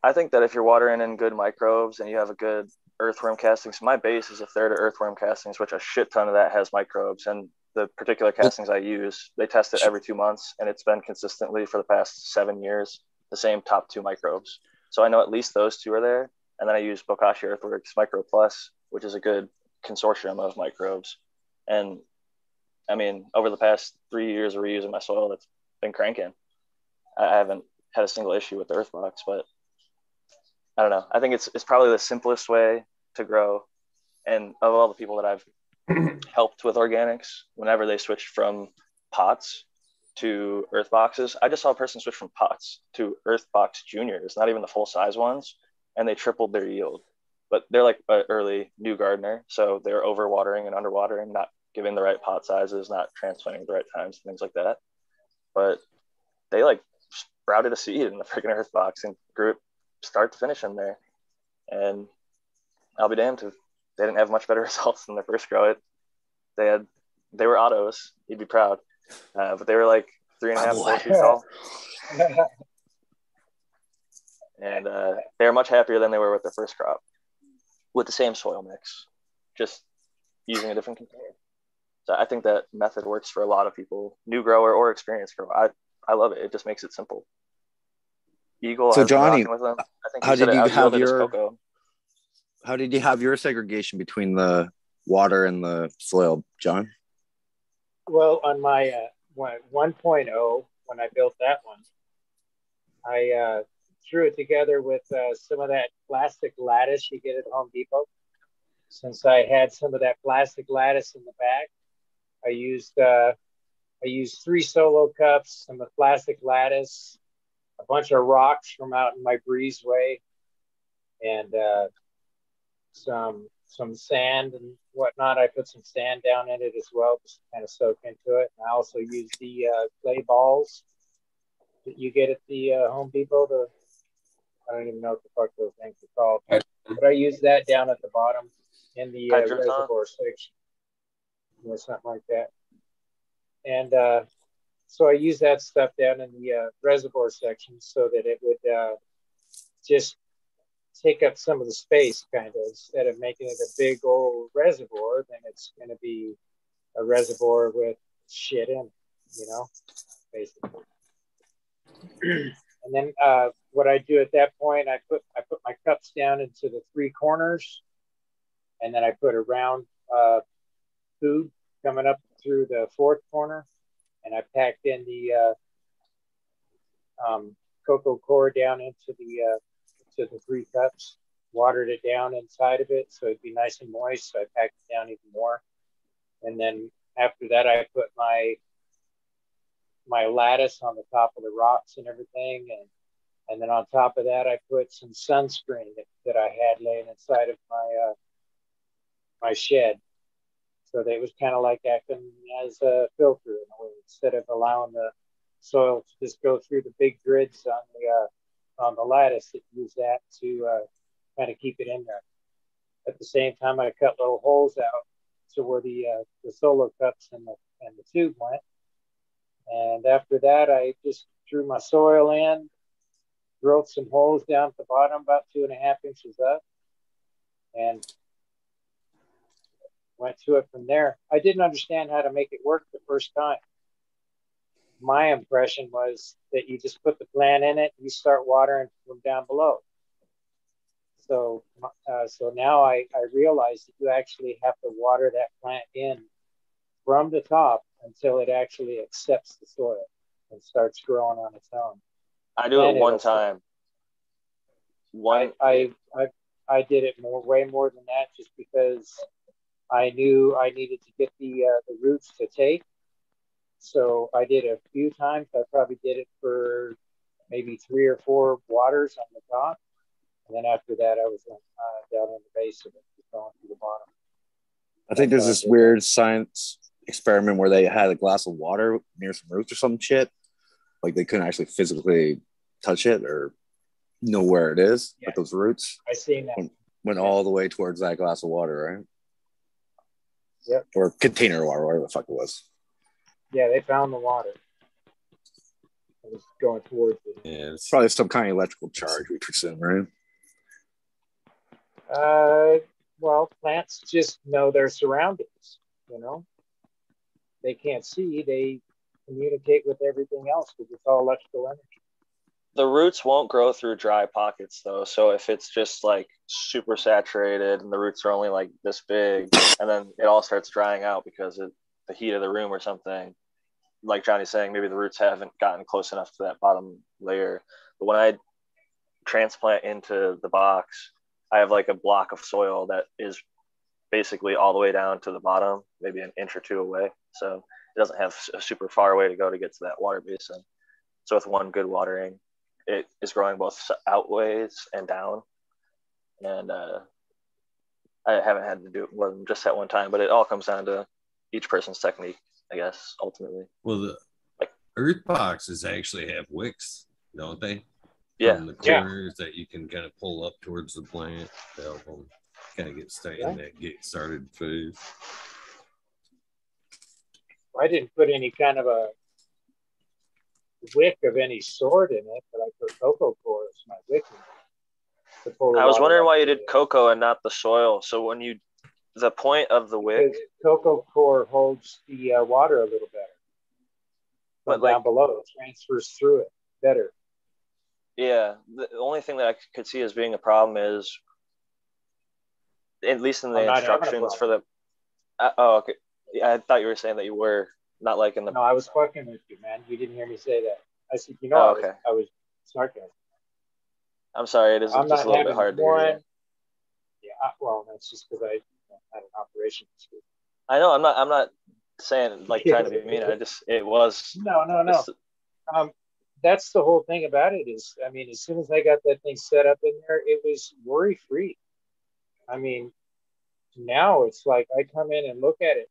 I think that if you're watering in good microbes and you have a good earthworm castings, my base is a third of earthworm castings, which a shit ton of that has microbes. And the particular castings I use, they test it every two months, and it's been consistently for the past seven years the same top two microbes. So I know at least those two are there. And then I use Bokashi Earthworks Micro Plus, which is a good consortium of microbes. And I mean, over the past three years of reusing my soil, that's been cranking. I haven't had a single issue with the Earthbox, but I don't know. I think it's it's probably the simplest way to grow. And of all the people that I've helped with organics, whenever they switched from pots to earth boxes. I just saw a person switch from pots to earth box juniors, not even the full size ones, and they tripled their yield. But they're like an early new gardener, so they're overwatering and underwatering, not giving the right pot sizes, not transplanting the right times, things like that. But they like sprouted a seed in the freaking earth box and grew it start to finish in there. And I'll be damned if they didn't have much better results than their first grow it. They had they were autos. You'd be proud, uh, but they were like three and a half, four feet tall, and uh, they were much happier than they were with their first crop, with the same soil mix, just using a different container. So I think that method works for a lot of people, new grower or experienced grower. I I love it. It just makes it simple. Eagle. So Johnny, with them. I think how did you have your- cocoa. How did you have your segregation between the water and the soil, John? Well, on my uh, one- 1.0, when I built that one, I uh, threw it together with uh, some of that plastic lattice you get at Home Depot. Since I had some of that plastic lattice in the back, I used uh, I used three solo cups, some of the plastic lattice, a bunch of rocks from out in my breezeway, and uh, some some sand and whatnot. I put some sand down in it as well, just to kind of soak into it. And I also use the uh, clay balls that you get at the uh, Home Depot. I don't even know what the fuck those things are called, but I use that down at the bottom in the uh, reservoir section, or something like that. And uh, so I use that stuff down in the uh, reservoir section so that it would uh, just take up some of the space, kind of, instead of making it a big old reservoir, then it's going to be a reservoir with shit in, it, you know, basically. and then uh, what I do at that point, I put I put my cups down into the three corners, and then I put a round uh, food coming up through the fourth corner, and I packed in the uh, um, coco coir down into the uh, to the three cups, watered it down inside of it so it'd be nice and moist. So I packed it down even more, and then after that, I put my my lattice on the top of the rocks and everything, and and then on top of that, I put some sunscreen that, that I had laying inside of my uh, my shed. So that it was kind of like acting as a filter in a way, instead of allowing the soil to just go through the big grids on the uh, on the lattice. It use that to uh, kind of keep it in there. At the same time, I cut little holes out to where the uh, the solo cups and the and the tube went. And after that, I just threw my soil in, drilled some holes down at the bottom, about two and a half inches up, and went to it from there. I didn't understand how to make it work the first time. My impression was that you just put the plant in it, and you start watering from down below. So, uh, so now I, I realize that you actually have to water that plant in from the top until it actually accepts the soil and starts growing on its own. I do it one time. One. I, I, I, I did it more, way more than that, just because I knew I needed to get the uh, the roots to take. So I did a few times. I probably did it for maybe three or four waters on the top, and then after that, I was uh, down in the base of it, going to the bottom. I think there's this weird science experiment where they had a glass of water near some roots or some shit. Like they couldn't actually physically touch it or know where it is, Yeah. but those roots I seen that. went, went all the way towards that glass of water, right? Yep. Or container of water, whatever the fuck it was. Yeah, they found the water. It was going towards it. Yeah, It's probably some kind of electrical charge, we presume, right? Uh, well, plants just know their surroundings. You know, they can't see; they communicate with everything else because it's all electrical energy. the roots won't grow through dry pockets though. So if it's just like super saturated and the roots are only like this big, and then it all starts drying out because of the heat of the room or something, like Johnny's saying, maybe the roots haven't gotten close enough to that bottom layer. But when I transplant into the box, I have like a block of soil that is basically all the way down to the bottom, maybe an inch or two away. So it doesn't have a super far way to go to get to that water basin. So with one good watering, it is growing both outways and down. And uh, I haven't had to do it more than just at one time, but it all comes down to each person's technique, I guess, ultimately. Well, the Like- earth boxes actually have wicks, don't they? Yeah. From the Yeah. corners that you can kind of pull up towards the plant to help them kind of get started in that get started phase. I didn't put any kind of a wick of any sort in it, but I put coco coir as my wick. in it to pull the I was wondering why you did uh, cocoa and not the soil. So when you, the point of the wick, because Coco coir holds the uh, water a little better. But like- down below, it transfers through it better. yeah, the only thing that I could see as being a problem is, at least in the I'm having a instructions for the, uh, oh, okay. Yeah, I thought you were saying that you were not liking the, No, I was fucking with you, man. You didn't hear me say that. I said, you know, Oh, I, was, okay. I was sarcasm. I'm sorry, it is I'm just a little bit hard to one. hear. Yeah, well, that's just because I had an operation this. I know, I'm not, I'm not saying like trying to be mean. I just, it was, No, no, no. Um, that's the whole thing about it. Is I mean, as soon as I got that thing set up in there, it was worry free. I mean, now it's like I come in and look at it.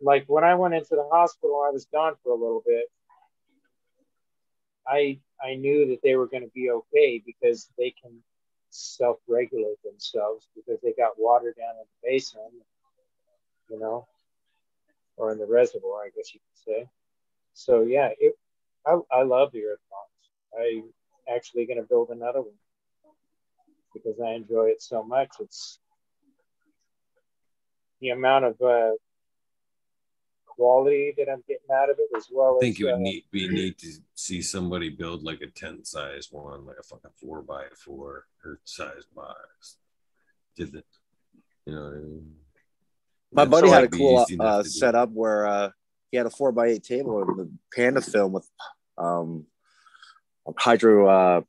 Like when I went into the hospital, I was gone for a little bit. I I knew that they were going to be okay because they can self-regulate themselves because they got water down in the basin, you know, or in the reservoir, I guess you could say. So yeah, it, I I love the earth box. I'm actually going to build another one because I enjoy it so much. It's the amount of uh, quality that I'm getting out of it, as well I think as it would uh, need, be neat to see somebody build like a tent size one, like a fucking four by four earth size box. Did the, you know what I mean? My buddy had a cool easy enough uh, setup where uh, he had a four by eight table and the panda film with um, hydro uh,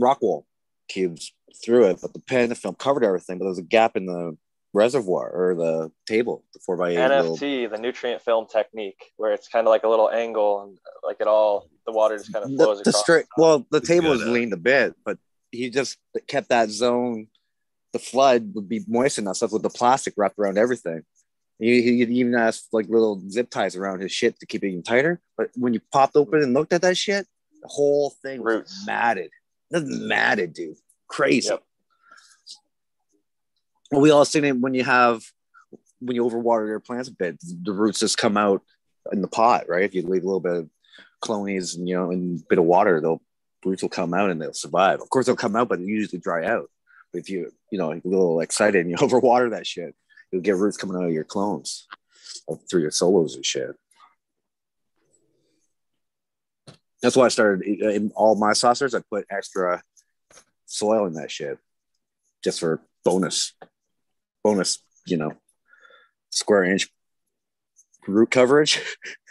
rockwool cubes through it, but the panda film covered everything. But there was a gap in the reservoir or the table, the four by eight. little- NFT, the nutrient film technique, where it's kind of like a little angle and like it all, the water just kind of flows the across. straight. Well, the It's table good, was uh, leaned a bit, but he just kept that zone. The flood would be moist enough stuff with the plastic wrapped around everything. He, he even has like little zip ties around his shit to keep it even tighter. But when you popped open and looked at that shit, the whole thing was Roots. matted. That's matted, dude. Crazy. Yep. We all seen it when you have when you overwater your plants a bit, the roots just come out in the pot, right? If you leave a little bit of clonies and you know a bit of water, they'll roots will come out and they'll survive. Of course, they'll come out, but they usually dry out. But if you you know a little excited and you overwater that shit, you'll get roots coming out of your clones uh, through your solos and shit. That's why I started in all my saucers. I put extra soil in that shit just for bonus, bonus, you know, square inch root coverage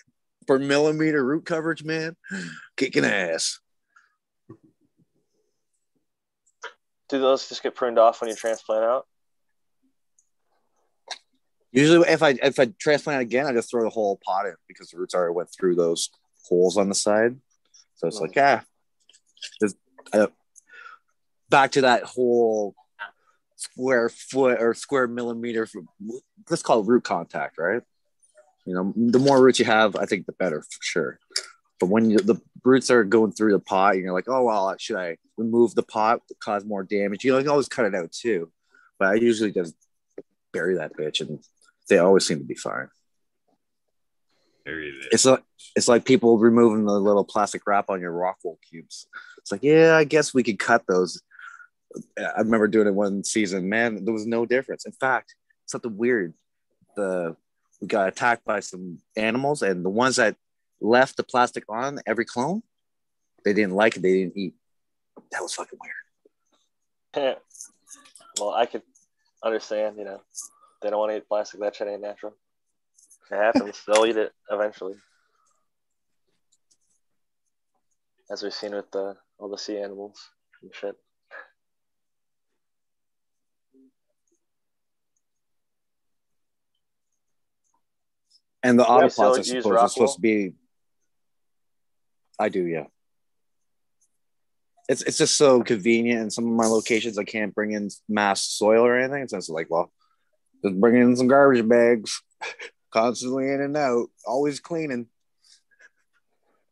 per millimeter root coverage, man. Kicking ass. Do those just get pruned off when you transplant out? Usually, if I if I transplant again, I just throw the whole pot in because the roots already went through those holes on the side. So it's like, ah, There's- uh, back to that whole square foot or square millimeter. Let's call it root contact, right? You know, the more roots you have, I think the better for sure. But when you, the roots are going through the pot, and you're like, oh well, should I remove the pot to cause more damage? You know, you can always cut it out too. But I usually just bury that bitch, and they always seem to be fine. It. It's like it's like people removing the little plastic wrap on your rockwool cubes. It's like, yeah, I guess we could cut those. I remember doing it one season. Man, there was no difference. In fact, something weird. The we got attacked by some animals, and the ones that left the plastic on every clone, they didn't like it. They didn't eat. That was fucking weird. well, I could understand, you know, they don't want to eat plastic. That shit ain't natural. It happens. They'll eat it eventually. As we've seen with the, all the sea animals and shit. And the You guys autopods still are supposed, are supposed to be. I do, yeah. It's it's just so convenient. In some of my locations, I can't bring in mass soil or anything. So it's like, well, just bring in some garbage bags, constantly in and out, always cleaning.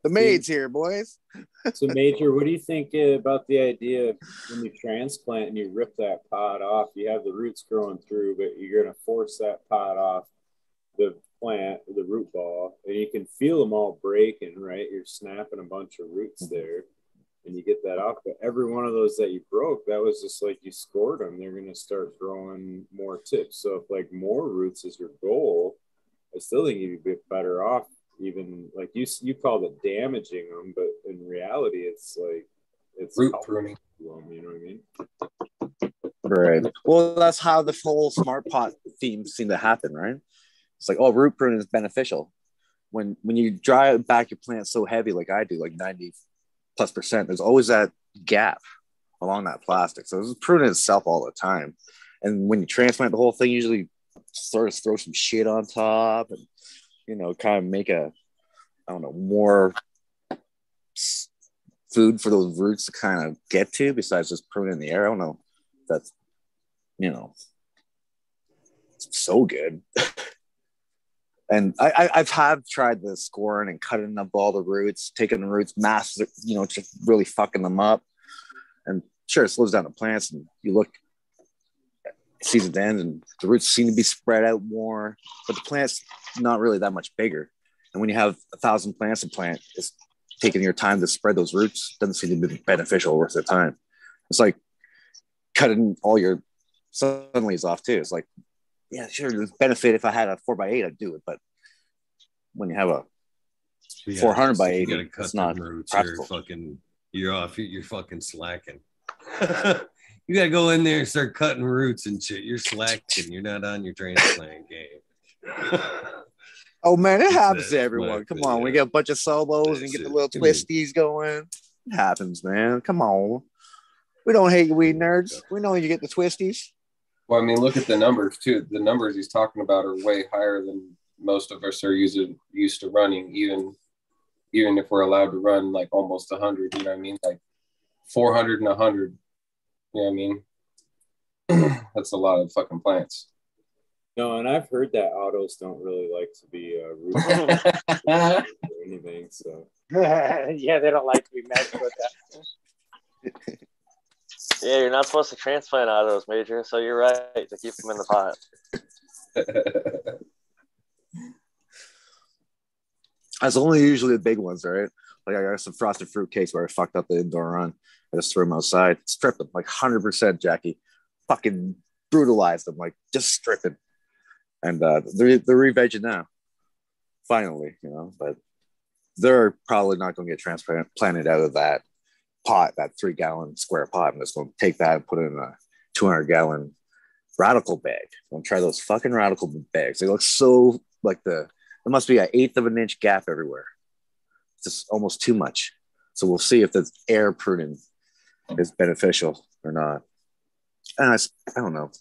The maid's here, boys. So, Major, what do you think uh, about the idea of when you transplant and you rip that pod off? You have the roots growing through, but you're going to force that pod off the plant, the root ball, and you can feel them all breaking, right? You're snapping a bunch of roots mm-hmm. there, and you get that off. But every one of those that you broke, that was just like you scored them. They're going to start growing more tips. So, if like more roots is your goal, I still think you'd be better off even like you you called it damaging them, but in reality, it's like it's Root pruning. to 'em, you know what I mean? Right. Well, that's how the whole smart pot theme seemed to happen, right? It's like, oh, root pruning is beneficial. When when you dry back your plant so heavy, like I do, like 90 plus percent, there's always that gap along that plastic. So it's pruning itself all the time. And when you transplant the whole thing, usually sort of throw some shit on top and you know, kind of make a I don't know, more food for those roots to kind of get to besides just pruning the air. I don't know. That's you know so good. and I, I I've have tried the scoring and cutting up all the roots, taking the roots, mass, you know, just really fucking them up. And sure, it slows down the plants, and you look at season's end, and the roots seem to be spread out more, but the plant's not really that much bigger. And when you have a thousand plants to plant, it's taking your time to spread those roots doesn't seem to be beneficial worth the time. It's like cutting all your sun leaves off too. It's like, yeah, sure, there's benefit if I had a four by eight, I'd do it. But when you have a You 400 by you 80, gotta it's not roots. practical. You're fucking, you're off. You're, fucking slacking. you gotta go in there and start cutting roots and shit. You're slacking. You're not on your transplant game. oh man, it happens to everyone. Come on, we get a bunch of solos and That's get the little twisties going. It happens, man. Come on. We don't hate you, weed nerds. We know you get the twisties. Well, I mean, look at the numbers too. The numbers he's talking about are way higher than most of us are using used to running. Even even if we're allowed to run like almost hundred, you know what I mean? Like four hundred and hundred. You know what I mean? That's a lot of fucking plants. No, and I've heard that autos don't really like to be uh, root or anything. So yeah, they don't like to be messed with that. Yeah, you're not supposed to transplant autos, Major. So you're right to keep them in the pot. That's only usually the big ones, right? Like I got some frosted fruit cakes where I fucked up the indoor run. I just threw them outside, stripped them like 100%, Jackie. Fucking brutalized them, like just stripping. And uh, they're, they're re-vegging now, finally, you know, but they're probably not going to get transplanted out of that pot, that three gallon square pot. I'm just going to take that and put it in a 200 gallon radical bag. I'm going to try those fucking radical bags. They look so like the, there must be an eighth of an inch gap everywhere. It's just almost too much. So we'll see if the air pruning is beneficial or not. And I, I don't know.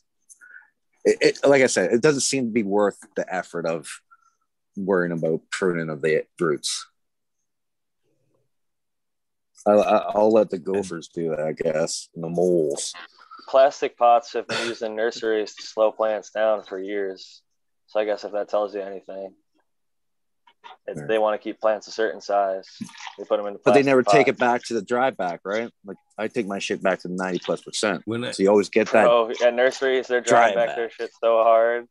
It, it, like I said, it doesn't seem to be worth the effort of worrying about pruning of the roots. I, I, I'll let the gophers do that, I guess, and the moles. Plastic pots have been used in nurseries to slow plants down for years. So I guess if that tells you anything, if Yeah. they want to keep plants a certain size, they put them in. The. But they never take it back to the dry back, right? Like I take my shit back to 90 plus percent. When I, So you always get that. Oh, at nurseries, they're Dry drying back back. their shit so hard.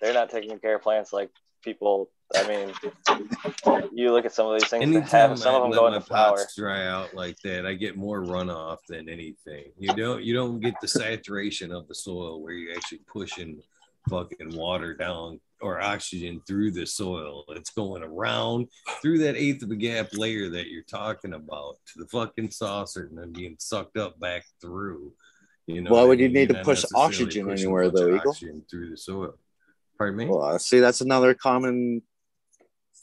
They're not taking care of plants like people. I mean, you look at some of these things. That anytime have, some I of them let go my into flower. pots dry out like that, I get more runoff than anything. You don't you don't get the saturation of the soil where you're actually pushing fucking water down or oxygen through the soil. It's going around through that eighth of a gap layer that you're talking about to the fucking saucer and then being sucked up back through. You know, Why would you need to push oxygen anywhere though, Eagle? oxygen through the soil. Pardon me? Well, see, that's another common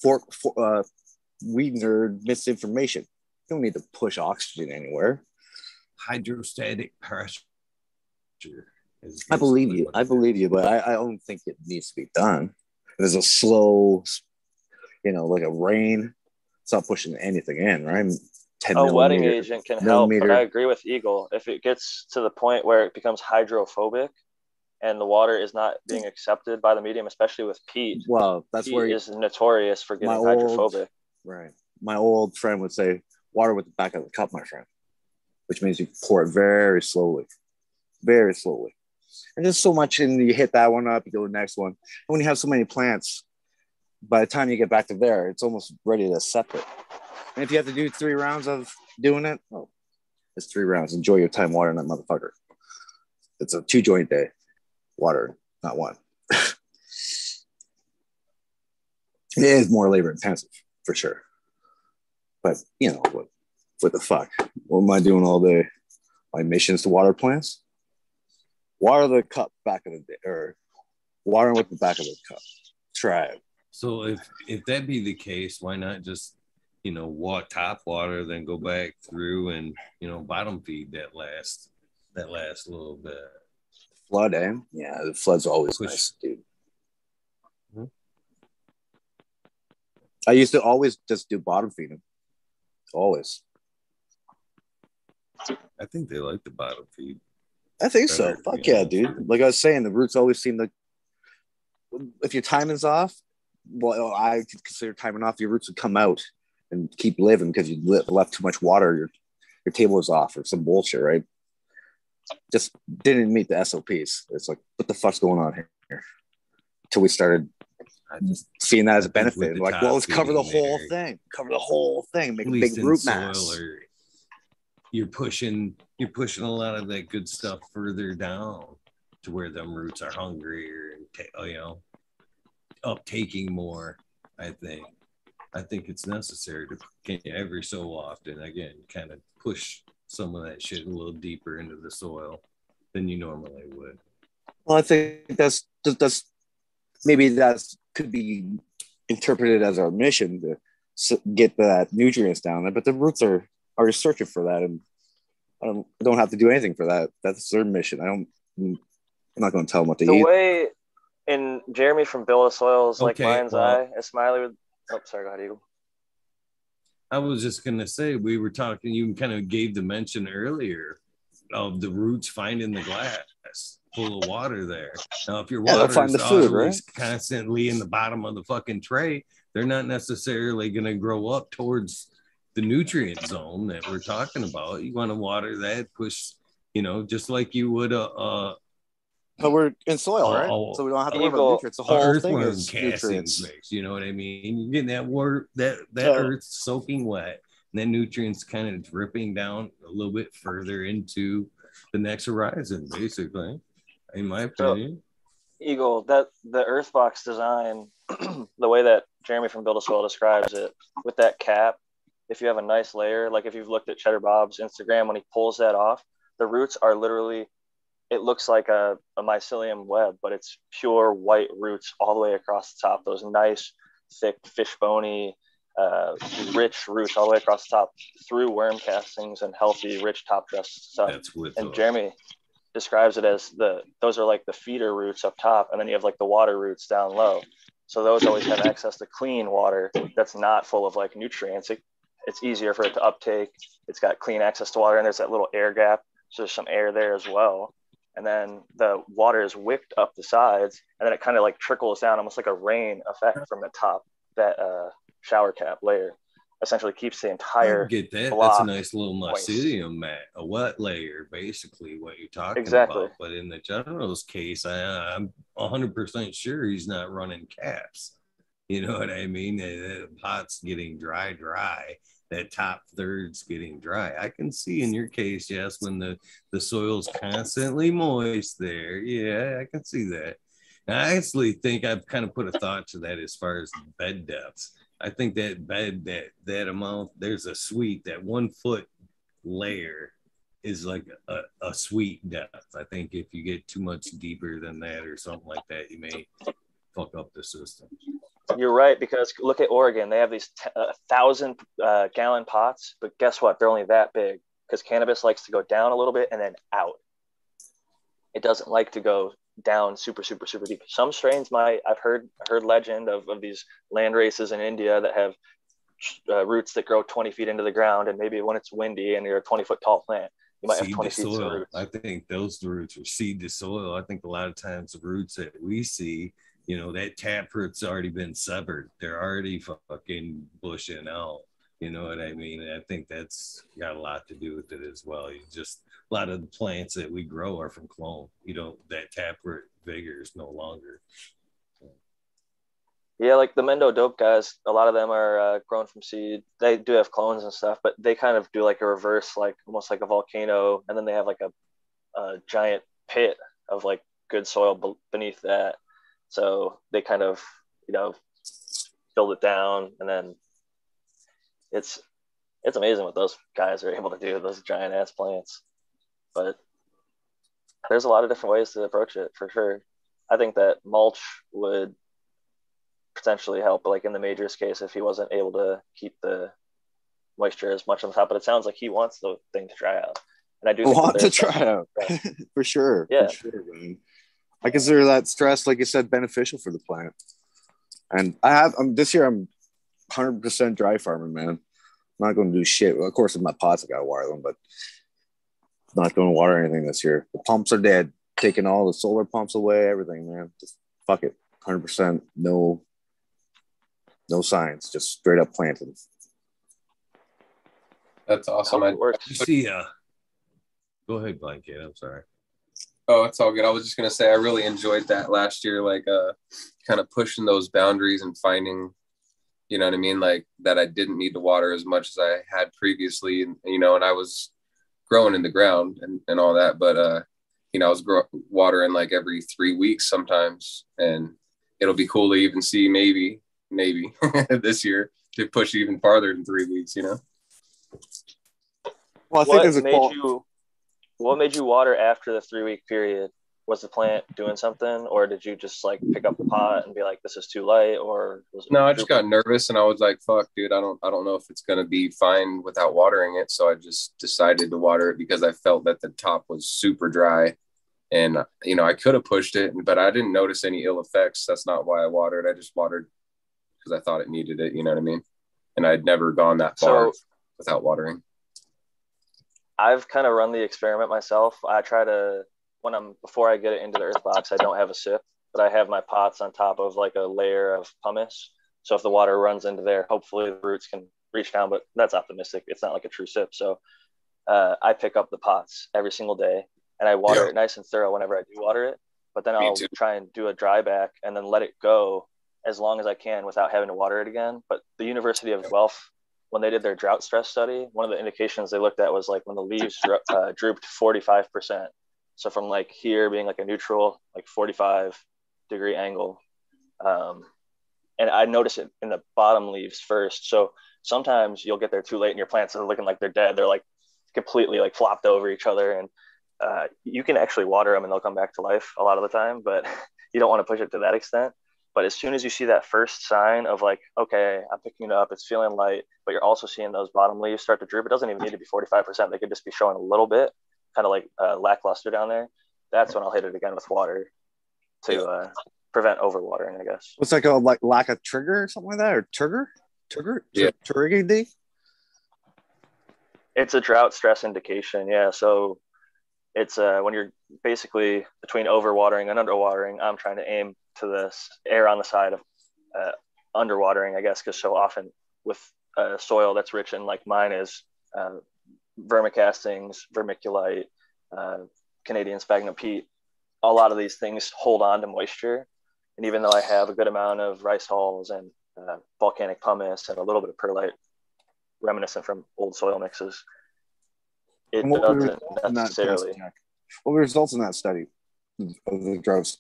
for, for uh, weed nerd misinformation. You don't need to push oxygen anywhere. Hydrostatic pressure. is I believe you. I believe you, but I, I don't think it needs to be done. There's a slow you know, like a rain. It's not pushing anything in, right? 10 a wetting agent can help, but I agree with Eagle. If it gets to the point where it becomes hydrophobic and the water is not hmm. being accepted by the medium, especially with peat, Well, that's peat where you- is notorious for getting my old- hydrophobic. Right. My old friend would say, water with the back of the cup, my friend, which means you pour it very slowly, very slowly. And there's so much, and you hit that one up, you go to the next one. And when you have so many plants, by the time you get back to there, it's almost ready to separate. And if you have to do three rounds of doing it, oh, it's three rounds. Enjoy your time watering that motherfucker. It's a two joint day, water, not one. it is more labor intensive for sure. But you know what? What the fuck? What am I doing all day? My missions to water plants. Water the cup back of the day, or watering with the back of the cup. Try it. So if if that be the case, why not just you know walk top water, then go back through and you know bottom feed that last that last little bit. Flood, eh? Yeah, the flood's always nice, dude. Mhm. I used to always just do bottom feeding. Always. I think they like the bottom feed. I think so. Fuck yeah. yeah, dude. Like I was saying, the roots always seem to. If your timing's off, well, I consider timing off. Your roots would come out and keep living because you left too much water. Your your table is off or some bullshit, right? Just didn't meet the SOPs. It's like, what the fuck's going on here? Until we started just seeing that as a benefit. Like, well, let's cover the whole there, thing. Cover the whole thing. Make at a big root mass. or you're pushing you're pushing a lot of that good stuff further down to where them roots are hungrier and ta- oh, you know uptaking more i think i think it's necessary to every so often again kind of push some of that shit a little deeper into the soil than you normally would Well, I think that's that's- that's maybe that could be interpreted as our mission to get that nutrients down there. But the roots are are searching for that, and I don't I don't have to do anything for that. That's their mission. I don't. I'm not going to tell them what to The eat. way in Jeremy from Build a Soil's, like Okay, Mind's well- Eye, as Smiley would. Oh, sorry, go ahead, Eagle. I was just gonna say we were talking. You kind of gave the mention earlier of the roots finding the glass full of water there. Now, if your Yeah, water is the food, always constantly in the bottom of the fucking tray, they're not necessarily gonna grow up towards the nutrient zone that we're talking about. You want to water that, push, you know, just like you would a, a, But we're in soil, right? Oh, so we don't have to worry about nutrients. The a whole thing is nutrients. mix. You know what I mean? You're getting that word that that Yeah. earth soaking wet, and then nutrients kind of dripping down a little bit further into the next horizon, basically. In my So- opinion. Eagle, that the Earthbox design, the way that Jeremy from Build a Soil describes it, with that cap, if you have a nice layer, like if you've looked at Cheddar Bob's Instagram, when he pulls that off, the roots are literally, it looks like a, a mycelium web, but it's pure white roots all the way across the top. Those nice, thick, fish bony, uh, rich roots all the way across the top through worm castings and healthy, rich top dress stuff. That's and Jeremy describes it as the those are like the feeder roots up top, and then you have like the water roots down low. So those always have access to clean water that's not full of like nutrients. It, it's easier for it to uptake. It's got clean access to water, and there's that little air gap, so there's some air there as well. And then the water is wicked up the sides, and then it kind of like trickles down, almost like a rain effect from the top. That uh, shower cap layer essentially keeps the entire get that. That's a nice little mycelium mat, a wet layer, basically what you're talking Exactly. about. But in the general's case, I, I'm 100% sure he's not running caps. You know what I mean? The pot's getting dry, dry. That top third's getting dry. I can see in your case, yes, when the the soil's constantly moist there. Yeah, I can see that. And I actually think I've kind of put a thought to that as far as bed depths. I think that bed that that amount there's a sweet that one foot layer is like a, a sweet depth. I think if you get too much deeper than that or something like that, you may fuck up the system. You're right because look at Oregon. They have these t- uh, thousand uh, gallon pots, but guess what? They're only that big because cannabis likes to go down a little bit and then out. It doesn't like to go down super super super deep. Some strains might I've heard heard legend of of these land races in India that have uh, roots that grow 20 feet into the ground, and maybe when it's windy and you're a 20 foot tall plant, you might have seed 20 to feet of soil. I think those roots are seed to soil. I think a lot of times the roots that we see, you know, that taproot's already been severed. They're already fucking bushing out. You know what I mean? And I think that's got a lot to do with it as well. You just a lot of the plants that we grow are from clone. You know, that taproot vigor is no longer. Yeah, like the Mendo Dope guys, a lot of them are uh, grown from seed. They do have clones and stuff, but they kind of do like a reverse, like almost like a volcano, and then they have like a, a giant pit of like good soil be- beneath that. So they kind of, you know, build it down, and then it's it's amazing what those guys are able to do. Those giant ass plants, but there's a lot of different ways to approach it for sure. I think that mulch would potentially help, like in the Majors case, if he wasn't able to keep the moisture as much on top. But it sounds like he wants the thing to dry out, and I do think want to try out for sure. Yeah. For sure, man. I consider that stress, like you said, beneficial for the plant. And I have um, this year. I'm 100 percent dry farming, man. I'm not going to do shit. Well, of course, in my pots, I got to water them, but I'm not going to water anything this year. The pumps are dead. Taking all the solar pumps away, everything, man. Just fuck it. 100 percent. No, no science. Just straight up planting. That's awesome. Hope I, it works. You see, uh, go ahead, Blanket. I'm sorry. Oh, it's all good. I was just gonna say I really enjoyed that last year, like uh, kind of pushing those boundaries and finding, you know what I mean, like that I didn't need to water as much as I had previously, and you know, and I was growing in the ground and, and all that, but uh, you know, I was grow- watering like every three weeks sometimes, and it'll be cool to even see maybe maybe this year to push even farther than three weeks, you know. Well, I think what there's a made qual- you what made you water after the three week period was the plant doing something or did you just like pick up the pot and be like this is too light or was it No, I just got nervous and I was like, fuck, dude, I don't I don't know if it's gonna be fine without watering it. So I just decided to water it because I felt that the top was super dry. And you know, I could have pushed it, but I didn't notice any ill effects. That's not why I watered. I just watered because I thought it needed it, you know what I mean? And I'd never gone that far So- without watering. I've kind of run the experiment myself. I try to when I'm before I get it into the earth box, I don't have a sip, but I have my pots on top of like a layer of pumice. So if the water runs into there, hopefully the roots can reach down. But that's optimistic. It's not like a true sip. So uh, I pick up the pots every single day and I water Yeah. it nice and thorough whenever I do water it. But then Me I'll too. try and do a dry back and then let it go as long as I can without having to water it again. But the University of Guelph, when they did their drought stress study, one of the indications they looked at was like when the leaves dro- uh, drooped 45%. So from like here being like a neutral, like 45 degree angle. Um, and I notice it in the bottom leaves first. So sometimes you'll get there too late and your plants are looking like they're dead. They're like completely like flopped over each other. And uh, you can actually water them and they'll come back to life a lot of the time, but you don't want to push it to that extent. But as soon as you see that first sign of like, okay, I'm picking it up, it's feeling light, but you're also seeing those bottom leaves start to droop. It doesn't even need to be 45%. They could just be showing a little bit, kind of like uh, lackluster down there. That's when I'll hit it again with water to uh, prevent overwatering, I guess. What's like a like lack of trigger or something like that, or trigger, trigger, Yeah. trigger. D. It's a drought stress indication. Yeah. So it's uh, when you're basically between overwatering and underwatering, I'm trying to aim to this air on the side of uh, underwatering, I guess, because so often with uh, soil that's rich in like mine is uh, vermicastings, vermiculite, uh, Canadian sphagnum peat. A lot of these things hold on to moisture. And even though I have a good amount of rice hulls and uh, volcanic pumice and a little bit of perlite reminiscent from old soil mixes, it And what were the doesn't results in that necessarily. What were the results in that study of the drought?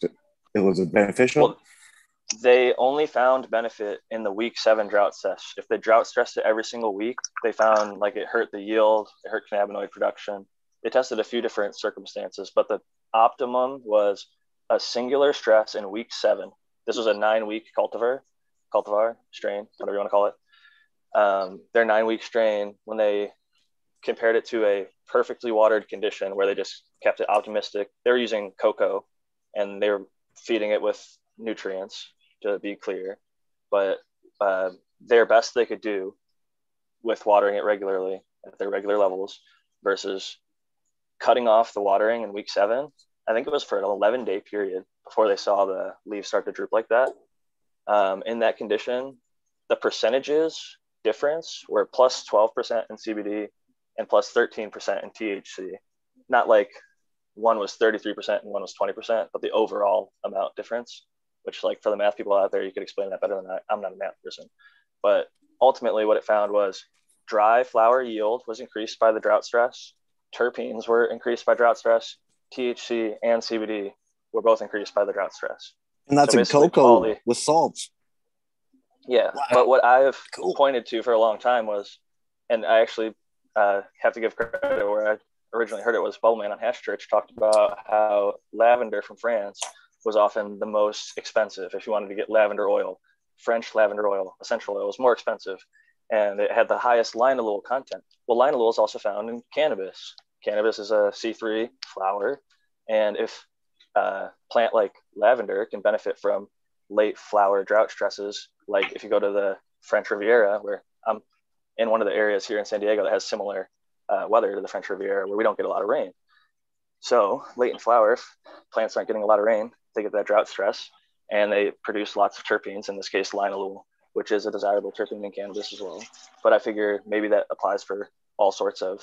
It was beneficial? Well, they only found benefit in the week seven drought stress. If they drought stressed it every single week, they found like it hurt the yield, it hurt cannabinoid production. They tested a few different circumstances, but the optimum was a singular stress in week seven. This was a nine week cultivar, cultivar strain, whatever you want to call it. Um, their nine week strain, when they compared it to a perfectly watered condition where they just kept it optimistic, they were using coco and they were feeding it with nutrients to be clear, but uh, their best they could do with watering it regularly at their regular levels versus cutting off the watering in week seven. I think it was for an 11 day period before they saw the leaves start to droop like that. Um, in that condition, the percentages difference were plus 12% in CBD and plus 13% in THC. Not like one was 33% and one was 20%, but the overall amount difference, which like for the math people out there, you could explain that better than I. I'm not a math person, but ultimately what it found was dry flower yield was increased by the drought stress. Terpenes were increased by drought stress. THC and CBD were both increased by the drought stress. And that's So in coco quality- with salts. Yeah, but what I've pointed to for a long time was, and I actually uh, have to give credit where I originally heard it was Bubbleman on Hash Church talked about how lavender from France was often the most expensive. If you wanted to get lavender oil, French lavender oil, essential oil, was more expensive, and it had the highest linalool content. Well, linalool is also found in cannabis. Cannabis is a C3 flower, and if a plant like lavender can benefit from late flower drought stresses, like if you go to the French Riviera, where I'm in one of the areas here in San Diego that has similar uh, weather to the French Riviera, where we don't get a lot of rain. So late in flower, if plants aren't getting a lot of rain, they get that drought stress, and they produce lots of terpenes. In this case, linalool, which is a desirable terpene in cannabis as well. But I figure maybe that applies for all sorts of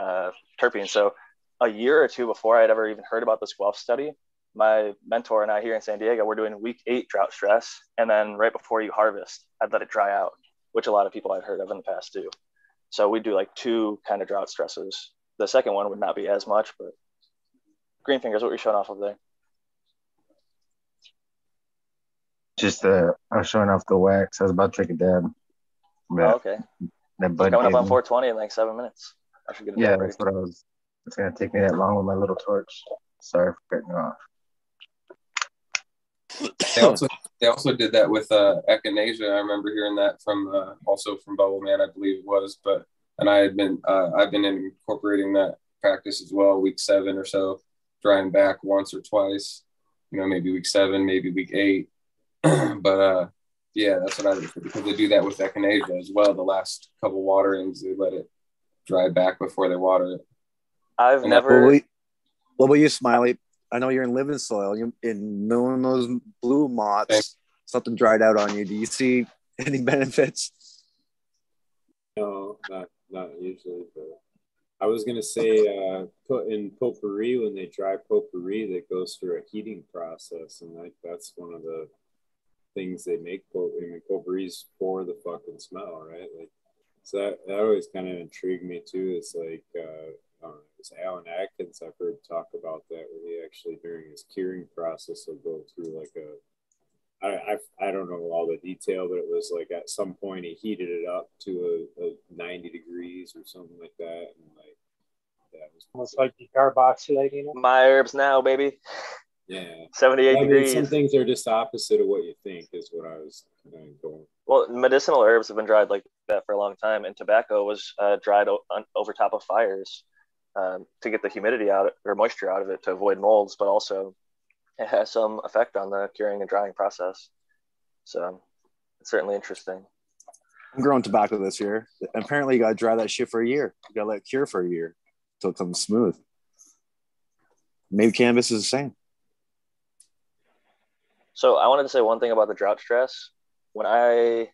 uh, terpenes. So a year or two before I had ever even heard about this Guelph study, my mentor and I here in San Diego, we're doing week eight drought stress. And then right before you harvest, I'd let it dry out, which a lot of people I've heard of in the past do. So we do like two kind of drought stresses. The second one would not be as much, but green fingers, what you're showing off of there. Just uh, I was showing off the wax. I was about to take a dab. Oh, okay. that Coming up on me- 420 in like seven minutes. I should get Yeah, that's what I was. It's gonna take me that long with my little torch. Sorry for cutting off. They also they also did that with uh, echinacea. I remember hearing that from uh, also from Bubbleman, I believe it was. But and I had been uh, I've been incorporating that practice as well. Week seven or so, drying back once or twice. You know, maybe week seven, maybe week eight. but uh, yeah, that's what I would because they do that with echinacea as well. The last couple waterings, they let it dry back before they water it. I've And that- What about, you- what about you, Smiley? I know you're in living soil. You're in milling those blue moths. Something dried out on you. Do you see any benefits? No, not not usually, but I was gonna say uh, put in potpourri when they dry potpourri that goes through a heating process, and like that's one of the things they make. Pot- I mean, potpourri's for the fucking smell, right? Like, so that, that always kind of intrigued me too. It's like uh, I don't know, it's Alan Atkins. I've heard talk about that, where he actually during his curing process will go through like a I, I, I don't know all the detail, but it was like at some point he heated it up to a, a 90 degrees or something like that. And like, that was Almost like decarboxylating it. My herbs now, baby. yeah. 78 I mean, degrees. some things are just opposite of what you think, is what I was kind of going. Well, medicinal herbs have been dried like that for a long time, and tobacco was uh, dried o- on, over top of fires um, to get the humidity out or moisture out of it to avoid molds, but also it has some effect on the curing and drying process. So it's certainly interesting. I'm growing tobacco this year. Apparently, you got to dry that shit for a year. You got to let it cure for a year until it comes smooth. Maybe cannabis is the same. So I wanted to say one thing about the drought stress. When I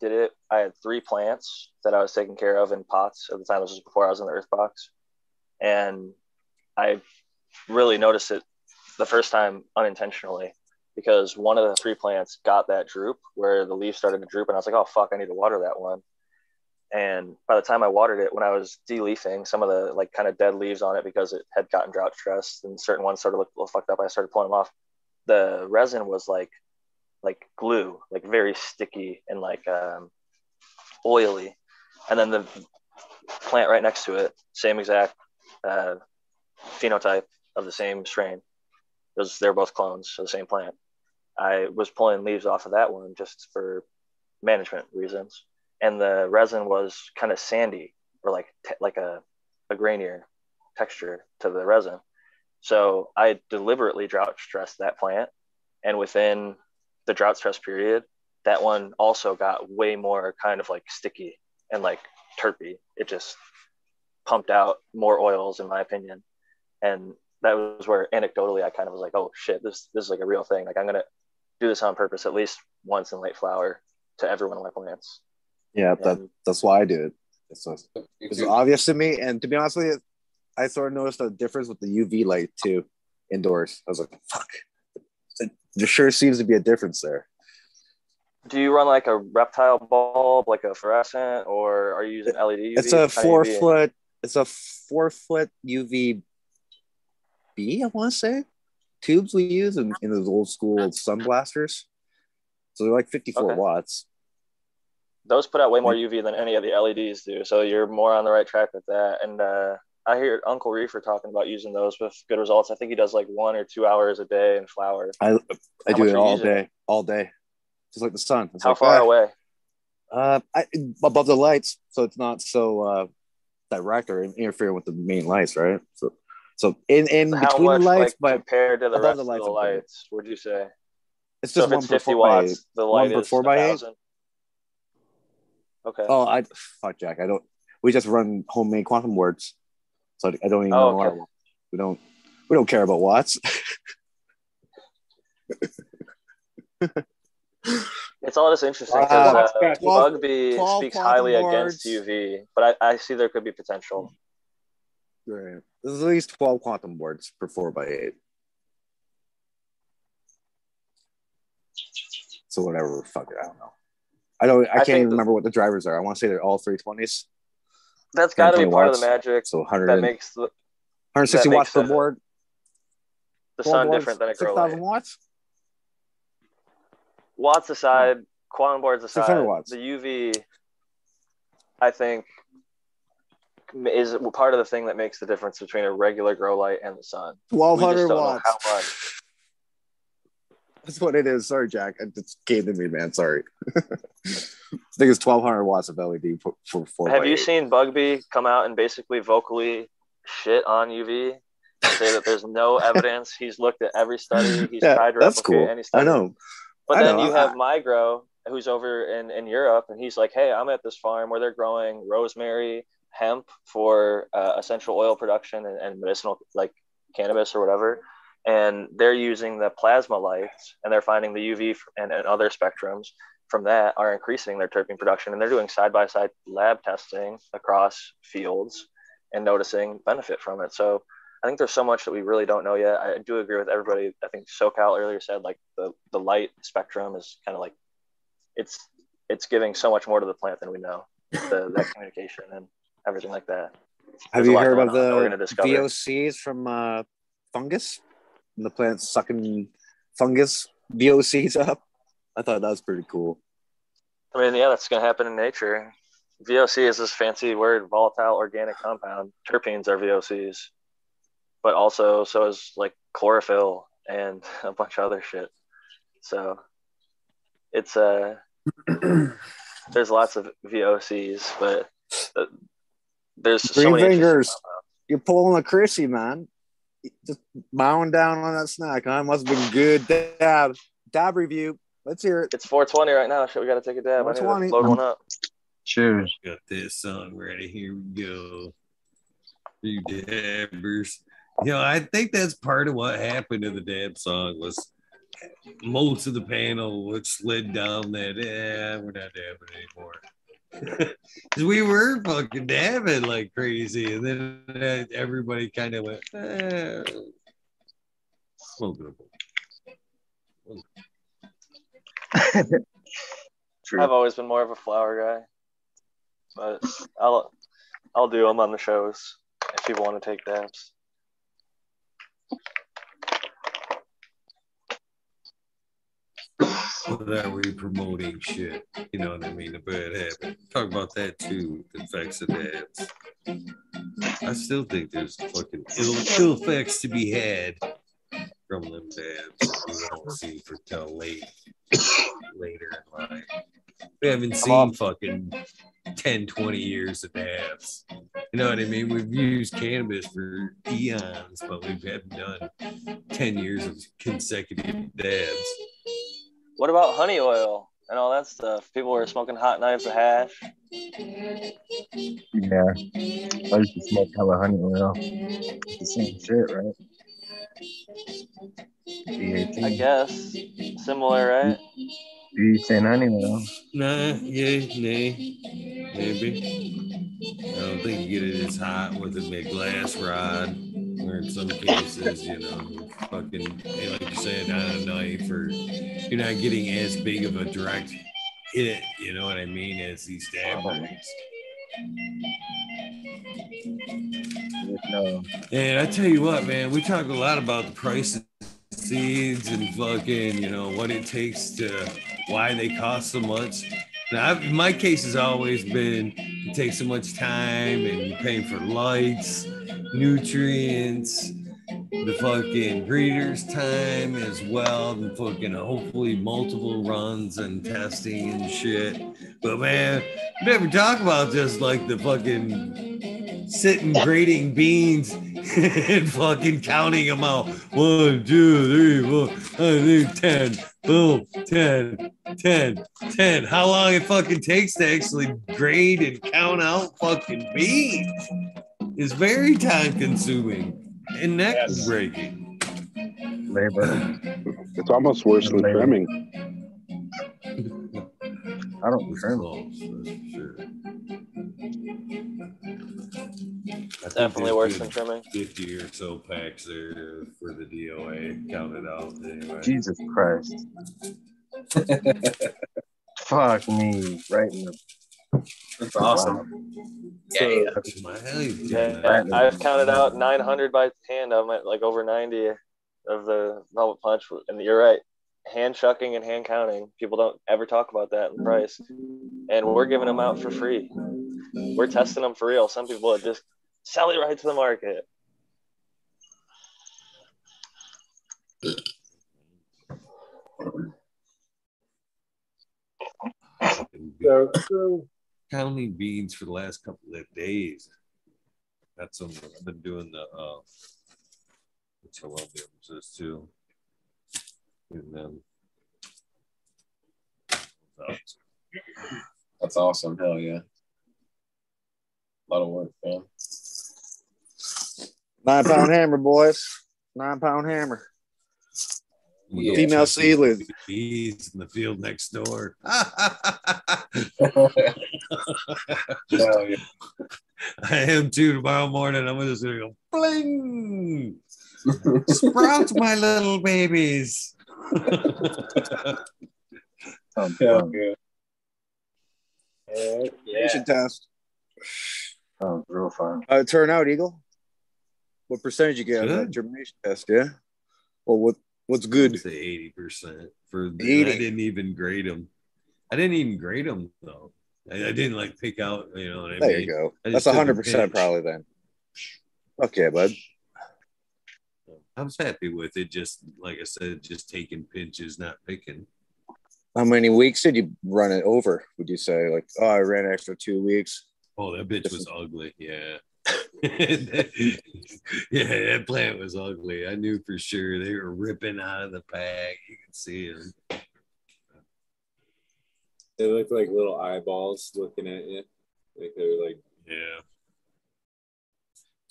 did it, I had three plants that I was taking care of in pots at the time. This was before I was in the earth box, and I really noticed it the first time unintentionally because one of the three plants got that droop where the leaves started to droop, and I was like, "Oh fuck, I need to water that one." And by the time I watered it, when I was de-leafing some of the like kind of dead leaves on it because it had gotten drought stressed, and certain ones started to look a little fucked up, I started pulling them off. The resin was like like glue, like very sticky and like um, oily. And then the plant right next to it, same exact uh, phenotype of the same strain. Those they're both clones of the same plant. I was pulling leaves off of that one just for management reasons, and the resin was kind of sandy or like te- like a a grainier texture to the resin. So I deliberately drought stressed that plant, and within the drought stress period, that one also got way more kind of like sticky and like terpy. It just pumped out more oils, in my opinion, and that was where anecdotally I kind of was like, oh shit, this this is like a real thing. Like I'm gonna do this on purpose at least once in late flower to every one of my plants. Yeah, that, And- that's why I do it. It's, just- it's obvious to me. And to be honest with you, I sort of noticed a difference with the UV light too indoors. I was like, fuck. There sure seems to be a difference there. Do you run like a reptile bulb, like a fluorescent, or are you using LED? UV? It's a How do you four UV? foot. It's a four foot UV B. I want to say tubes we use in, in those old school sun blasters. So they're like fifty four Okay. watts. Those put out way more UV than any of the LEDs do, so you're more on the right track with that. And uh, I hear Uncle Reefer talking about using those with good results. I think he does like one or two hours a day in flower. I I do it all using? day, all day, just like the sun. It's How like, far ah, away? Uh, I, above the lights, so it's not so uh, direct or interfering with the main lights, right? So, so in in How between much, the lights, like, but compared to the rest the of lights, the I'm lights, would you say? it's just if one it's 50 four by eight. watts, the One light per is four by eight. Okay. Oh, I fuck Jack. I don't. We just run homemade quantum boards, so I, I don't even Oh, know. okay. Our, we don't. We don't care about watts. It's all just interesting Uh, because uh, Twelve- Bugbee 12 speaks quantum highly wards. against UV, but I, I see there could be potential. right. There's at least twelve quantum boards per four by eight. So whatever. Fuck it. I don't know. I don't. I, I can't think even the- remember what the drivers are. I want to say they're all three twenties. That's got to be 120 part of the magic So 100, that makes the, 160 that watts makes per the- board. the 12 sun boards, different than a grow 6,000 light. watts. Watts aside, quantum boards aside, 600 watts. the UV, I think, is part of the thing that makes the difference between a regular grow light and the sun. We just 1200 don't know watts. That's what it is. Sorry, Jack. It just came to me, man. Sorry. I think it's 1200 watts of LED for, for four. Have you eight. seen Bugbee come out and basically vocally shit on UV? Say that there's no evidence. He's looked at every study. He's Yeah, tried to that's replicate cool. any study. I know. But I then know, you I- have Migro, who's over in, in Europe, and he's like, hey, I'm at this farm where they're growing rosemary, hemp for uh, essential oil production and, and medicinal, like cannabis or whatever. And they're using the plasma lights and they're finding the UV and, and other spectrums from that are increasing their terpene production. And they're doing side by side lab testing across fields and noticing benefit from it. So I think there's so much that we really don't know yet. I do agree with everybody. I think SoCal earlier said like the, the light spectrum is kind of like it's it's giving so much more to the plant than we know. The that communication and everything like that. Have There's you heard going that the we're gonna discover. VOCs from uh, fungus? And the plant sucking fungus VOCs up? I thought that was pretty cool. I mean, yeah, that's gonna happen in nature. VOC is this fancy word, volatile organic compound. Terpenes are VOCs, but also so is like chlorophyll and a bunch of other shit. So it's uh there's lots of VOCs, but uh, there's so Green many fingers. You're pulling a Chrissy, man. Just mowing down on that snack, huh? Must have been good dab. Dab review. Let's hear it. It's 420 right now. Shit, we got to take a dab. I need 420. to load one up. Cheers. Got this song ready. Here we go. You dabbers. You know, I think that's part of what happened to the damn song was most of the panel which slid down that, eh, we're not dabbing anymore. we were fucking dabbing like crazy. And then uh, everybody kind of went, eh. True. I've always been more of a flower guy, but I'll I'll do them on the shows if people want to take dabs. Are we promoting shit? You know what I mean? A bad habit. Talk about that too. The effects of dabs. I still think there's fucking ill, ill effects to be had from them that we don't see for till late, later in life. We haven't seen fucking 10, 20 years of dabs. You know what I mean? We've used cannabis for eons, but we haven't done 10 years of consecutive dabs. What about honey oil and all that stuff? People were smoking hot knives of hash. Yeah. I used to smoke hella honey oil. It's the same shit, right? I guess similar, right? Butane honey oil. Nah, yeah, nay, maybe. I don't think you get it as hot with a glass rod, or in some cases, you know, fucking, like you said, on a knife, or you're not getting as big of a direct hit, you know what I mean, as these wounds. No. And I tell you what, man, we talk a lot about the price of seeds and fucking, you know, what it takes to why they cost so much. Now, I've, my case has always been it takes so much time and you're paying for lights, nutrients, the fucking breeder's time as well, and fucking hopefully multiple runs and testing and shit. But man, never talk about just like the fucking sitting grading beans and fucking counting them out. One, two, three, four, five, six, ten. Boom, 10, 10, 10. How long it fucking takes to actually grade and count out fucking beans is very time consuming and neck Yes. breaking. Labor. It's almost worse than Labor. trimming. I don't trim. Close, that's for sure. I Definitely worse than trimming. 50 or so packs there for the DOA counted out anyway. Jesus Christ. Fuck me. Right in the That's awesome. Yeah, Smiley, yeah. damn it. I've counted out 900 by hand. I'm at like over 90 of the Velvet Punch, and you're right. Hand chucking and hand counting. People don't ever talk about that in price, and we're giving them out for free. We're testing them for real. Some people are just sell it right to the market. So true. counting beans for the last couple of days. That's some I've been doing the uh which I love the this too. And then That's awesome. Hell yeah. A lot of work, man. Nine pound hammer, boys. Nine pound hammer. we Female got seedling. bees in the field next door. Hell yeah. I am too tomorrow morning. I'm just gonna go bling. Sprout my little babies. Sounds Hell fun. yeah. Heck yeah. Patient test. Sounds real fun. Uh, How it turn out, Eagle? What percentage you get on germination test? Yeah. Well, what what's good? Say eighty percent for. 80. I didn't even grade them. I didn't even grade them though. I, I didn't like pick out. You know what I There mean? you go. That's a hundred percent probably then. Okay, bud. I was happy with it. Just like I said, just taking pinches, not picking. How many weeks did you run it over? Would you say like, oh, I ran extra two weeks? Oh, that bitch was ugly. Yeah. yeah, that plant was ugly. I knew for sure they were ripping out of the pack. You could see them. They look like little eyeballs looking at you. Like they're like, Yeah.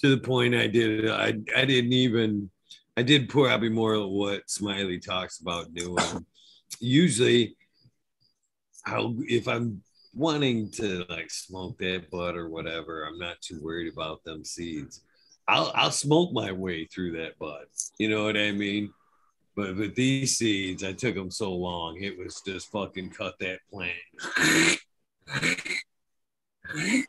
To the point I did I I didn't even I did probably more of what Smiley talks about doing. Usually how if I'm wanting to like smoke that bud or whatever, I'm not too worried about them seeds. I'll I'll smoke my way through that bud. You know what I mean? But with these seeds, I took them so long, it was just fucking cut that plant.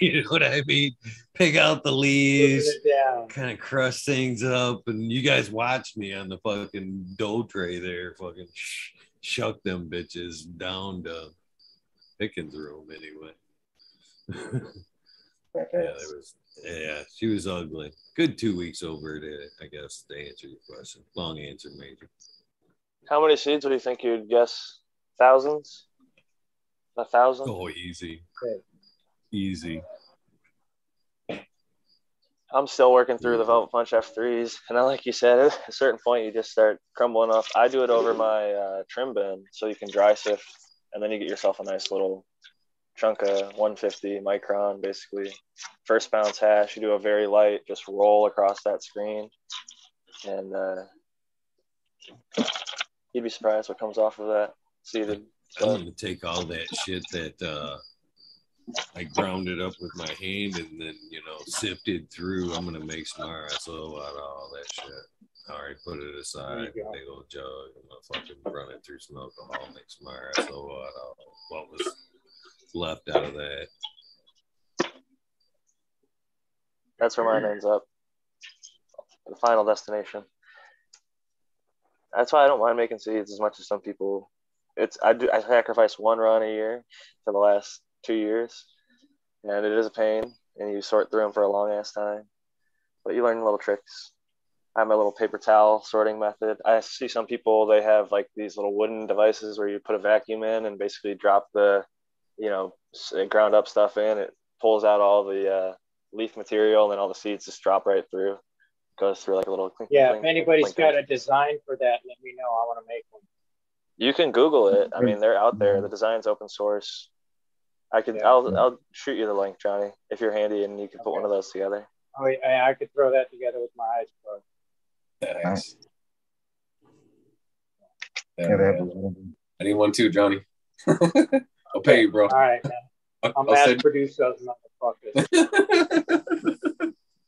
you know what I mean? Pick out the leaves, Moving it down. kind of crush things up, and you guys watch me on the fucking dough tray there, fucking sh- shuck them bitches down to Pickens' room anyway. yeah, there was. Yeah, she was ugly. Good two weeks over to, I guess, to answer your question. Long answer, major. How many seeds would you think you'd guess? Thousands? A thousand? Oh, easy, Okay. easy. I'm still working through the Velvet Punch F3s, and then, like you said, at a certain point, you just start crumbling off. I do it over my uh, trim bin, so you can dry sift, and then you get yourself a nice little chunk of 150 micron, basically. First bounce hash. You do a very light, just roll across that screen, and uh, you'd be surprised what comes off of that seeded. I'm gonna take all that shit that uh I ground it up with my hand and then you know sifted through. I'm gonna make some RSO out of all that shit. All right, put it aside. There you go. Big old jug. I'm gonna fucking run it through some alcohol, make some RSO out of what was left out of that. That's where mine ends up. The final destination. That's why I don't mind making seeds as much as some people. It's I do I sacrifice one run a year for the last two years, and it is a pain, and you sort through them for a long ass time. But you learn little tricks. I have my little paper towel sorting method. I see some people they have like these little wooden devices where you put a vacuum in and basically drop the, you know, ground up stuff in. It pulls out all the uh, leaf material, and then all the seeds just drop right through. Goes through like a little. clink, Yeah, clink, if anybody's clink, got a design for that, let me know. I want to make one. You can Google it. I mean, they're out there. The design's open source. I can. Yeah. I'll. I'll shoot you the link, Johnny, if you're handy and you can put one of those together. Oh, yeah, I could throw that together with my eyes closed. Nice. Yeah, they have a- I need one too, Johnny. I'll pay you, bro. All right, man. I'll, I'll I'll mass send- produce those motherfuckers.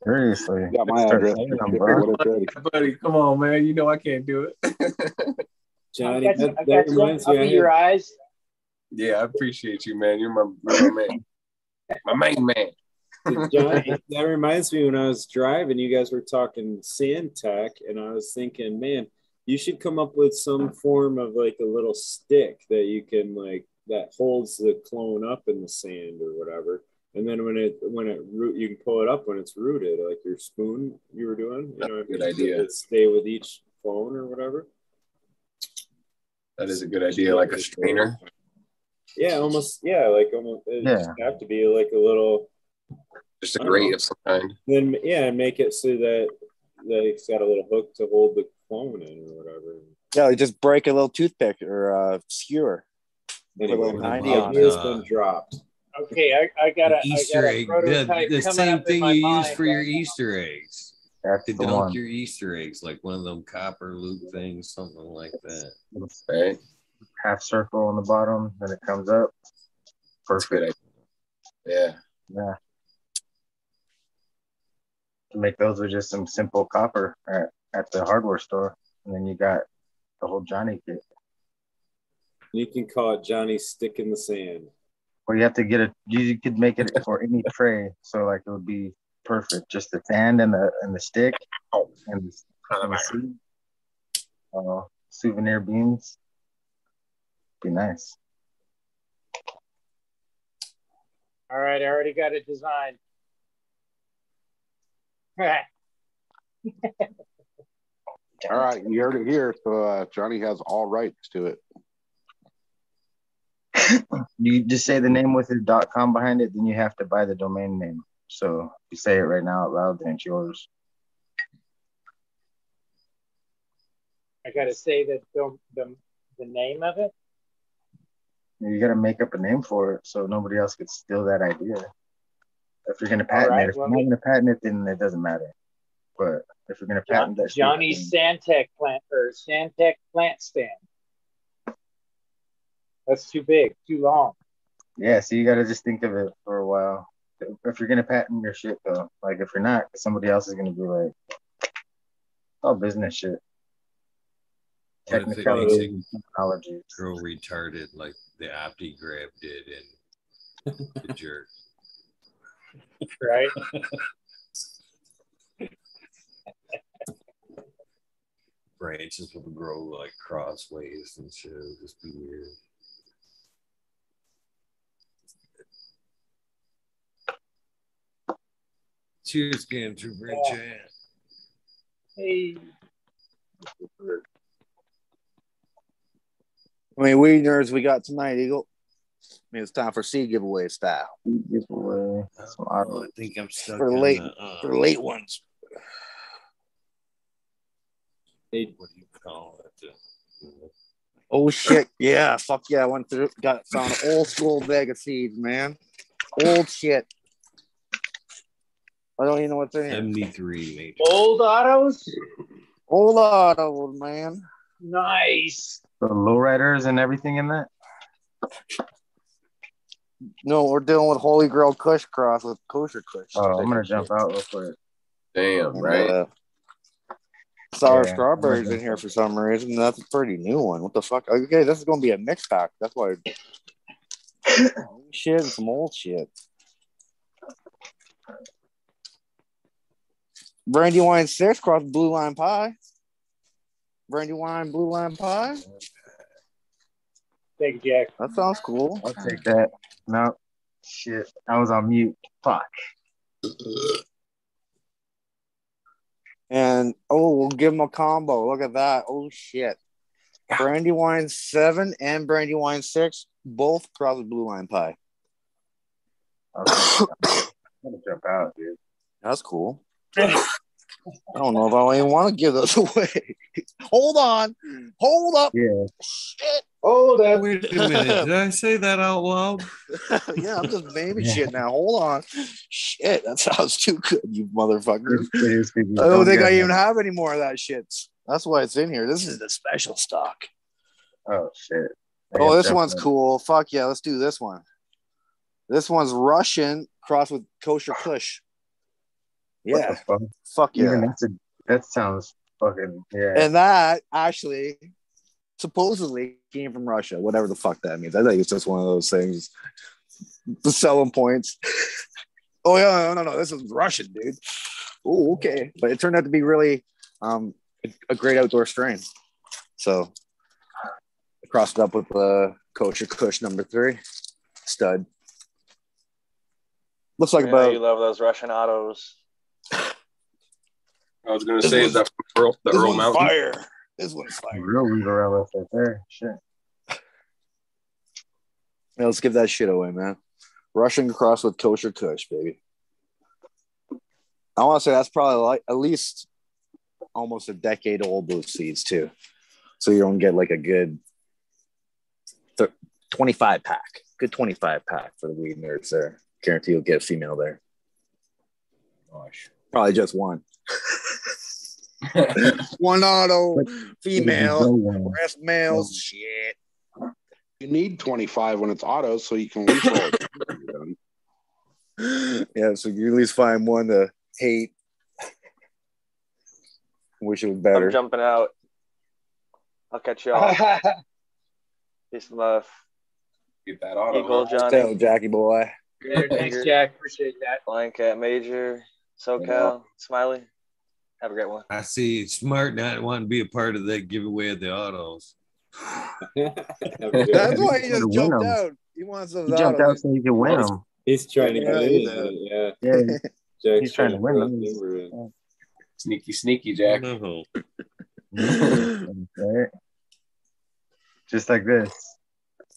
Seriously. Got my Start address. saying them, bro. Buddy, come on, man. You know I can't do it. Johnny, I got, that, I that got some. reminds I'll me. Be your eyes. yeah, I appreciate you, man. You're my, you're my man. My main man. Johnny, that reminds me when I was driving, you guys were talking sand tech, and I was thinking, man, you should come up with some form of like a little stick that you can like that holds the clone up in the sand or whatever. And then when it when it root, you can pull it up when it's rooted, like your spoon you were doing. You know, Good idea. Stay with each clone or whatever. That is a good idea, like a strainer. Yeah, almost. Yeah, like almost. It Yeah. just have to be like a little. Just a don't grate know. of some kind. Then yeah, make it so that that it's got a little hook to hold the clone in or whatever. Yeah, like just break a little toothpick or uh, skewer. Anyway, little the 90 idea has been dropped. Okay, I, I got a, The I Easter got a egg, the, the same thing my you use for your. Easter eggs. That's To dunk one. your Easter eggs, like one of them copper loop things, something like that. Right? Half circle on the bottom, then it comes up. That's a good Perfect. idea. Yeah. Yeah. To make those with just some simple copper at, at the hardware store, and then you got the whole Johnny kit. You can call it Johnny Stick in the Sand. Or you have to get it. You could make it for any tray, so like it would be perfect. Just the sand and the and the stick and the, and the seed. Uh, souvenir beans. Be nice. All right, I already got it designed. All right, you heard it here. So uh, Johnny has all rights to it. You just say the name with the dot com behind it, then you have to buy the domain name. So if you say it right now out loud, then it's yours. I got to say that the, the the name of it. You got to make up a name for it so nobody else could steal that idea. If you're gonna patent right, it, if well, you're not gonna patent it, then it doesn't matter. But if you're gonna patent that, shit, Johnny then- Santec plant or Santec plant stand. That's too big, too long. yeah. So you got to just think of it for a while. If you're gonna patent your shit, though, like if you're not, somebody else is gonna be like, "Oh, business shit." What if it makes Technicality, technology. grow retarded like the OptiGrab did in the jerk? Right? Branches will grow like crossways and shit. It'll just be weird. Cheers, Game Trooper in Yeah. chat. Hey, How many weed nerds we got tonight, Eagle? Mean, it's time for seed giveaway style Giveaway. Some Oh, auto. I think I'm stuck for late the, uh, for late ones. They, what do you call it? Oh shit! Yeah, fuck yeah! I went through, got found an old school bag of seeds, man. Old shit. I don't even know what's in here. 73 maybe. Old autos? Old auto, man. Nice. The lowriders and everything in that. No, we're dealing with Holy Grail Kush cross with kosher Kush. Oh, I'm gonna jump out real quick. Damn, And, right? uh, sour Yeah. strawberries in here for some reason. That's a pretty new one. What the fuck? Okay, this is gonna be a mix pack. That's why. New shit and some old shit. Brandywine six cross blue line pie. Brandywine blue line pie. Thank you, Jack. That sounds cool. I'll take that. No, shit. I was on mute. Fuck. And oh, we'll give him a combo. Look at that. Oh shit. Brandywine seven and Brandywine six, both with blue line pie. I'll take that. I'm gonna jump out, dude. That's cool. I don't know if I even want to give those away. Hold on. Hold up. Yeah. Shit. Hold up. Wait a minute. Did I say that out loud? yeah, I'm just naming shit now. Hold on. Shit, that sounds too good, you motherfuckers. I don't oh, think I even have any more of that shit. That's why it's in here. This is the special stock. Oh shit. I Oh, gotta this jump one's cool. Fuck yeah, let's do this one. This one's Russian crossed with kosher Kush. Yeah, the fuck? fuck Even yeah. that's a, that sounds fucking yeah. And that actually supposedly came from Russia, whatever the fuck that means. I think it's just one of those things. The selling points. oh yeah, no, no, no, this is Russian, dude. Oh, okay. But it turned out to be really um a, a great outdoor strain. So I crossed it up with the kosher Kush number three. Stud. Looks like I know about you love those Russian autos. I was gonna say, is that from Earl, the Earl one's Mountain? fire. This one's fire. real Weaver right there. Shit. Yeah, let's give that shit away, man. Russian cross with kosher kush, baby. I want to say that's probably like at least almost a decade old those seeds too. So you don't get like a good th- 25 pack. Good 25 pack for the weed nerds there. Guarantee you'll get a female there. Gosh. Probably just one. one auto, female, rest males. Shit. You need 25 when it's auto so you can lease roll it. yeah, so you at least find one to hate. Wish it was better. I'm jumping out. I'll catch y'all. Peace and love. Get that auto. Eagle. Johnny. Tell Jackie boy. Thanks, Jack. Appreciate that. Flying Cat Major, SoCal, Smiley. Have a great one. I see smart not wanting to be a part of that giveaway of the autos. That's why he To just win jumped 'em. out. He wants those He jumped autos. out so he can win them. He's trying to Yeah, get he's in. Yeah. Yeah, Jack's he's trying to win them. his. Sneaky, sneaky, Jack. No. right? Just like this.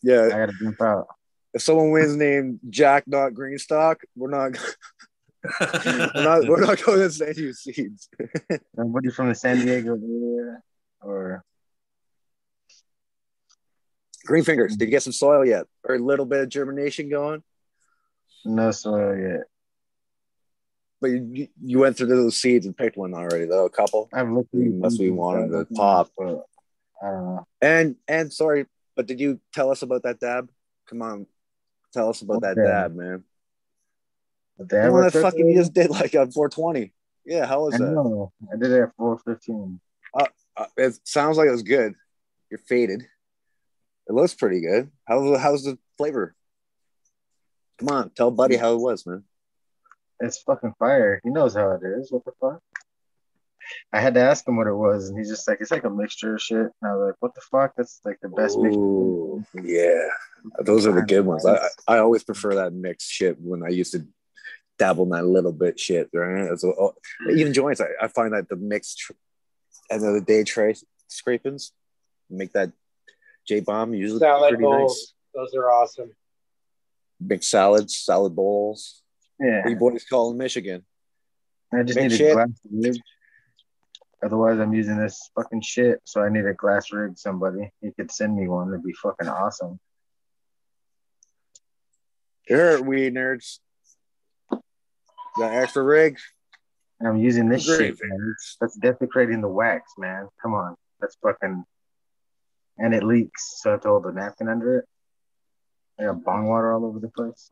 Yeah. I gotta jump out. if someone wins named Jack not Greenstock, we're not we're not we're not going to send you seeds. Somebody from the San Diego area or Green fingers, did you get some soil yet? Or a little bit of germination going? no soil yet. But you, you went through those seeds and picked one already, though. A couple. I've looked must be wanting to pop. but I don't know. And and sorry, but did you tell us about that dab? Come on, tell us about that dab, man. The one was that fucking you just did like on 420. Yeah, how was I that? know. I did it at four fifteen. Uh, it sounds like it was good. You're faded. It looks pretty good. How how's the flavor? Come on, tell Buddy how it was, man. It's fucking fire. He knows how it is. What the fuck? I had to ask him what it was, and he's just like, it's like a mixture of shit. And I was like, what the fuck? That's like the best mixture. Yeah, those are the good ones. I I always prefer that mixed shit when I used to dabble in that little bit shit. Right? So, oh, even mm-hmm. joints, I, I find that the mixed tr- end of the day tray scrapings make that J bomb usually Salad pretty bowls. nice. Those are awesome. Big salads, salad bowls. Yeah. What you boys call in Michigan? I just Big need a shit. glass rig. Otherwise, I'm using this fucking shit. So I need a glass rig. Somebody, you could send me one. It'd be fucking awesome. You heard it, weed nerds. Got extra rig? I'm using this Great. shit, man. That's desecrating the wax, man. Come on, that's fucking. And it leaks, so I have to hold a napkin under it. I got bong water all over the place.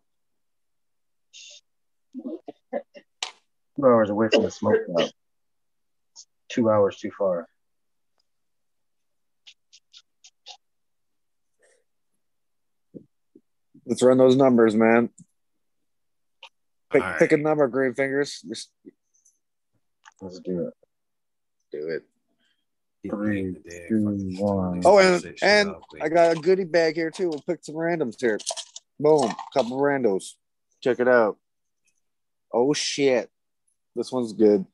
Two hours away from the smoke shop. Two hours too far. Let's run those numbers, man. Pick, All right. pick a number, green fingers. Just Let's do it. do it. Three, two, one. Oh, and and up, I got a goodie bag here too. We'll pick some randoms here. Boom, couple randos. Check it out. Oh shit, this one's good.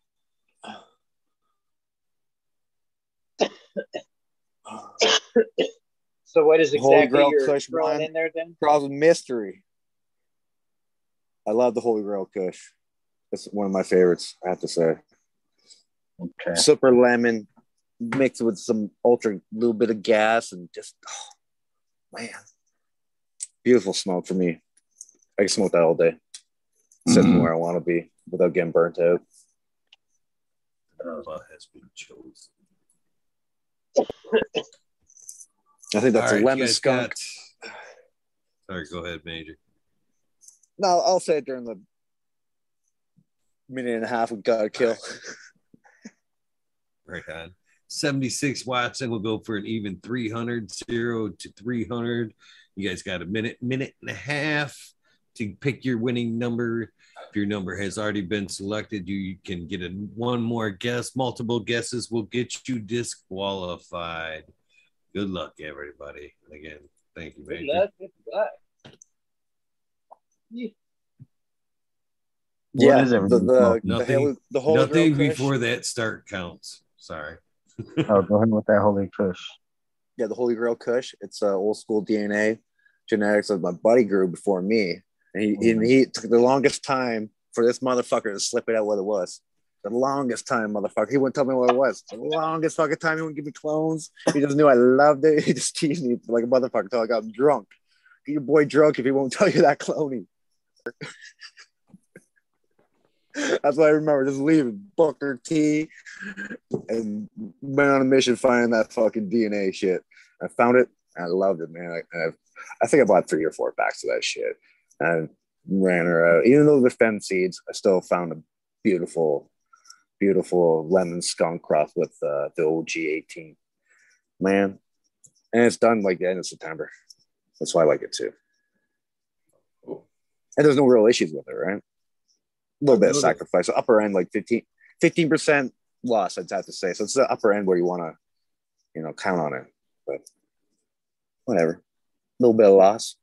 So what is Holy exactly Grail you're throwing wine. in there then? Cross mystery. I love the Holy Grail Kush. It's one of my favorites. I have to say. Okay. Super lemon mixed with some ultra little bit of gas and just oh, man, beautiful smoke for me. I can smoke that all day, sitting Mhm. where I want to be without getting burnt out. Has been chosen. I think that's All a lemon skunk. got- Sorry, go ahead, Major. No, I'll say it during the minute and a half we got to kill. Right on. 76 watts, and we'll go for an even 300, 0 to 300. You guys got a minute, minute and a half to pick your winning number. If your number has already been selected, you can get a one more guess. Multiple guesses will get you disqualified. Good luck, everybody. And again, thank you, Good Major. luck, good luck. Yeah. What yeah, is the everything the smoking? the, Nothing- Holy- the Holy Nothing Grail Kush. before that start counts. Sorry. Oh, go ahead with that holy kush. Yeah, the Holy Grail Kush. It's uh, old school DNA genetics that my buddy grew before me, and he, and he took the longest time for this motherfucker to slip it out what it was. The longest time, motherfucker. He wouldn't tell me what it was. The longest fucking time he wouldn't give me clones. He just knew I loved it. He just teased me like a motherfucker until I got drunk. Get your boy drunk if he won't tell you that cloning. That's what I remember. Just leaving Booker T and went on a mission finding that fucking DNA shit. I found it. I loved it, man. I, I, I think I bought three or four packs of that shit. And ran her out. Even though they're seeds, I still found a beautiful, beautiful lemon skunk crop with uh, the OG 18. Man. And it's done like the end of September. That's why I like it too. And there's no real issues with it, right? A little bit of sacrifice. Upper end, like 15 percent loss, I'd have to say. So it's the upper end where you want to, you know, count on it. But whatever. A little bit of loss.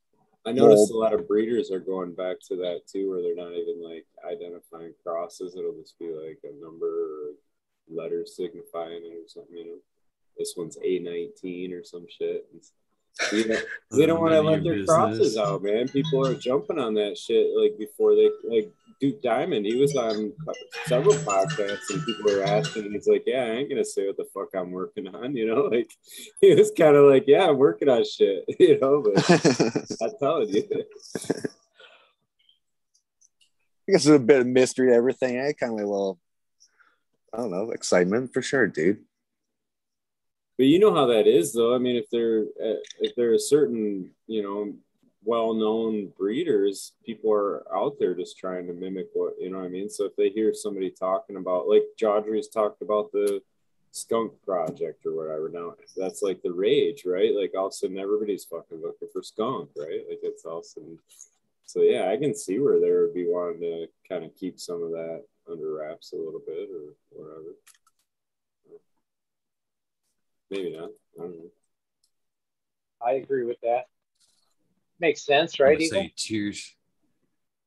I noticed a lot of breeders are going back to that too, where they're not even like identifying crosses. It'll just be like a number or letters signifying it or something. You know, this one's A nineteen or some shit. It's- know, they don't want to let their crosses out, man. People are jumping on that shit like before they like Duke Diamond. He was on several podcasts and people were asking. He's like, "Yeah, I ain't gonna say what the fuck I'm working on," you know. Like he was kind of like, "Yeah, I'm working on shit," you know. But I'm telling you. I guess there's a bit of mystery to everything. I Kind of a little, I don't know, excitement for sure, dude. But you know how that is, though. I mean, if they're uh, if they're certain, you know, well-known breeders, people are out there just trying to mimic what you know what I mean. So if they hear somebody talking about, like Jodrey's talked about the skunk project or whatever, now that's like the rage, right? Like all of a sudden everybody's fucking looking for skunk, right? Like it's all sudden. So yeah, I can see where they would be wanting to kind of keep some of that under wraps a little bit or whatever. Maybe not. I don't know. I agree with that. Makes sense, right? Eagle? say cheers.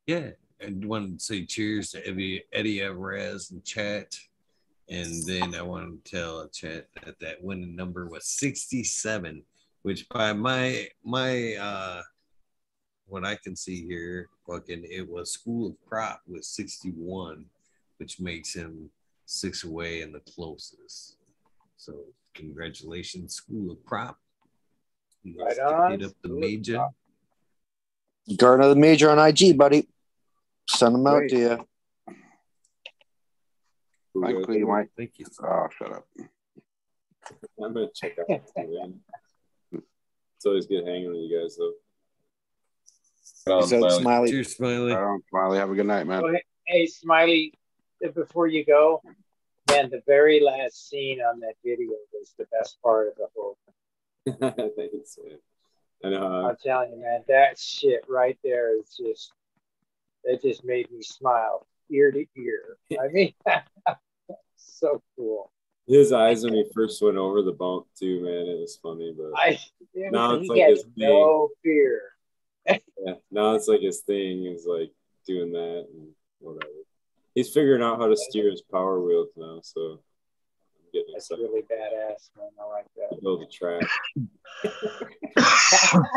Yeah, I want to say cheers to Eddie, Eddie Alvarez and chat. And then I want to tell chat that that winning number was 67, which by my my uh what I can see here, fucking, it was School of Crop with 61, which makes him six away and the closest. So congratulations, School of Crop. You guys Right on. Hit up the School of major. Crop. Garner the major on IG, buddy. Send them out Great. to you. Thankfully, you might. Thank you. Oh, shut up. I'm gonna check out. It's always good hanging with you guys though. Um, So, Smiley. Smiley. Cheers, Smiley. Right on, Smiley. Have a good night, man. Oh, hey- Hey, Smiley, before you go, man, the very last scene on that video was the best part of the whole. Thanks, man. I know. uh, I'm telling you, man, that shit right there is just, it just made me smile ear to ear. I mean, so cool. his eyes when he first went over the bump too, man. It was funny, but I, Now it's like his no fear. yeah, now it's like his thing is like doing that and whatever. He's figuring out how to steer his power wheels now, so I'm getting That's excited really badass, man. I like that. to build the track.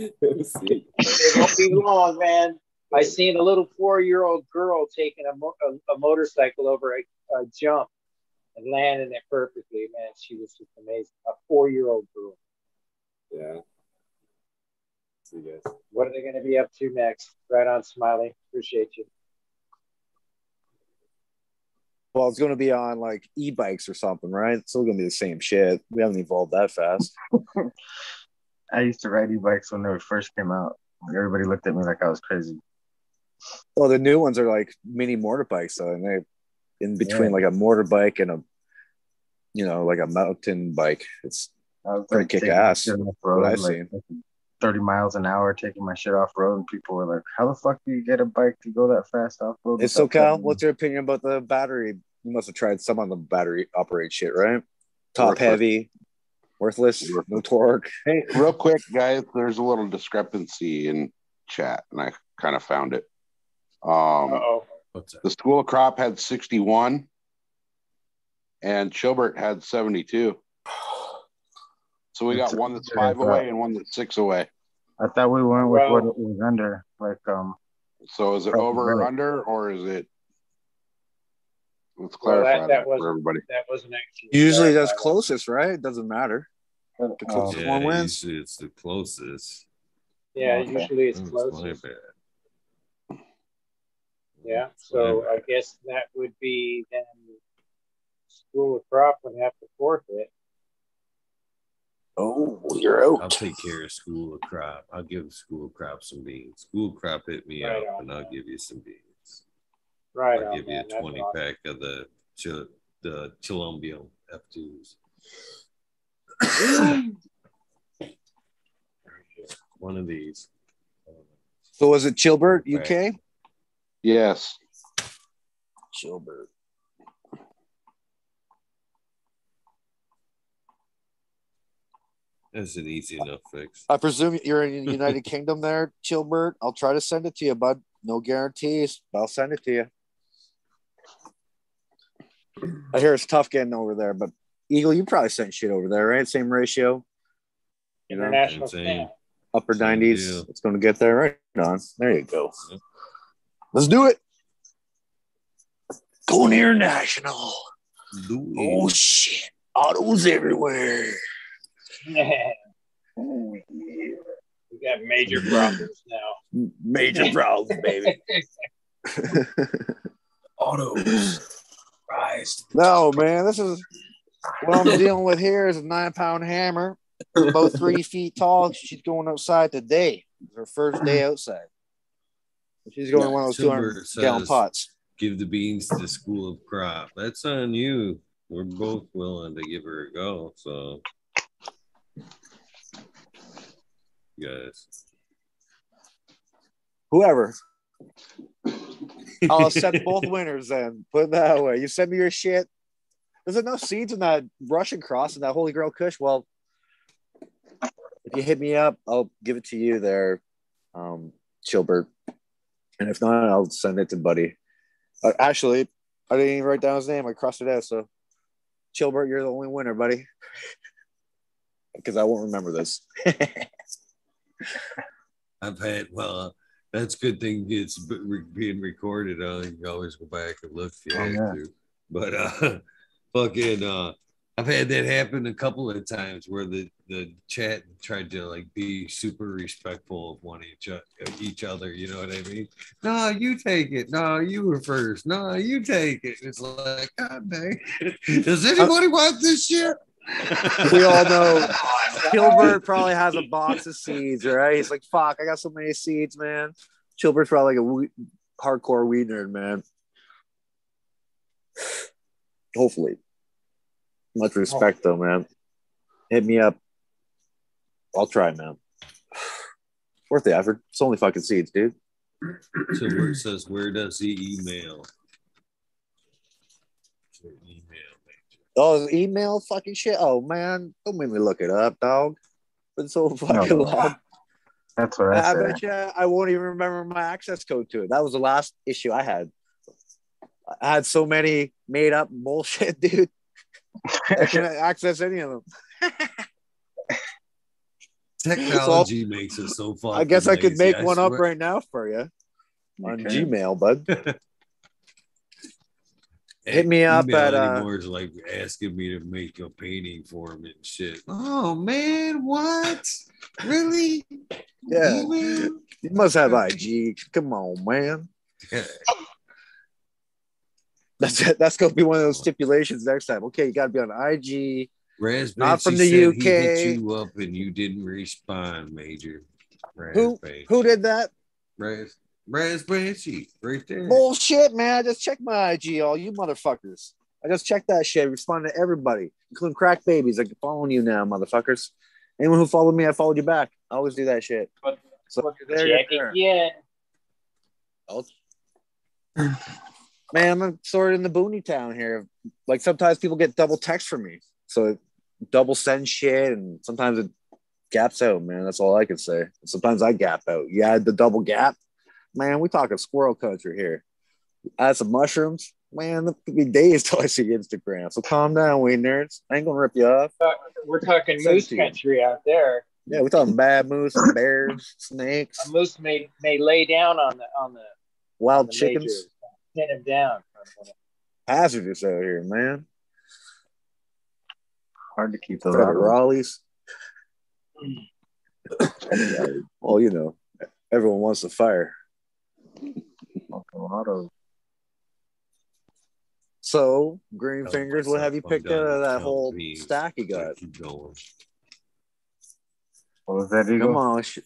It won't be long, man. I seen a little four-year-old girl taking a, mo- a, a motorcycle over a, a jump and landing it perfectly. Man, she was just amazing. A four-year-old girl. yeah. See you guys. What are they going to be up to next? Right on, Smiley. Appreciate you. Well, it's going to be on like e-bikes or something, right? It's still going to be the same shit. We haven't evolved that fast. I used to ride e-bikes when they first came out. Everybody looked at me like I was crazy. Well, the new ones are like mini motorbikes, though, and they in between Yeah. like a motorbike and a, you know, like a mountain bike. It's Pretty like kick ass. what I've like, seen. 30 miles an hour, taking my shit off road, and people were like, "How the fuck do you get a bike to go that fast off road?" It's so Cal. What's your opinion about the battery? You must have tried some on the battery operate shit, right? Top Worthless. heavy, worthless, no torque. Hey, real quick, guys, there's a little discrepancy in chat, and I kind of found it. Um, Uh-oh. What's that? the School of Crop had 61, and Chilbert had 72. So we got It's- one that's five uh, away and one that's six away. I thought we went with Well- what it was under, like um. So is it over or under, or is it? Let's Well, clarify that, that, that was for everybody. that wasn't actually Usually that's closest, right? It doesn't matter. The um, closest Yeah, one wins. usually it's the closest. Yeah, Okay. usually it's That's my closest. bad. Yeah, so I guess that would be then School of Crop would have to forfeit. Oh, you're out. I'll take care of School of Crop. I'll give School of Crop some beans. School of Crop hit me Right up, on, and I'll man. give you some beans. Right I'll on, give you man. a That's 20 awesome. pack of the Chil- the Chilombian F2s. One of these. So was it Chilbert, UK? Yes. Chilbert. That's an easy enough fix. I presume you're in the United Kingdom there, Chilbert. I'll try to send it to you, bud. No guarantees, but I'll send it to you. I hear it's tough getting over there, but Eagle, you probably sent shit over there, right? Same ratio, you know, International Insane. stamp. upper Same 90s. deal. It's going to get there right on. There you go. Let's do it. Going international. Oh, shit. Autos everywhere. Oh, yeah. we got major problems now. Major problems, baby. Autos. Rise. No, man, this is what I'm dealing with here is a nine pound hammer, about three feet tall. She's going outside today. It's her first day outside. She's going one of those Silver 200 gallon pots. Give the beans to the School of Crop. That's on you. We're both willing to give her a go. So, guys, Whoever. I'll accept both winners then. Put it that way. You send me your shit. There's enough seeds in that Russian cross and that Holy Grail Kush. Well, if you hit me up, I'll give it to you there, um, Chilbert. And if not, I'll send it to Buddy. Uh, actually, I didn't even write down his name. I crossed it out. So, Chilbert, you're the only winner, buddy. Because I won't remember this. I've had well. That's good thing it's being recorded. Uh, you can always go back and look if you Oh, have yeah. to. But uh, fucking, uh, I've had that happen a couple of times where the the chat tried to like be super respectful of one each of each other. You know what I mean? No, you take it. No, you were first. No, you take it. It's like, God dang. Does anybody want this shit? we all know oh, Gilbert probably has a box of seeds, right? He's like, fuck, I got so many seeds, man. Gilbert's probably like a we- hardcore weed nerd, man. Hopefully. Much oh. respect, though, man. Hit me up. I'll try, man. Worth the effort. It's only fucking seeds, dude. So where it says, where does he email? So email. Oh, email fucking shit. Oh man, don't make me look it up, dog. Been so fucking No. long. That's what I I said. bet you I won't even remember my access code to it. That was the last issue I had. I had so many made up bullshit, dude. I can't access any of them. Technology makes it so fun. I guess I could make one up right now for you on Okay. Gmail, bud. Hit me up at, uh, like asking me to make a painting for him and shit. Oh man, what? Really? Yeah, Email? you must have IG. Come on, man. That's that's gonna be one of those stipulations next time. Okay, you gotta be on IG. Raz Not from the UK. He hit you up and you didn't respond, Major. Raz Who Banshee. who did that? Raz, Raz Banshee, right there. Bullshit, man. I just checked my IG, all you motherfuckers. I just checked that shit. Responded to everybody, including crack babies. I'm following you now, motherfuckers. Anyone who followed me, I followed you back. I always do that shit. So you're there, you're Check there. again. Man, I'm sort of in the boony town here. Like sometimes people get double text from me. So double send shit and sometimes it gaps out, man. That's all I can say. Sometimes I gap out. Yeah, the double gap. Man, we talking squirrel country here. Add some mushrooms. Man, it could be days till I see Instagram. So calm down, we nerds. I ain't gonna rip you off. We're talking Send moose to you. country out there. Yeah, we're talking bad moose, bears, snakes, A moose may may lay down on the on the, on wild the chickens. major, pin him down. Hazardous out here, man. Hard to keep those Got out. Raleighs. Mm. well, you know, everyone wants to fire. Auto. So, green Tell fingers, what have you picked out of that whole beans. stack you got? What was that, Eagle? Come on. sh-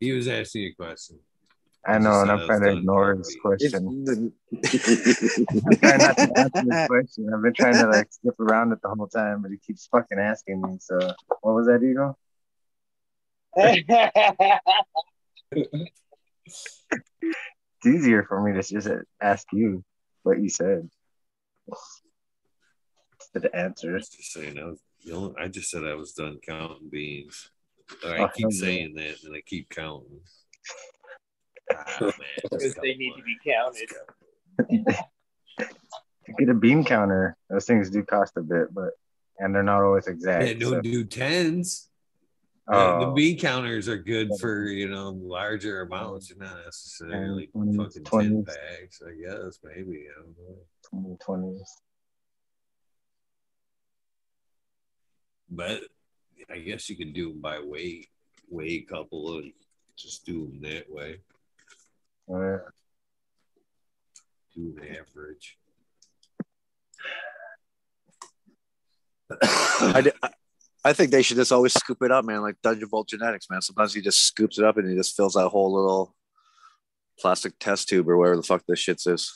He was asking a question. I know, and I'm trying to ignore done his question. I'm trying not to answer his question. I've been trying to like skip around it the whole time, but he keeps fucking asking me. So, what was that, Eagle? It's easier for me to just ask you what you said. Instead of answer. Just saying, I was, you know, I just said I was done counting beans. I Oh, keep hell yeah. saying that, and I keep counting. Ah, Because just they couple need to be counted. To get a bean counter, those things do cost a bit, but and they're not always exact. Yeah, don't so- do tens. Uh, the oh, bean counters are good for you know larger amounts, and not necessarily And 20s, fucking 20s. ten packs. I guess maybe I don't know. 2020s. But I guess you can do them by weight, weight couple and just do them that way. Oh, yeah. Do an average. I, di- I- think they should just always scoop it up, man, like Dungeon Vault Genetics, man. Sometimes he just scoops it up and he just fills that whole little plastic test tube or whatever the fuck this shit is.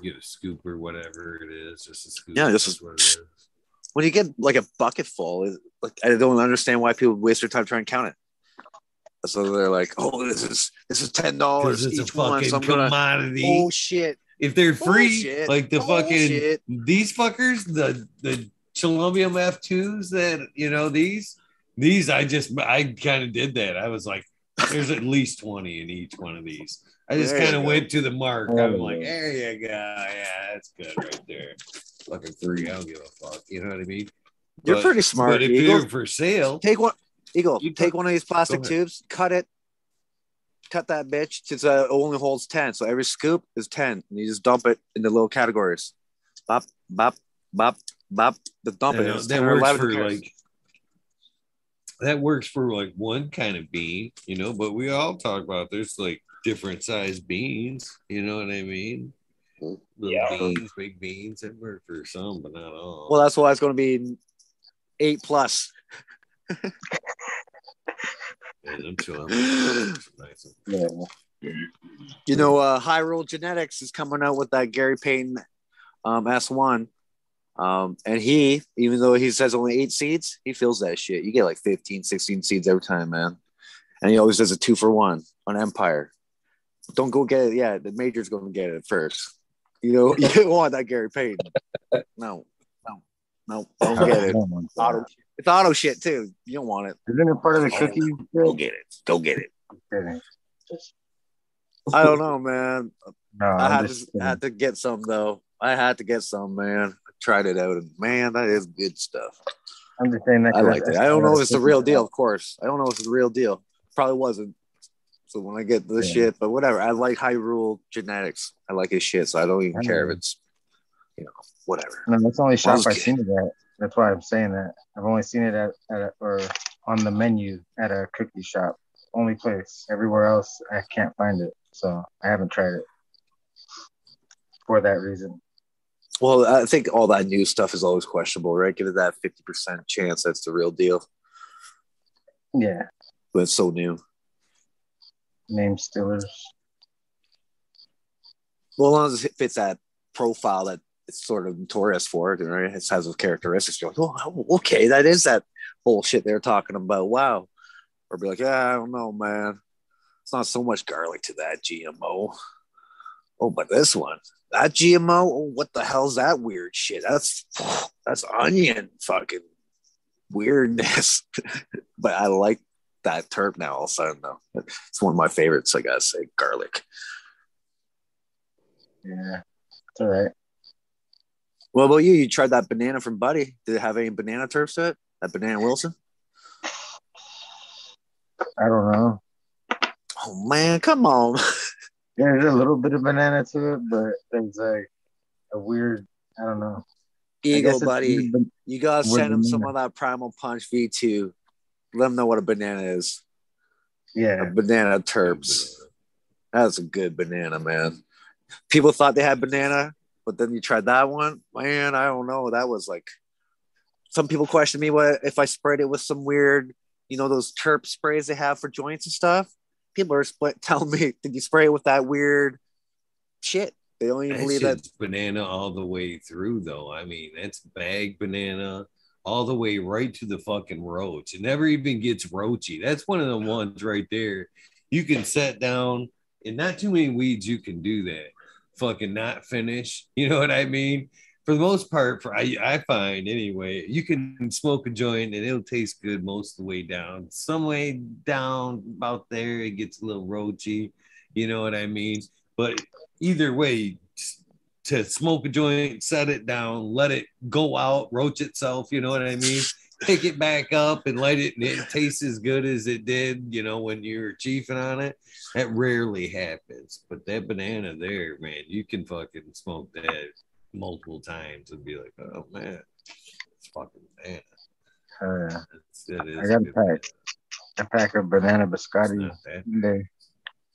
You get a scoop or whatever it is, just a scoop. Yeah, this is- what it is. When you get like a bucket full, like I don't understand why people waste their time trying to count it. So they're like, "Oh, this is this is ten dollars each one." So I'm gonna, commodity. oh shit, if they're free, Bullshit. like the fucking these fuckers, the the Chalumbium F2s that you know, these these I just I kind of did that. I was like, there's at least 20 in each one of these. I just kind of went to the mark. There I'm like, there you go. Yeah, that's good right there. Fucking three. I don't give a fuck. You know what I mean? You're But- pretty smart, But if Eagle. they're for sale, take one Eagle, You take one of these plastic tubes, cut it, cut that bitch since uh, it only holds 10. So every scoop is 10. And you just dump it into little categories. Bop, bop, bop, bop. The dump You it. know, It's that works for pairs. like that works for like one kind of bean, you know, but we all talk about there's like different size beans, you know what I mean? Little Yeah. beans, big beans, that work for some, but not all. Well, that's why it's going to be eight plus. Man, I'm chilling. Nice. Yeah. You know, uh, Hyrule Genetics is coming out with that Gary Payton um, S1. Um, and he, even though he says only eight seeds, he feels that shit. You get like 15, 16 seeds every time, man. And he always does a two for one on Empire. Don't go get it. Yeah, the major's going to get it first. You know, you don't want that Gary Payton. No, no, no, don't get it. Auto, it's auto shit too. You don't want it. Isn't it part of the cookie? Go get it. Go get it. I don't know, man. No, I had to had to get some though. I had to get some, man. Tried it out, and man, that is good stuff. I'm just saying that. I liked it. I don't know if it's the real deal, of course. I don't know if it's the real deal. Probably wasn't. So when I get this Yeah. shit, but whatever. I like Hyrule genetics. I like his shit, so I don't even I care know. if it's, you know, whatever. No, that's the only shop I've seen it at. That's why I'm saying that. I've only seen it at, at a, or on the menu at a cookie shop. Only place. Everywhere else, I can't find it. So I haven't tried it for that reason. Well, I think all that new stuff is always questionable, right? Give it that fifty percent chance that's the real deal, Yeah. but it's so new. Name Stillers. Well, as long as it fits that profile that it's sort of notorious for, it, right? It has those characteristics. You're like, oh, oh, okay, that is that bullshit they're talking about. Wow. Or be like, yeah, I don't know, man. It's not so much garlic to that GMO. Oh, but this one, that GMO, oh, what the hell's that weird shit? That's that's onion fucking weirdness. but I like that terp now all of a sudden though. It's one of my favorites, I gotta say, garlic. Yeah. It's all right. What about you? You tried that banana from Buddy. Did it have any banana terps to it? That banana Wilson? I don't know. Oh man, come on. Yeah, there's a little bit of banana to it, but there's like a weird, I don't know. Eagle buddy. weird, You gotta send him some of that Primal Punch V2. Let him know what a banana is. A Yeah. banana terps. That's a good banana, man. People thought they had banana, but then you tried that one. Man, I don't know. That was like some people question me what if I sprayed it with some weird, you know, those terp sprays they have for joints and stuff. People are split telling me, did you spray it with that weird shit? They don't even That believe that. banana all the way through, though. I mean, that's bag banana all the way right to the fucking roach. It never even gets roachy. That's one of the ones right there. You can set down, and not too many weeds you can do that. Fucking not finish. You know what I mean? For the most part, for I, I find anyway, you can smoke a joint and it'll taste good most of the way down. Some way down about there, it gets a little roachy. You know what I mean? But either way, to smoke a joint, set it down, let it go out, roach itself, you know what I mean? Pick it back up and light it, and it tastes as good as it did, you know, when you're chiefing on it. That rarely happens. But that banana there, man, you can fucking smoke that multiple times and be like, oh man, it's fucking banana. Uh, It's, it is I got a good pack. A pack of banana biscotti not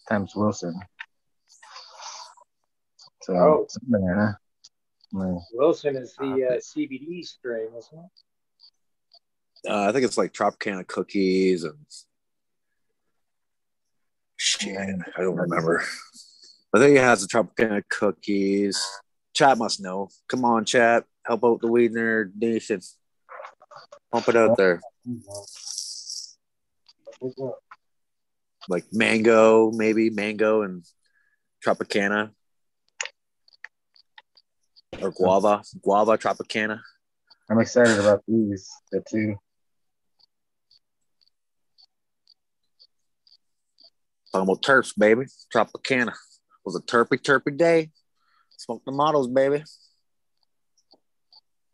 times Wilson. So Oh. some banana. Like, Wilson is the uh, CBD strain, isn't it? Uh, I think it's like Tropicana cookies and shit. I don't remember. I think it has the Tropicana cookies. Chat must know. Come on, chat. Help out the Weed Nerd Nation. Pump it out there. Like mango, maybe mango and Tropicana. Or guava. Guava Tropicana. I'm excited about these. The two. Talking about terps, baby. Tropicana. Was a terpy terpy day. Smoke the models, baby.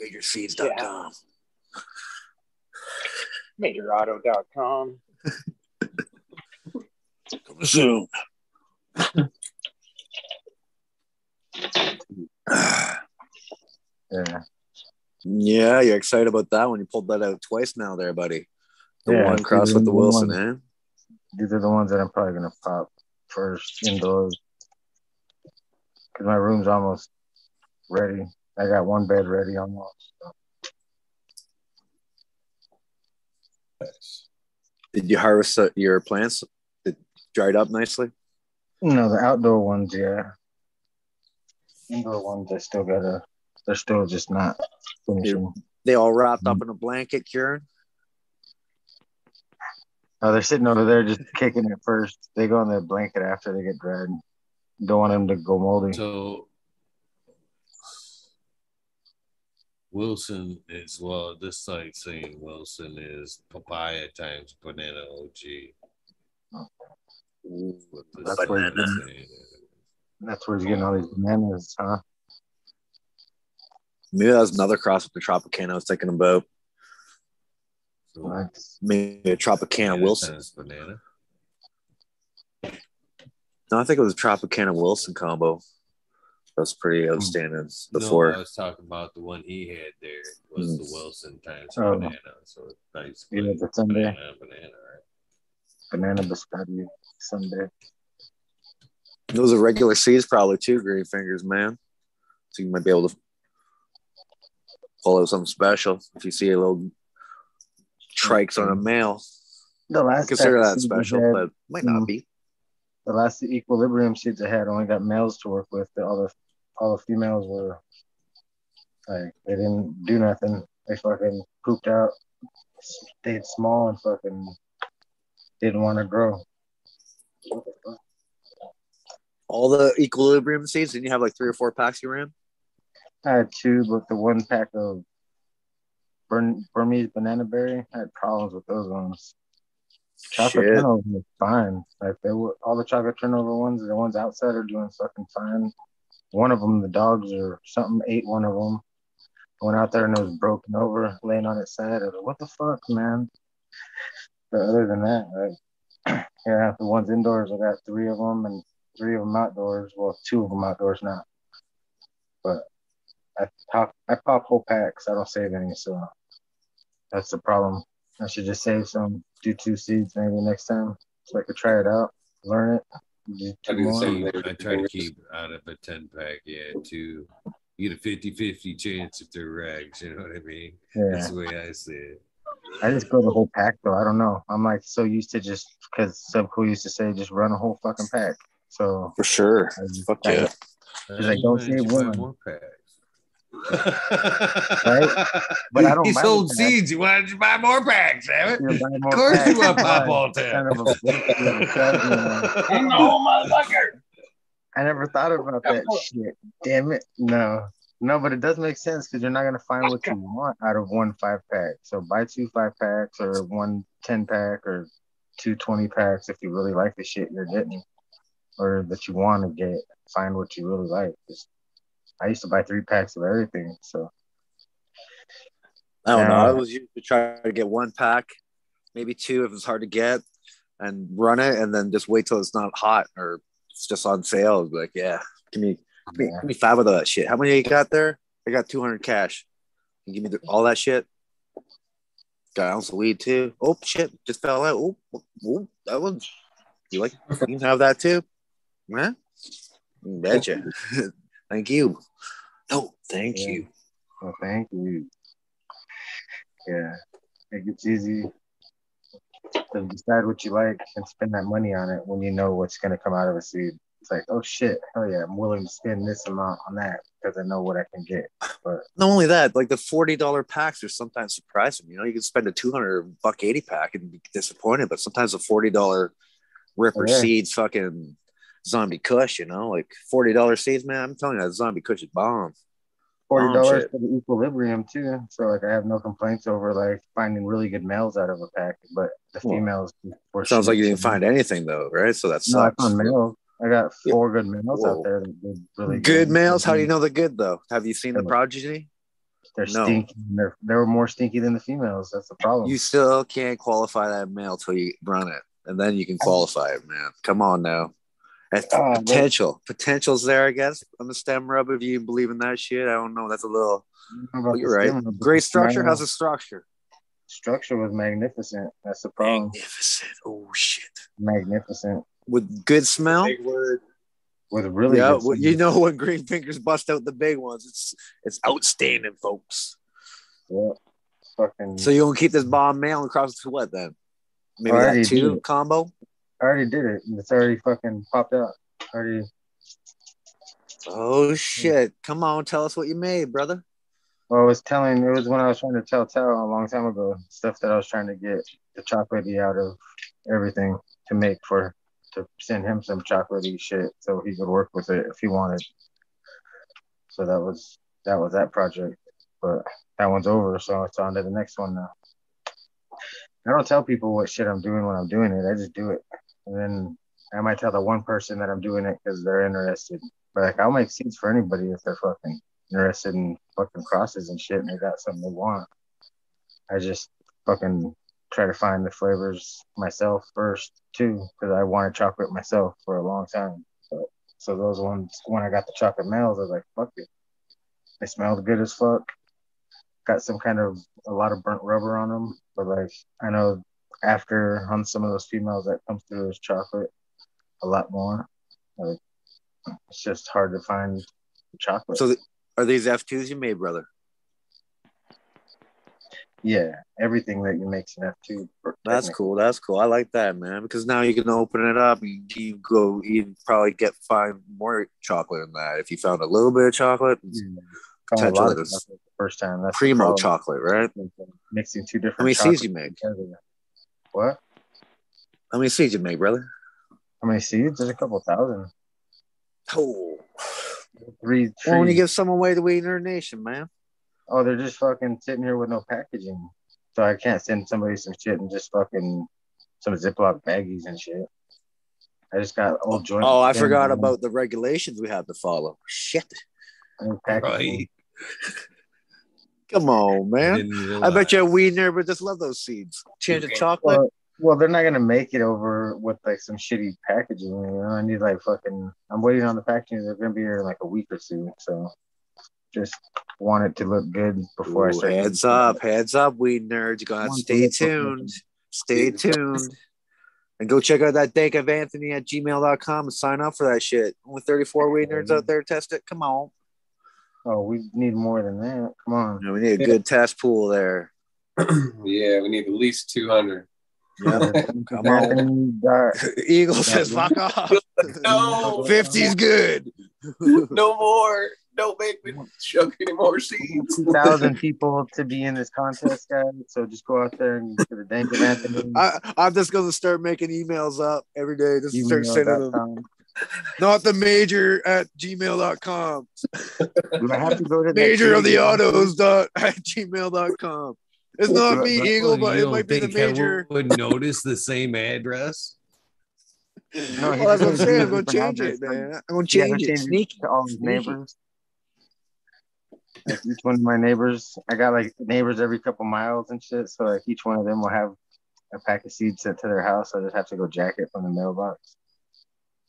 Majorseeds.com. MajorAuto.com. Coming soon. Yeah. Yeah, you're excited about that one. You pulled that out twice now, there, buddy. The Yeah, one cross with the the Wilson, ones- eh? These are the ones that I'm probably gonna pop first indoors. Cause my room's almost ready. I got one bed ready almost. so. Did you harvest uh, your plants? It dried up nicely. No, the outdoor ones, yeah. Indoor ones, I still gotta. They're still just not finishing. They all wrapped up in a blanket, Kieran. Oh, they're sitting over there just kicking it first. They go on the blanket after they get dried. Don't want him to go moldy. So Wilson is well. This site saying Wilson is papaya times banana OG. What That's where, site is that's where he's getting all these bananas, huh? Maybe that was another cross with the Tropicana I was thinking about. So Nice. Maybe a Tropicana banana Wilson. banana. No, I think it was a Tropicana Wilson combo. That was pretty outstanding before. No, I was talking about the one he had there was Mm. the Wilson times Oh. banana. So it's nice. Yeah, the Sunday. banana, banana, right? Banana biscotti Sunday. Those are regular seeds, probably too, green fingers, man. So you might be able to pull out something special if you see a little trikes on a male. The last Consider that of seeds I special, had- but might not Mm. be. The last equilibrium seeds I had only got males to work with. The other all the females were like they didn't do nothing. They fucking pooped out, stayed small, and fucking didn't want to grow. All the equilibrium seeds, didn't you have like three or four packs you ran? I had two, but the one pack of Burn, Burmese banana berry I had problems with those ones. Chocolate Shit. turnover was fine. Like they were all the chocolate turnover ones, the ones outside are doing fucking fine. One of them, the dogs or something, ate one of them. Went out there and it was broken over, laying on its side. I was like, "What the fuck, man?" But other than that, like, yeah, the ones indoors, I got three of them, and three of them outdoors. Well, two of them outdoors now. But I pop, I pop whole packs. I don't save any, so that's the problem. I should just save some, do two seeds maybe next time, so I could try it out, learn it. Do I two do the more. same thing. I try to keep out of a 10 pack, yeah, to you get a 50 50 chance if they're regs, you know what I mean? Yeah. That's the way I see it. I just go the whole pack though. I don't know. I'm like so used to just because Subcool used to say just run a whole fucking pack. So For sure. I just, Fuck I- yeah. He's like, don't Why save one. more packs. Right? But I don't He buy sold seeds. You wanted to buy more packs, damn it. More Of course packs. you want pop Why? all Son time. of a you're a motherfucker. I never thought about that shit. Damn it. No. No, but it does make sense because you're not gonna find what you want out of one five pack. So buy two five packs or one 10 pack or two 20 packs if you really like the shit you're getting or that you want to get. Find what you really like. 'Cause I used to buy three packs of everything. So I don't know. I was used to try to get one pack, maybe two if it's hard to get, and run it, and then just wait till it's not hot or it's just on sale. Like, yeah, give me, give me, give me five of that shit. How many you got there? I got two hundred cash. You give me the, all that shit. Got an ounce of weed too. Oh shit, just fell out. Oh, oh that one. You like? You can have that too. Huh? Betcha. thank you. No, thank Yeah. you. well, thank you. Yeah. It easy to decide what you like and spend that money on it when you know what's gonna come out of a seed. It's like, oh shit, hell yeah, I'm willing to spend this amount on that because I know what I can get. But not only that, like the forty dollar packs are sometimes surprising. You know, you can spend a two hundred buck eighty pack and be disappointed, but sometimes a forty dollar Ripper Oh, yeah. Seeds fucking zombie Kush, you know, like forty dollar seeds, man. I'm telling you, that zombie Kush is bomb. Forty dollars for the equilibrium too. So like I have no complaints over like finding really good males out of a pack, but the Well, females were Sounds like you didn't find anything though, right? So that No, I found males. I got four good males Whoa. out there really Good males? How do you know they're good though? Have you seen the progeny? They're No. stinky. They're they were more stinky than the females. That's the problem. You still can't qualify that male till you run it, and then you can qualify it, man. Come on now. That's Oh, but- potential. Potential's there, I guess, on the stem rub. If you believe in that shit, I don't know. That's a little. How But you're right. stem? Great structure. How's the structure? structure was magnificent. That's the problem. Magnificent. Oh shit. Magnificent With good smell. Big word. with really yeah, good well, smell. you know when green fingers bust out the big ones, it's it's outstanding, folks. Yeah. Fucking. So you gonna keep this bomb male across to what then? Maybe Already that two did. combo. I already did it. And it's already fucking popped out. Already. Oh shit! Come on, tell us what you made, brother. Well, I was telling. It was when I was trying to tell Tell a long time ago. Stuff that I was trying to get the chocolatey out of everything to make for to send him some chocolatey shit so he could work with it if he wanted. So that was that was that project. But that one's over, so it's on to the next one now. I don't tell people what shit I'm doing when I'm doing it. I just do it, and then I might tell the one person that I'm doing it because they're interested. But like, I'll make seeds for anybody if they're fucking interested in fucking crosses and shit, and they got something they want. I just fucking try to find the flavors myself first too, because I wanted chocolate myself for a long time. So those ones, when I got the chocolate males, I was like, fuck it. They smelled good as fuck. Got some kind of a lot of burnt rubber on them, but like I know after on some of those females that come through as chocolate, a lot more. Like it's just hard to find chocolate. So th- are these F twos you made, brother? yeah, everything that you makes an F two. That's cool. That's cool. I like that, man. Because now you can open it up. You, you go. You probably get find more chocolate in that. If you found a little bit of chocolate, it's mm-hmm. Found a lot of potentially chocolate the first time. That's primo chocolate, right? Mixing two different. How many seeds you make? Together. What? How many seeds you make, brother? How many seeds? There's a couple thousand. Oh, Three. well, when you give some away to Wiener Nation, man. Oh, they're just fucking sitting here with no packaging. So I can't send somebody some shit and just fucking some Ziploc baggies and shit. I just got old joints. Oh, I forgot about the regulations we have to follow. Shit. and packaging. Come on, man. Didn't I bet you a Wiener would just love those seeds. Change of chocolate. Well, well, they're not gonna make it over with like some shitty packaging. You know, I need like fucking. I'm waiting on the packaging. They're gonna be here in like a week or two. So just want it to look good before I start. heads up, heads up, weed nerds. You're gonna have to One stay tuned. Stay tuned. And go check out that Dank of Anthony at gmail.com and sign up for that shit. Only 34 weed nerds out there test it. Come on. Oh, we need more than that. Come on. You know, we need a good test pool there. yeah, we need at least 200. Yeah, Come on. Anthony Eagle says, fuck off. No. 50's good. no more. Don't make me chuck any more seeds. 2,000 people to be in this contest, guys. So just go out there and to the Dank of Anthony. I, I'm just going to start making emails up every day. Just start sending them. gmail.com. Not the major at gmail.com. Do I have to go to Major of the autos dot at gmail.com. It's not me, Eagle, but it might be the think I major. would notice the same address. No, Well, that's what I'm just saying. I'm going to change it, man. I'm going to Yeah, change he it. changes Sneaky. to all his neighbors. Like each one of my neighbors, I got like neighbors every couple miles and shit. So like each one of them will have a pack of seeds sent to their house. I just have to go jack it from the mailbox.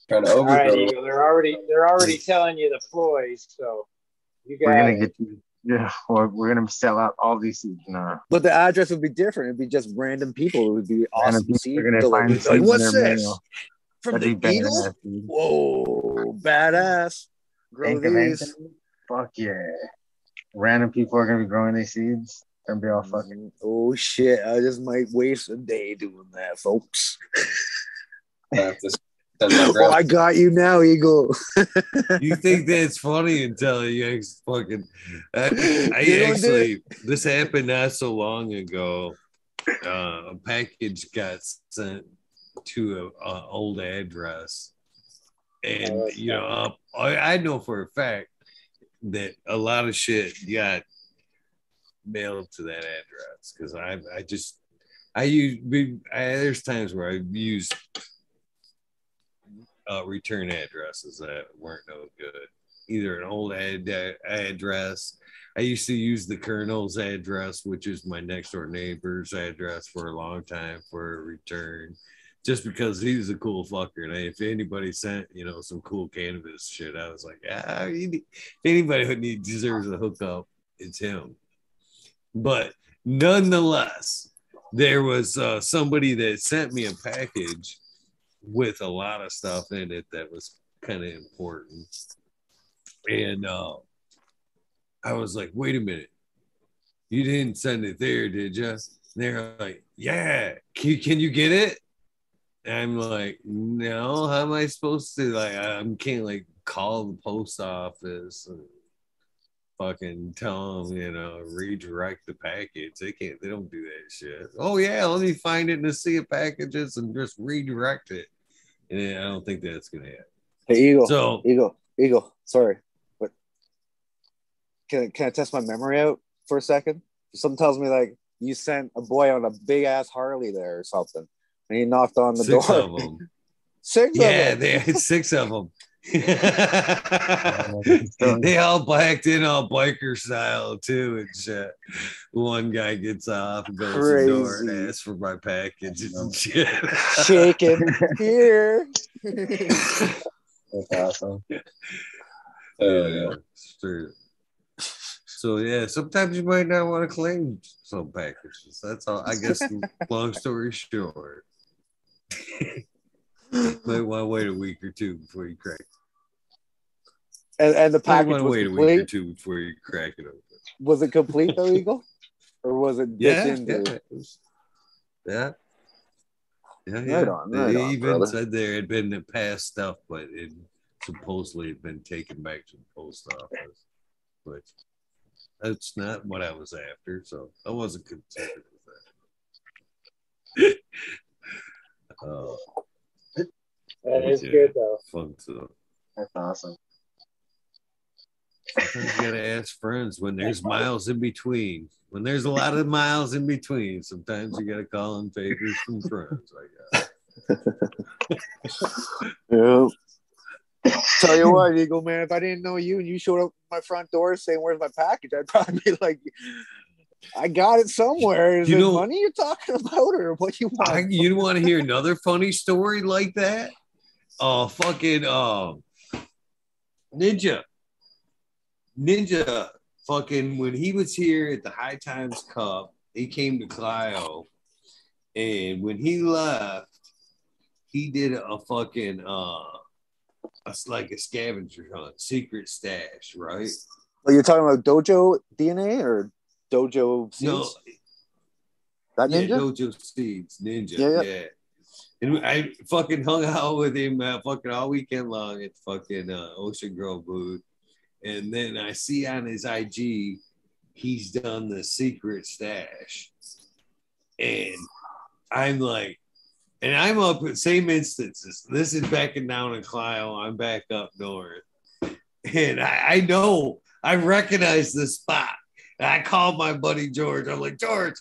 Trying to All right. Eagle. They're already they're already telling you the ploys, so you guys. We're gonna get you. Yeah, we're, we're gonna sell out all these seeds now. But the address would be different. It'd be just random people. It would be awesome. people seed are gonna delivery. find Like, seeds what's this? mail. From That'd the be Eagle? Whoa, badass. Grow Dank these. Anthony? Fuck yeah. Random people are gonna be growing these seeds. They're gonna be all mm-hmm. fucking. Oh shit! I just might waste a day doing that, folks. I have to send my Oh. I got you now, Eagle. You think that's funny until you fucking. I, I You actually, this happened not so long ago. Uh, a package got sent to a, a old address, and Oh, you know, uh, I, I know for a fact that a lot of shit got mailed to that address because I, I just, I use. we- I, there's times where I use uh, return addresses that weren't no good. either an old ad, address. I used to use the Colonel's address, which is my next door neighbor's address for a long time for a return, just because he was a cool fucker. And if anybody sent, you know, some cool cannabis shit, I was like, ah, anybody who need deserves a hookup, it's him. But nonetheless, there was uh, somebody that sent me a package with a lot of stuff in it that was kind of important. And uh, I was like, wait a minute. You didn't send it there, did you? They're like, yeah. Can you, can you get it? And I'm like, no. How am I supposed to? Like, I can't like call the post office and fucking tell them, you know, redirect the package. They can't. They don't do that shit. Oh yeah, let me find it in the sea of packages and just redirect it. And I don't think that's gonna happen. Hey, Eagle. So Eagle, Eagle. Sorry, but can I, can I test my memory out for a second? Something tells me like you sent a boy on a big ass Harley there or something, and he knocked on the six door. of them. six yeah, of them. they had six of them. they all blacked in all biker style too and shit. One guy gets off and goes to the door and asks for my package and shit. Shaking here. That's awesome. Oh, yeah, straight. So yeah, sometimes you might not want to claim some packages. That's all. I guess. long story short, might want to wait a week or two before you crack. And, and the package was wait a week or complete. two before you crack it open. Was it complete though, Eagle? Or was it Yeah, dipped yeah, it was- yeah. Yeah, yeah. Right on, right they on, even brother. said there had been the past stuff, but it supposedly had been taken back to the post office. But that's not what I was after, so I wasn't concerned with that. uh, That is yeah, good though. Fun stuff. That's awesome. Sometimes you gotta ask friends when there's miles in between. When there's a lot of miles in between, sometimes you gotta call in favors from friends. I guess. Yeah. Tell you what, Eagle man, if I didn't know you and you showed up at my front door saying where's my package, I'd probably be like, I got it somewhere. Is You it know- money you're talking about or what you want? I, you want to hear another funny story like that? Oh, fucking uh, Ninja. Ninja, fucking, when he was here at the High Times Cup, he came to Clio. And when he left, he did a fucking, uh, a, like a scavenger hunt, secret stash, right? Well, you're talking about Dojo DNA or Dojo Seeds? No, that Yeah, ninja? Dojo Seeds, Ninja. Yeah, Yeah, yeah. And I fucking hung out with him uh, fucking all weekend long at fucking uh, Ocean Grove booth. And then I see on his IG, he's done the secret stash. And I'm like, and I'm up at same instances. This is back backing down in Clio. I'm back up north. And I, I know, I recognize this spot. And I called my buddy George. I'm like, George,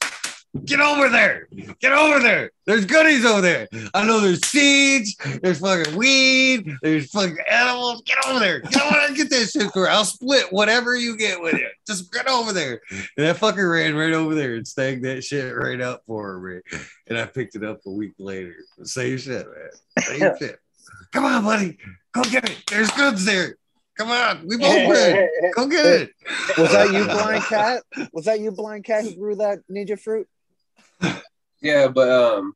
get over there. Get over there. There's goodies over there. I know there's seeds, there's fucking weed, there's fucking animals. Get over there. Get over there get that shit for I'll split whatever you get with it. Just get over there. And that fucker ran right over there and snagged that shit right up for me. And I picked it up a week later. Same shit, man. Same shit. Come on, buddy. Go get it. There's goods there. Come on. We both win. Go get it. Was that you, Blind Cat? Was that you, Blind Cat, who grew that ninja fruit? Yeah, but um,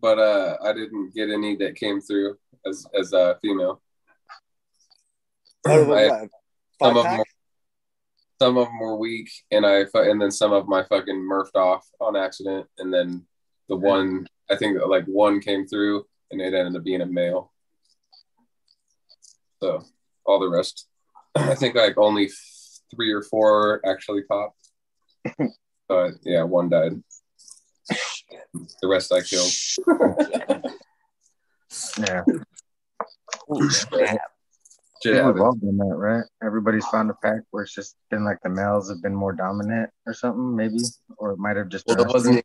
but uh, I didn't get any that came through as as a female. A I- some of them, pack? some of them were weak, and I and then some of my fucking murphed off on accident, and then the one I think like one came through, and it ended up being a male. So all the rest, I think like only three or four actually popped. But yeah, one died. The rest I killed. Yeah. Shit Yeah, we've happens. all done that, right? Everybody's found a pack where it's just been like the males have been more dominant or something, maybe, or it might have just. Well, it wasn't.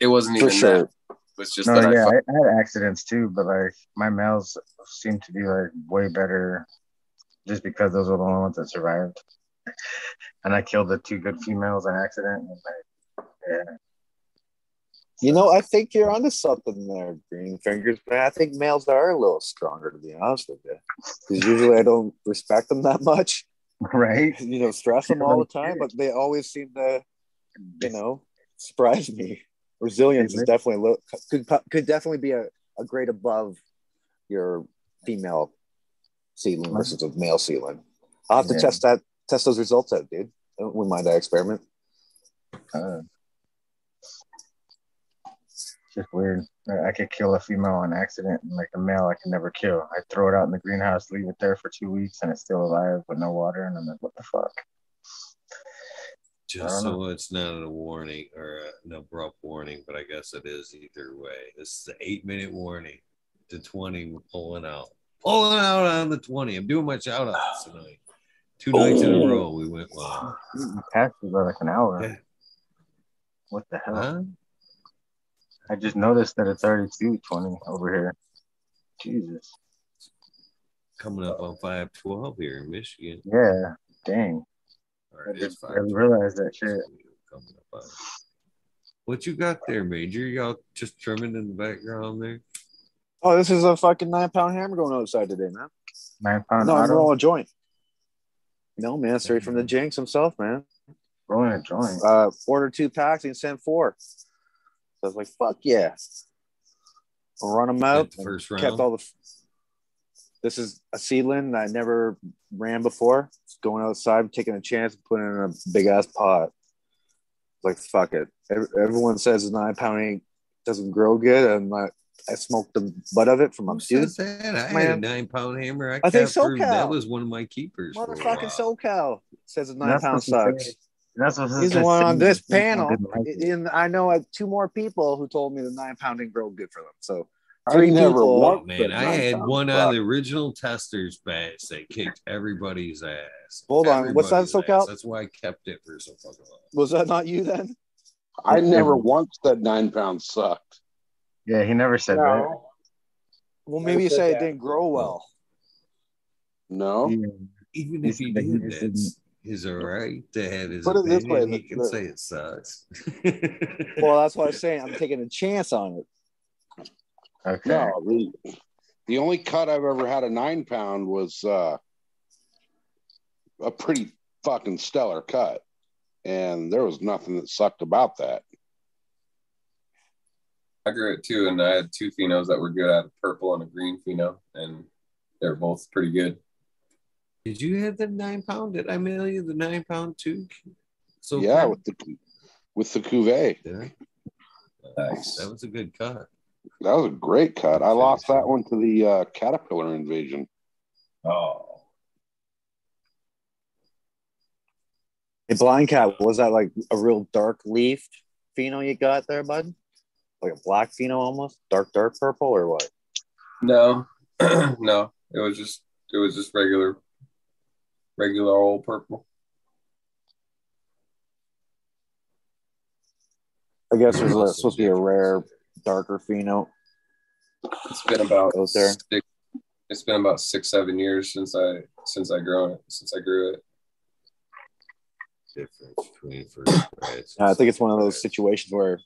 It wasn't For even sure. that. It was just No, that yeah, I. I, I had accidents too, but like my males seem to be like way better just because those were the only ones that survived. and I killed the two good females on accident. And like, yeah. You know, I think you're onto something there, Green Fingers, but I think males are a little stronger, to be honest with you. Because usually I don't respect them that much. Right. You know, stress them all the time, but they always seem to, you know, surprise me. Resilience is definitely a could could definitely be a, a grade above your female seedling versus a male seedling. I'll have to Yeah. test that, test those results out, dude. I wouldn't mind that experiment. Uh, just weird. I could kill a female on accident, and like a male, I can never kill. I throw it out in the greenhouse, leave it there for two weeks, and it's still alive with no water. And I'm like, what the fuck? Just so it's not a warning or an abrupt warning, but I guess it is either way. This is the eight minute warning. The 20 we're pulling out. Pulling out on the 20. I'm doing my shout outs tonight. Two nights in a row we went passed me by like an hour. Yeah. What the hell? Huh? I just noticed that it's already two twenty over here. Jesus. Coming up on 512 here in Michigan. Yeah. Dang. Or I just barely realized that shit. Coming up on. What you got there, Major? Y'all just trimming in the background there? Oh, this is a fucking nine pound hammer going outside today, man. Nine pound No, I'm auto. rolling a joint. No, man, straight from the Jinx himself, man. Rolling a joint. Uh, order two packs and send four. So I was like, fuck yeah. I'll run them out. At the first Kept all the. This is a seedling that I never ran before. Just going outside, taking a chance, putting it in a big ass pot. Like fuck it. Everyone says a nine pound ain't doesn't grow good, and I, I smoked the butt of it from a Who dude. that? I had a nine pound hammer. I, I think kept her- SoCal. That was one of my keepers. Motherfucking while. SoCal says a nine That's pound what she sucks. Said. That's what He's the one on this panel. Didn't like it. And I know uh, two more people who told me the nine pound didn't grow good for them. So I three never people. want- Man, I had one suck. out of the original testers batch that kicked everybody's ass. Hold on, what's that, Everybody's SoCal? That's why I kept it for so fucking long. Was that not you then? I never once said nine pounds sucked. Yeah, he never said that. Well, maybe you said say it didn't grow well. No. Yeah. Even if he said he did, just that's his all right to have his Put it this opinion. way, he the- can the- say it sucks. Well, that's what I'm saying. I'm taking a chance on it. Okay. No, the, the only cut I've ever had a nine pound was uh, a pretty fucking stellar cut. And there was nothing that sucked about that. I grew it too, and I had two phenos that were good. I had a purple and a green pheno, and they're both pretty good. Did you have the nine pound? Did I mail you the nine pound too? So yeah, with the with the cuvee. Did I? Nice. That was a good cut. That was a great cut. I lost that one to the uh, caterpillar invasion. Oh, Hey, Blind Cat, was that like a real dark leaf pheno you got there, bud? Like a black pheno almost? Dark, dark purple or what? no, no, it was just it was just regular, regular old purple. I guess it was uh, supposed to be a rare, darker pheno. It's been about Out there. six, it's been about six seven years since I since I grown it since I grew it. Difference between first batch. I think it's one of those situations where,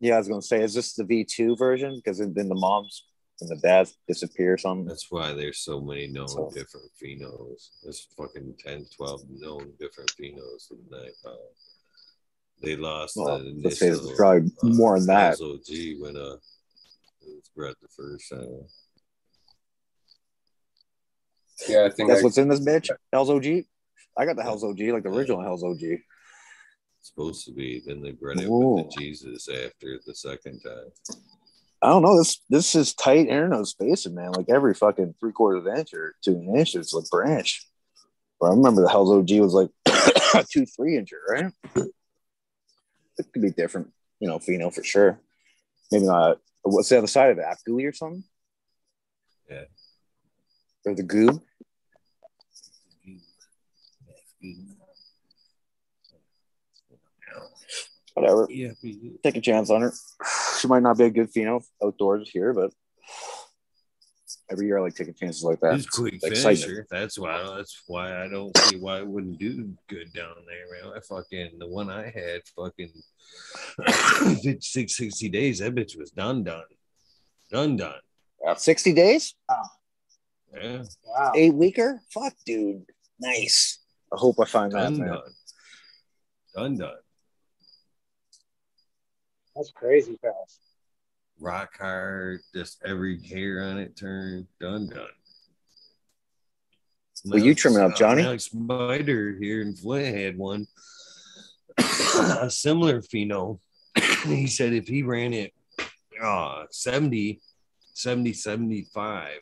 yeah, I was going to say, is this the V2 version? Because then the moms and the dads disappear or something. That's why there's so many known So- different phenos. There's fucking 10, 12 known different phenos in the nine pound. They lost Well, the let's say it's initial, probably more than that. OG when uh, it was bred the first time. Yeah, I think That's I, what's in this bitch? Hell's OG? I got the Hell's OG, like the original Hell's OG. supposed to be. Then they bred it Ooh. with the Jesus after the second time. I don't know. This this is tight internode spacing, man. Like every fucking three quarters of an inch or two inch, it's like branch. But I remember the Hell's OG was like two, three incher, right? It could be different, you know, pheno for sure. Maybe not. What's the other side of it? Afgooey or something? Yeah. Or the goo? Whatever. Yeah, Take a chance on her. She might not be a good female outdoors here, but every year I like taking chances like that. He's a quick Excitement. finisher. That's why. That's why I don't see why it wouldn't do good down there, man. I fucking the one I had, fucking 56, 60 days. That bitch was done, done, done, done. Sixty days, Yeah, Wow. eight weeker. Fuck, dude, nice. I hope I find that. Man. done, done, done. That's crazy fast. Rock hard, just every hair on it turned, done, done. Well, you trim it up, uh, Johnny. Alex Spider here in Flint had one, a similar pheno. he said if he ran it uh, 70, 70, 75,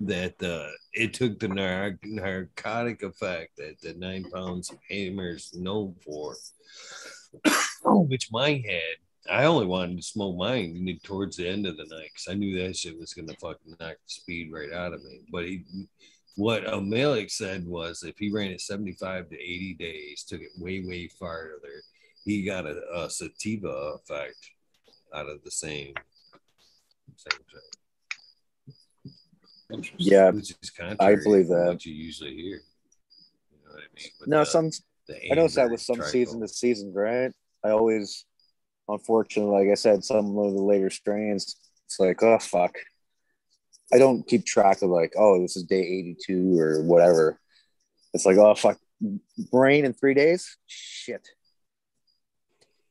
that uh, it took the nar- narcotic effect that the nine pounds of hammers known for, which mine had. I only wanted to smoke mine towards the end of the night because I knew that shit was gonna fucking knock the speed right out of me. But he, what uh, said was if he ran it 75 to 80 days, took it way, way farther, he got a, a sativa effect out of the same, same thing. Interesting. Yeah, Which is contrary believe that. What you usually hear. You know what I mean? No, the- some the I noticed that with some trichol. season to season, right? I always, unfortunately, like I said, some of the later strains, it's like, oh fuck. I don't keep track of like, oh, this is day 82 or whatever. It's like, oh fuck, rain in three days? Shit.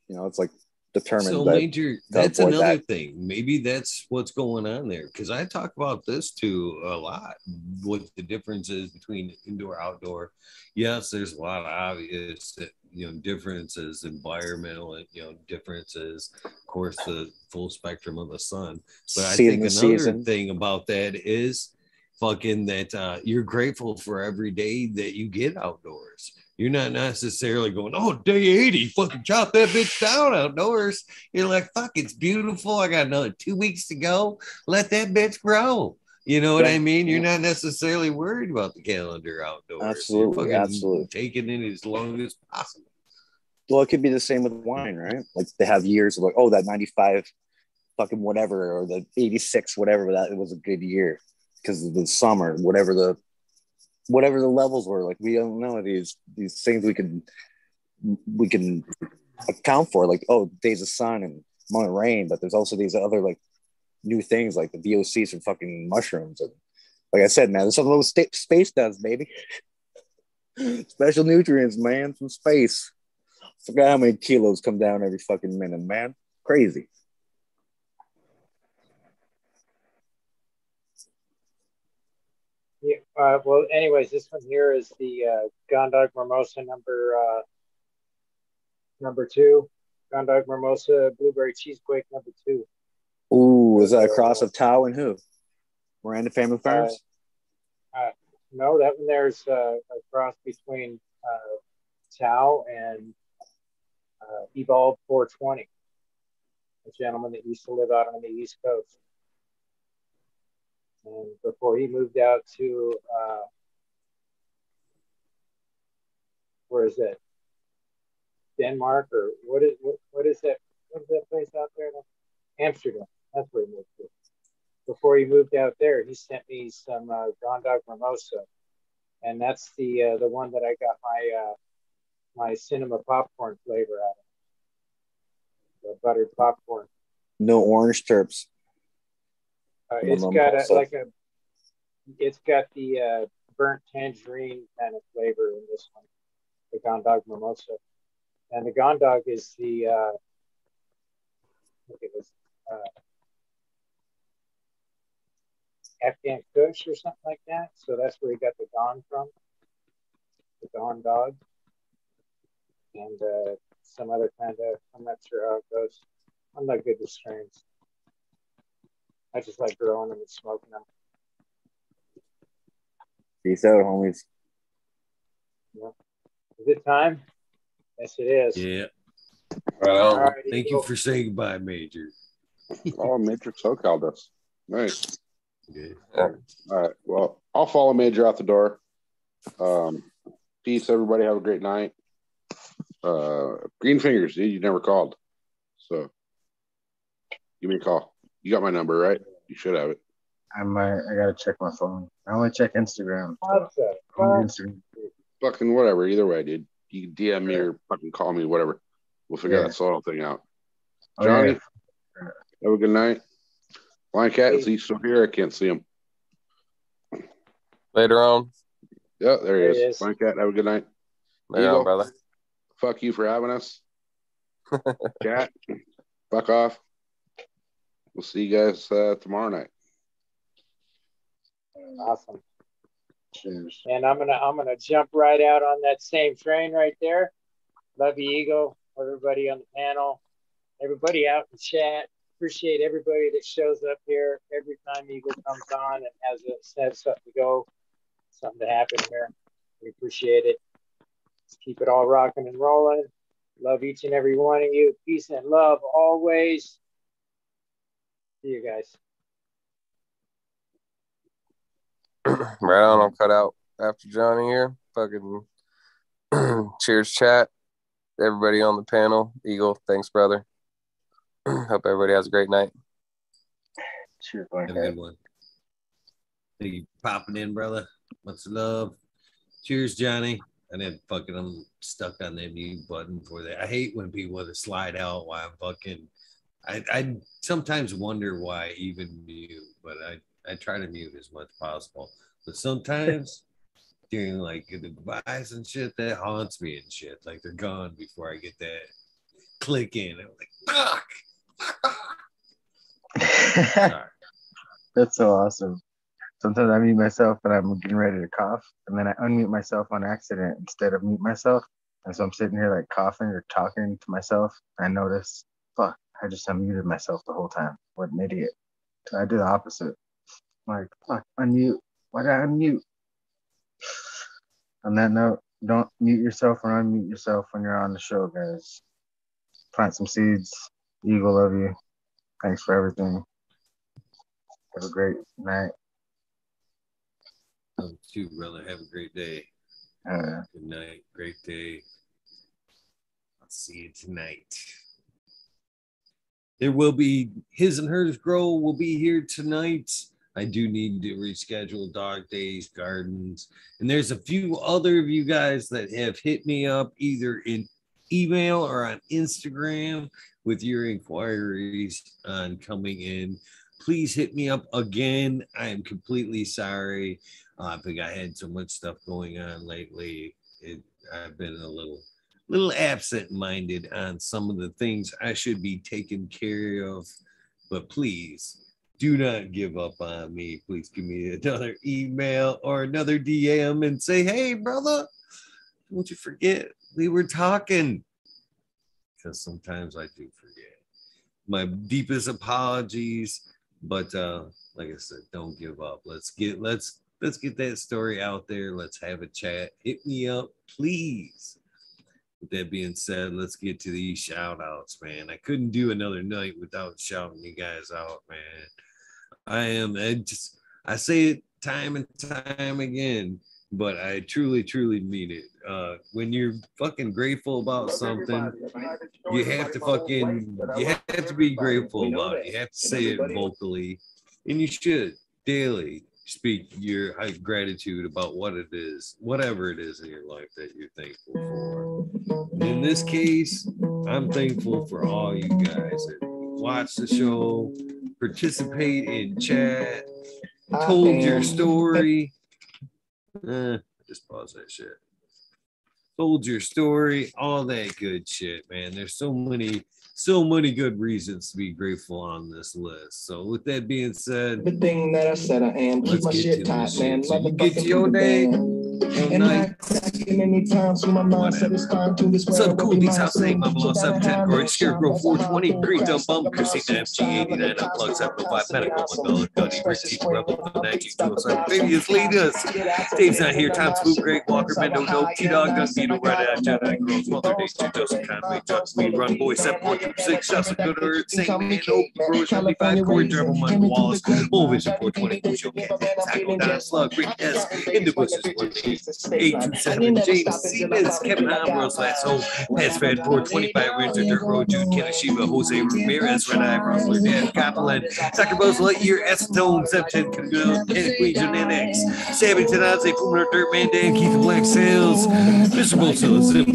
You know, it's like determined So that major, that's another that. thing. Maybe that's what's going on there. Because I talk about this too a lot. What the difference is between indoor outdoor. Yes, there's a lot of obvious you know differences, environmental you know differences. Of course, the full spectrum of the sun. But I Season think another season. thing about that is fucking that uh, you're grateful for every day that you get outdoors. You're not necessarily going, oh, day 80, fucking chop that bitch down outdoors. You're like, fuck, it's beautiful. I got another two weeks to go. Let that bitch grow. You know what I mean? You're not necessarily worried about the calendar outdoors. Absolutely, absolutely. Taking it as long as possible. Well, it could be the same with wine, right? Like they have years of like, oh, that 95 fucking whatever, or the 86, whatever, that it was a good year because of the summer, whatever the whatever the levels were. Like we don't know these these things we can we can account for, like, oh, days of sun and amount of rain, but there's also these other like new things like the VOCs from fucking mushrooms. And like I said, man, there's something sta- space does, baby. Special nutrients, man, from space. Forgot how many kilos come down every fucking minute, man. Crazy. Yeah, uh, well, anyways, this one here is the uh, Gondog Mimosa number uh, number two. Gondog Mimosa Blueberry Cheesequake number two. Ooh, is that a cross of Tao and who? Miranda Family Farms? Uh, no, that one there's uh, a cross between uh, Tao and uh, Evolve 420, a gentleman that used to live out on the East Coast. And before he moved out to, uh, where is it? Denmark or what is what, what is that? What is that place out there? Amsterdam. That's where he moved to. Before he moved out there, he sent me some uh, Gondog Mimosa, and that's the uh, the one that I got my uh, my cinema popcorn flavor out of. The buttered popcorn. No orange terps. Uh, it's got a, like a, it's got the uh, burnt tangerine kind of flavor in this one, the Gondog Mimosa, and the Gondog is the, uh, think it was uh, Afghan Kush or something like that. So that's where he got the Gon from, the Gon dog, and uh, some other kind of. I'm not sure how it goes. I'm not good with strains. I just like growing them and smoking them. Peace out, homies. Is it time? Yes, it is. Yeah. Right on. All right, Thank you for saying goodbye, Major. Oh, Matrix SoCal does. Nice. Good. All right. Well, I'll follow Major out the door. Um, peace, everybody. Have a great night. Uh, Green Fingers, dude, you never called. So give me a call. You got my number, right? You should have it. I might. I gotta check my phone. I only check Instagram. What the Instagram. Fucking whatever. Either way, dude. You can DM me or fucking call me, whatever. We'll figure Yeah. that soil thing out. Oh, Johnny, yeah. have a good night. Blind cat, is he still here? I can't see him. Later on. Yeah, there he There is. he is. Blind cat, have a good night. Later Eagle. on, brother. Fuck you for having us. cat, fuck off. We'll see you guys uh, tomorrow night. Awesome. Cheers. And I'm gonna I'm gonna jump right out on that same train right there. Love you, Eagle. Everybody on the panel, everybody out in chat. Appreciate everybody that shows up here every time Eagle comes on and has a has something to go, something to happen here. We appreciate it. Let's keep it all rocking and rolling. Love each and every one of you. Peace and love always. See you guys. right on. I'll cut out after Johnny here. Fucking cheers, chat. Everybody on the panel. Eagle, thanks, brother. Hope everybody has a great night. Cheers, Blind Have a good one. Thank you popping in, brother. Much love. Cheers, Johnny. And then fucking I'm stuck on that mute button for that. I hate when people want to slide out while I'm fucking I, I sometimes wonder why I even mute, but I, I try to mute as much as possible. But sometimes during like the goodbyes and shit, that haunts me and shit. Like they're gone before I get that click in. I'm like, fuck. That's so awesome. Sometimes I mute myself and I'm getting ready to cough, and then I unmute myself on accident instead of mute myself. And so I'm sitting here like coughing or talking to myself. I notice, fuck, I just unmuted myself the whole time. What an idiot. So I do the opposite. I'm like, fuck, unmute. Why did I unmute? On that note, don't mute yourself or unmute yourself when you're on the show, guys. Plant some seeds. Eagle, love you. Thanks for everything. Have a great night. Oh, too, brother. Have a great day. Uh, Good night. Great day. I'll see you tonight. There will be his and hers grow will be here tonight. I do need to reschedule dog days, gardens, and there's a few other of you guys that have hit me up either in email or on Instagram with your inquiries on coming in. Please hit me up again. I am completely sorry. Uh, I think I had so much stuff going on lately. It, I've been a little, little absent-minded on some of the things I should be taking care of. But please do not give up on me. Please give me another email or another DM and say, "Hey, brother, don't you forget we were talking." Because sometimes I do forget. My deepest apologies, but uh, like I said, don't give up. Let's get let's let's get that story out there. Let's have a chat. Hit me up, please. With that being said, let's get to these shout outs, man. I couldn't do another night without shouting you guys out, man. I am I just I say it time and time again, but I truly, truly mean it. Uh when you're fucking grateful about something, you have to fucking you have to be grateful about it. You have to say it vocally, and you should daily speak your gratitude about what it is, whatever it is in your life that you're thankful for. In this case, I'm thankful for all you guys that watch the show, participate in chat, told your story. Eh, just pause that shit. Told your story, all that good shit, man. There's so many, so many good reasons to be grateful on this list. So, with that being said, Everything that I said I am. Keep my shit tight, man. you get your put day, band. your And night. not cracking anytime, so my mindset is fine to this What's up, cool Be beats? my How say soul. my Put below your 710, behind Corey me, Scarecrow 420, That's a Green Dumb Bum, crash. MG89, Like a Unplugged, constant 705, constant Medical. Rebel, Gunny, the Teacher, Rebel, the I'll 92, stop the 07, Leaders, Get out to Dave's not here, Tom Swoop, shit. Walker, Mendo, high T Dog, Gun, Beetle, Red Eye, Jedi. Girls, Mother Nature, fucking Joseph. Conway, Me, fucking Run Boy, rain. 7.2, Keep six shots of good earth, St. Man, Oak, Grove 75, Corey Dribble, Michael Wallace, Bull Vision 420, Ucho Cat, Tackle Down Slug, Rick S, In the Bushes 827, James C. Miz, Kevin Ambrose, Last Home, Pats Fed 425, Winter, Dirt Road, Jude, Kenashiba, Jose Ramirez, Red Eye, Rosler, Dan, Copland, Dr. Buzz Lightyear, Acetone, 710, Kenny Queen, Genetics, Sammy Tanaze, Puma Dirt Man, Dan, Keith Black Sales, Mr. Bolso, Zip,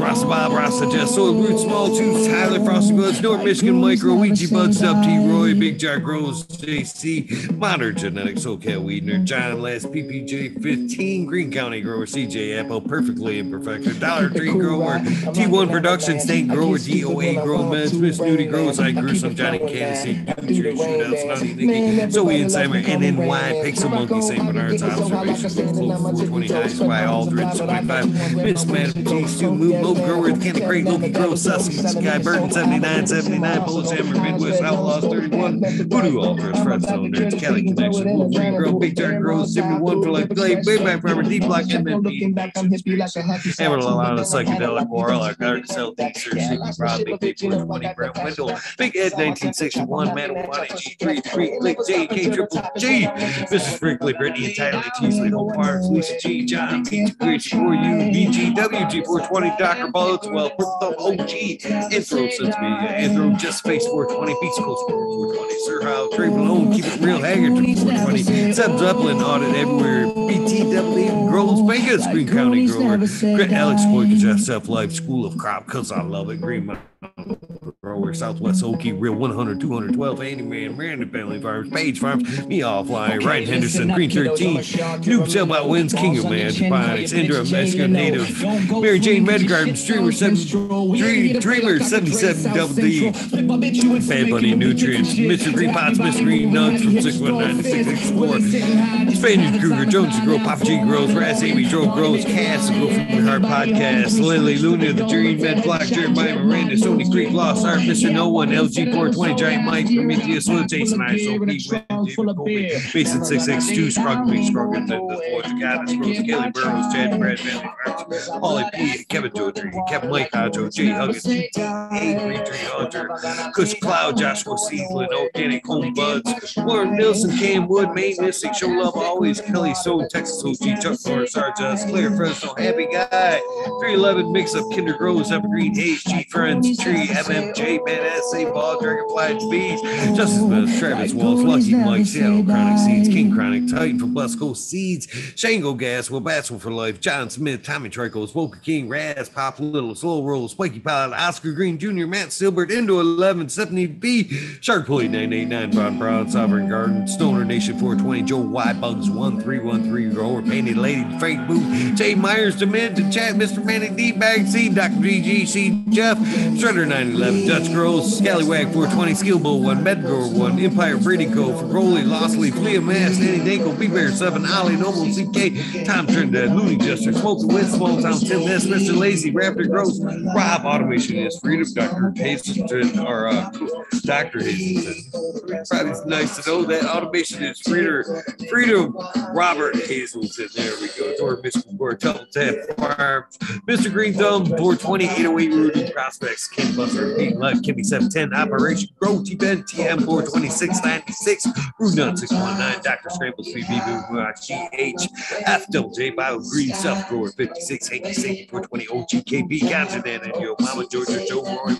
Rasta Bob, Rasta Jess, Soil Root, Small Tooth, Tyler, Frosty Buds, North Michigan, Micro, Ouija Buds, Dub T, Roy, Big Jar Grows, JC, Modern Genetics, SoCal Weedner, John Last, PPJ 15, Green County Grower, CJ Apple, Perfectly Imperfected, Dollar Tree Grower, T1 Production, State Grower, DOA Grow Meds, Miss Nudie Grows, I Gruesome, Johnny Candace, Tree Shootouts, Naughty Nicky, Zoe and Simon, NNY, Pixel Monkey, St. Bernard's, Observations, 429, by Aldridge, 25, Miss Madam G, Stu, Move, Low Grower, Candy Crate, Loki Grow, Sussex, Sky Burton, 79, 79, Bullish Hammer, Midwest Outlaws, 31, Voodoo Ultras, Fred Nerds, Cali Connection, Wolf Green Grow, Big Jar Grow, 71 for like Glade, Way Back Farmer, Deep Block, MNP, Hammer Lalana, Psychedelic, Warlock, Dark Cell, Deep Search, Sleepy Rob, Big Big 420, Brent Wendell, Big Ed 1961, Manawani, G3, 3, Click, JK, Triple G, Mrs. Brinkley, Brittany, Tyler, Teasley, Hope Farms, Lisa G, John, P2, Rich, 4U, BG, WG420, Dr. Bullets, well, the OG, Intro since me, Intro, Just Face 420, Beast Coast 420, Sir How, Trey Malone, Keep It Real, Haggard 420, Seb Zeppelin, Audit Everywhere, BTW, Grows, Vegas, Green County Grower, Alex Boyka, Self Life, School of Crop, Cause I Love It, Green Mountain. Grower, Southwest Okie, Real 100, 212, Andy Man, Miranda Family Farms, Page Farms, Me Offline, Ryan Henderson, Green 13, Noob Sailboat Wins, King of Man, Pines, Indra, Mexican Native, Mary Jane Medgarden, Streamer 7, Dreamer 77 Double D, Bad Bunny Nutrients, Mr. Green Pots, Mr. Green Nuts from 619 664, Spaniard Kruger, Jones Grow, Papa G Grows, Raz Amy, Joe Grows, Cass, Grow from the Heart Podcast, Lily Luna, The Dream, Med Black, Jeremiah Miranda, Sony Creek, Lost Art, Mr. No One, LG 420, Giant Mike, Prometheus, Will, Jason ISO, Pete, David Colby, Mason 662, Scrugg Me, Scrugg and the Boys of Rose, Kelly Burrows, Chad Brad, Family Holly P, Kevin Jodrey, Kevin Mike, Hajo, Jay Huggins, GTA, Green Tree Hunter, Kush Cloud, Joshua Seaslin, Organic Home Buds, Warren Nilsson, Cam Wood, Maine Mystic, Show Love Always, Kelly Soul, Texas OG, Chuck Norris, Sarjas, Claire Fresno, Happy Guy, 311 Mix Up, Kinder Grows, Evergreen Hayes, G Friends, Tree, MMJ, Man SA, Ball, Dragonfly, Bees, Justice Smith, Travis Walls, Lucky Mike, Seattle Chronic Seeds, King Chronic, Titan from Blessed Coast Seeds, Shango Gas, Will Batswell for Life, John Smith, Tommy Tricos, Volker King, Raz, Pop Little, Slow Roll, Spiky Pilot, Oscar Green Jr., Matt Silbert, Indo 11, Stephanie B, Shark Pulley 989, Von Brown, Sovereign Garden, Stoner Nation 420, Joe Y Bugs 1313, Grower, Painted Lady, Frank Booth, Jay Myers, Demand to Chat, Mr. Manning, D Bag C, Dr. GGC, Jeff, Shredder 911, Dutch Grows, Scallywag 420, Skill Bull 1, Medgrower 1, Empire Breeding Co., Frogoli, Lostley, Flea Mass, Danny Danko, Big Bear 7, Ollie, Noble, CK, Tom Trinidad, Looney Jester, Smoking Wind, Small Town, Tim S, Mr. Lazy, Raptor Gross, Rob, Automation is Freedom, Dr. Hazelton, or uh, Dr. Hazelton. Probably nice to know that automation is Freedom, Freedom, Robert Hazelton. There we go. Toward Michigan Board, Double Tap Farms, Mr. Green Thumb, 420, 808 Rudy Prospects, Ken Buster, Pete Left, Kimmy 710, Operation Grow, T Ben, TM 42696, Root Nut 619, Dr. Scramble, 3B, GH, FWJ, Bio Green, Self Grower 5686, 420, OGKB, Dan, and your Mama Georgia, Joe Roy,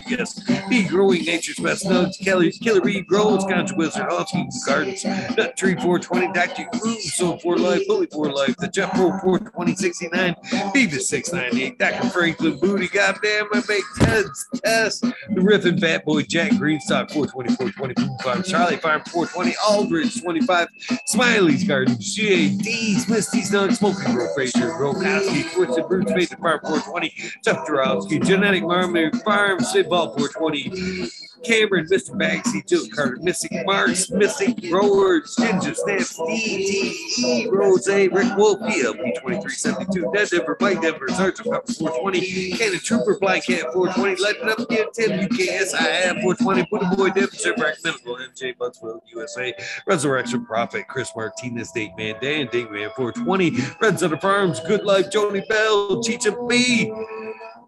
Rodriguez, Be Growing Nature's Best Nuts, Kelly, Killer Bee Grows, Ganja Wizard, Husky Gardens, Nut Tree 420, Dr. Groove, So for Life, Bully for Life, the Jeff Pro 42069, Beavis 698, Dr. Franklin Booty, Goddamn, I make Ted's Test, the Riffin Fat Boy, Jack Greenstock 420, 420, Charlie Farm 420, Aldridge 25, Smiley's Garden, GAD, Misty Snug, Smoking Grow, Frazier, Grow, Koski, Twisted Roots, Mason Farm 420, Jeff Jarowski, Genetic Marmot Farm, Sid 420, Cameron, Mr. Bagsy, Jill Carter, Missing Marks, Missing Growers, Ginger Stamps, DTE, Rose, Rick Wolf, PLP 2372, Dead Denver, Mike Denver, Sergeant Pepper 420, Cannon Trooper, Black Cat 420, Let It Up Again, Tim, UKSIF 420, Buddha Boy, Devon, Shipwreck, Medical, MJ, Buttsville, USA, Resurrection Prophet, Chris Martinez, Date Man, Dan, Date Man 420, Reds of the Farms, Good Life, Joni Bell, Cheech and B.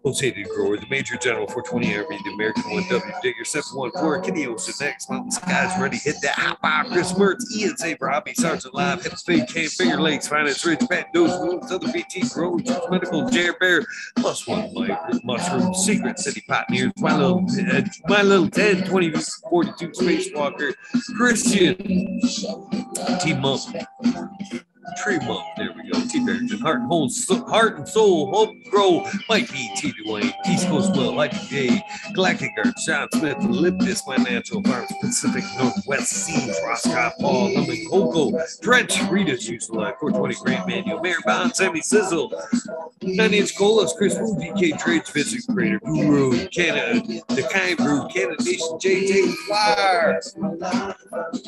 Hated grower, the Major General 420 Army, the American 1W Digger 714, Kenny, Ocean Next, Mountain Skies Ready, Hit That Hot Fire, Chris Mertz, Ian Saber, Hobby Sergeant Live, Hips Fade, Cam, Finger Lakes, Finance Ridge, Pat Nose, Wounds, Other BT, Grow, Truth Medical, Jair Bear, Plus One Life, Mushroom, Secret City Pioneers, My Little, uh, My Little 10, 20, 42 Spacewalker, Christian, Team Up. Tree Monk, there we go. T Barrington, Heart and Whole, so, Heart and Soul, Hope Grow, might Mike B, T Dwayne, East Coast Will, Life Day, Galactic Guard, Sean Smith, Liptis, My Natural Farms, Pacific Northwest Seeds, Roscoff, Paul, Lemon, Coco, Drench, Rita's Useful Life, 420 Grand Manual, Mayor Bond, Sammy Sizzle, Nine Inch Colas, Chris Wu, DK Trades, Visit Creator, Guru, Canada, The Kind Brew, Canada Nation, JJ Fire,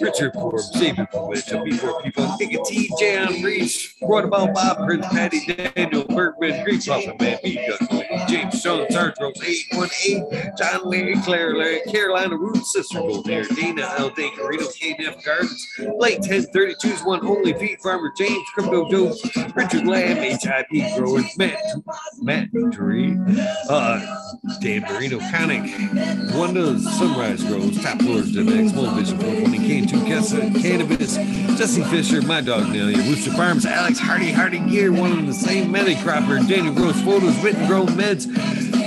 Richard Forbes, David Powich, B4 People, Nick T, Jan Reach, About Bob, Prince Patty, Daniel Bergman, Greek Puffin, Man, B. Gunway, James Jones, Sarge Rose, 818, John Larry, Claire, Larry, Carolina Root, Sister Voltaire, Dana, L. Day, Carino, KNF Gardens, Blake 1032's one only feed farmer, James, Crypto Joe, Richard Lamb, HIP Growers, Matt, Matt Tree, uh, Dan Marino, Conic, Wanda, Sunrise Grows, Top Floors, next Small Vision 420, K2 Kessa, Cannabis, Jesse Fisher, my dog Nelly, Rooster Farms, Alex Hardy, Hardy Gear, one of the same Manny Cropper, Daniel Gross Photos, Witten Grown Meds,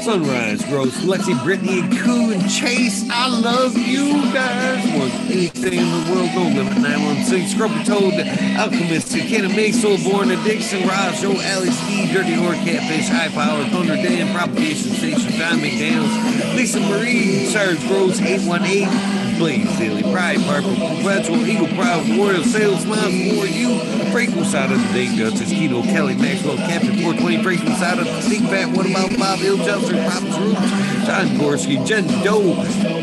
Sunrise Gross, Lexi, Brittany, Coo, and Chase. I love you guys than anything in the world. No limit 916, Scrumpy Toad, Alchemist, Cannon May, Soulborn, Addiction, Raj, Joe, Alley, Ski, Dirty Horse, Catfish, High Power, Thunder Dan, Propagation Station, John McDaniels, Lisa Marie, Sarge Gross, 818. Blaze Daily Pride, Purple, Perpetual, Eagle Proud, Warrior, Sales, Smiles for you. Side of the Day Justice, Kino, Kelly, Maxwell, Captain 420, Franklin side of the Big Fat, What About Bob, Hill, Juster, Pop's Roots, John Gorski, Jen Doe,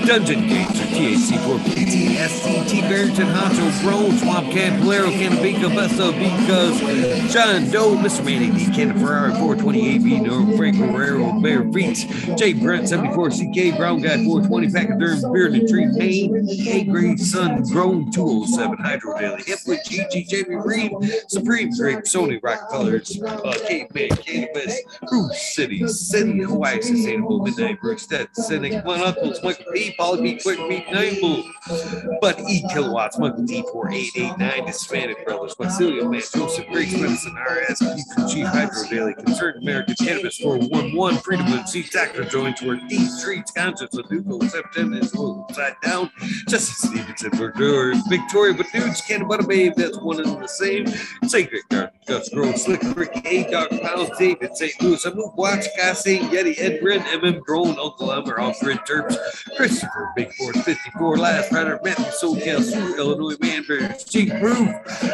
Dungeon Gates, or THC4, PTSD, T. Barrington, Honcho, Bro, Swamp Cat, Bolero, Cannabinka, Vesta, because John Doe, Mr. Manny, D. Cannon Ferrari, 420 AB, Norm, Frank Guerrero, Bear Feet, Jay Brent, 74, CK, Brown Guy, 420, Pachyderm, Beard and Tree, Maine, A Grade Sun, Grown 207, Hydro Daily, Hipwood, GG, Jamie Reed, Supreme Grape, Sony Rockefellers, uh, Cape May, Cannabis, Cruise City, City, Hawaii, Sustainable, Midnight, Brookstead, Cynic, One Uncles, Michael P, Polly P, Quick Meat, Nightbull, But E Kilowatts, Michael D, 4889, Hispanic Brothers, Marcelio, Man, Joseph, Grace Medicine, RS, Keith, Chief, Hydro Daily, Concerned American Cannabis, 411, Freedom of C, Doctor Joint, where Deep Streets, Conscience, of Duco, September is upside down, Justice Stevenson, Verdure, Victoria, but dudes, Canada Butter Babe, that's one and the same. Sacred Garden, Gus Grove, Slick Rick, A Dog Pound, David St. Louis, Amu Watch, Cassie, Yeti, Ed Grin, MM Drone, Uncle Elmer, Off Grid Terps, Christopher, Big Force 54, Last Rider, Matthew, SoCal, Sue, Illinois, Manbears, Chief Proof,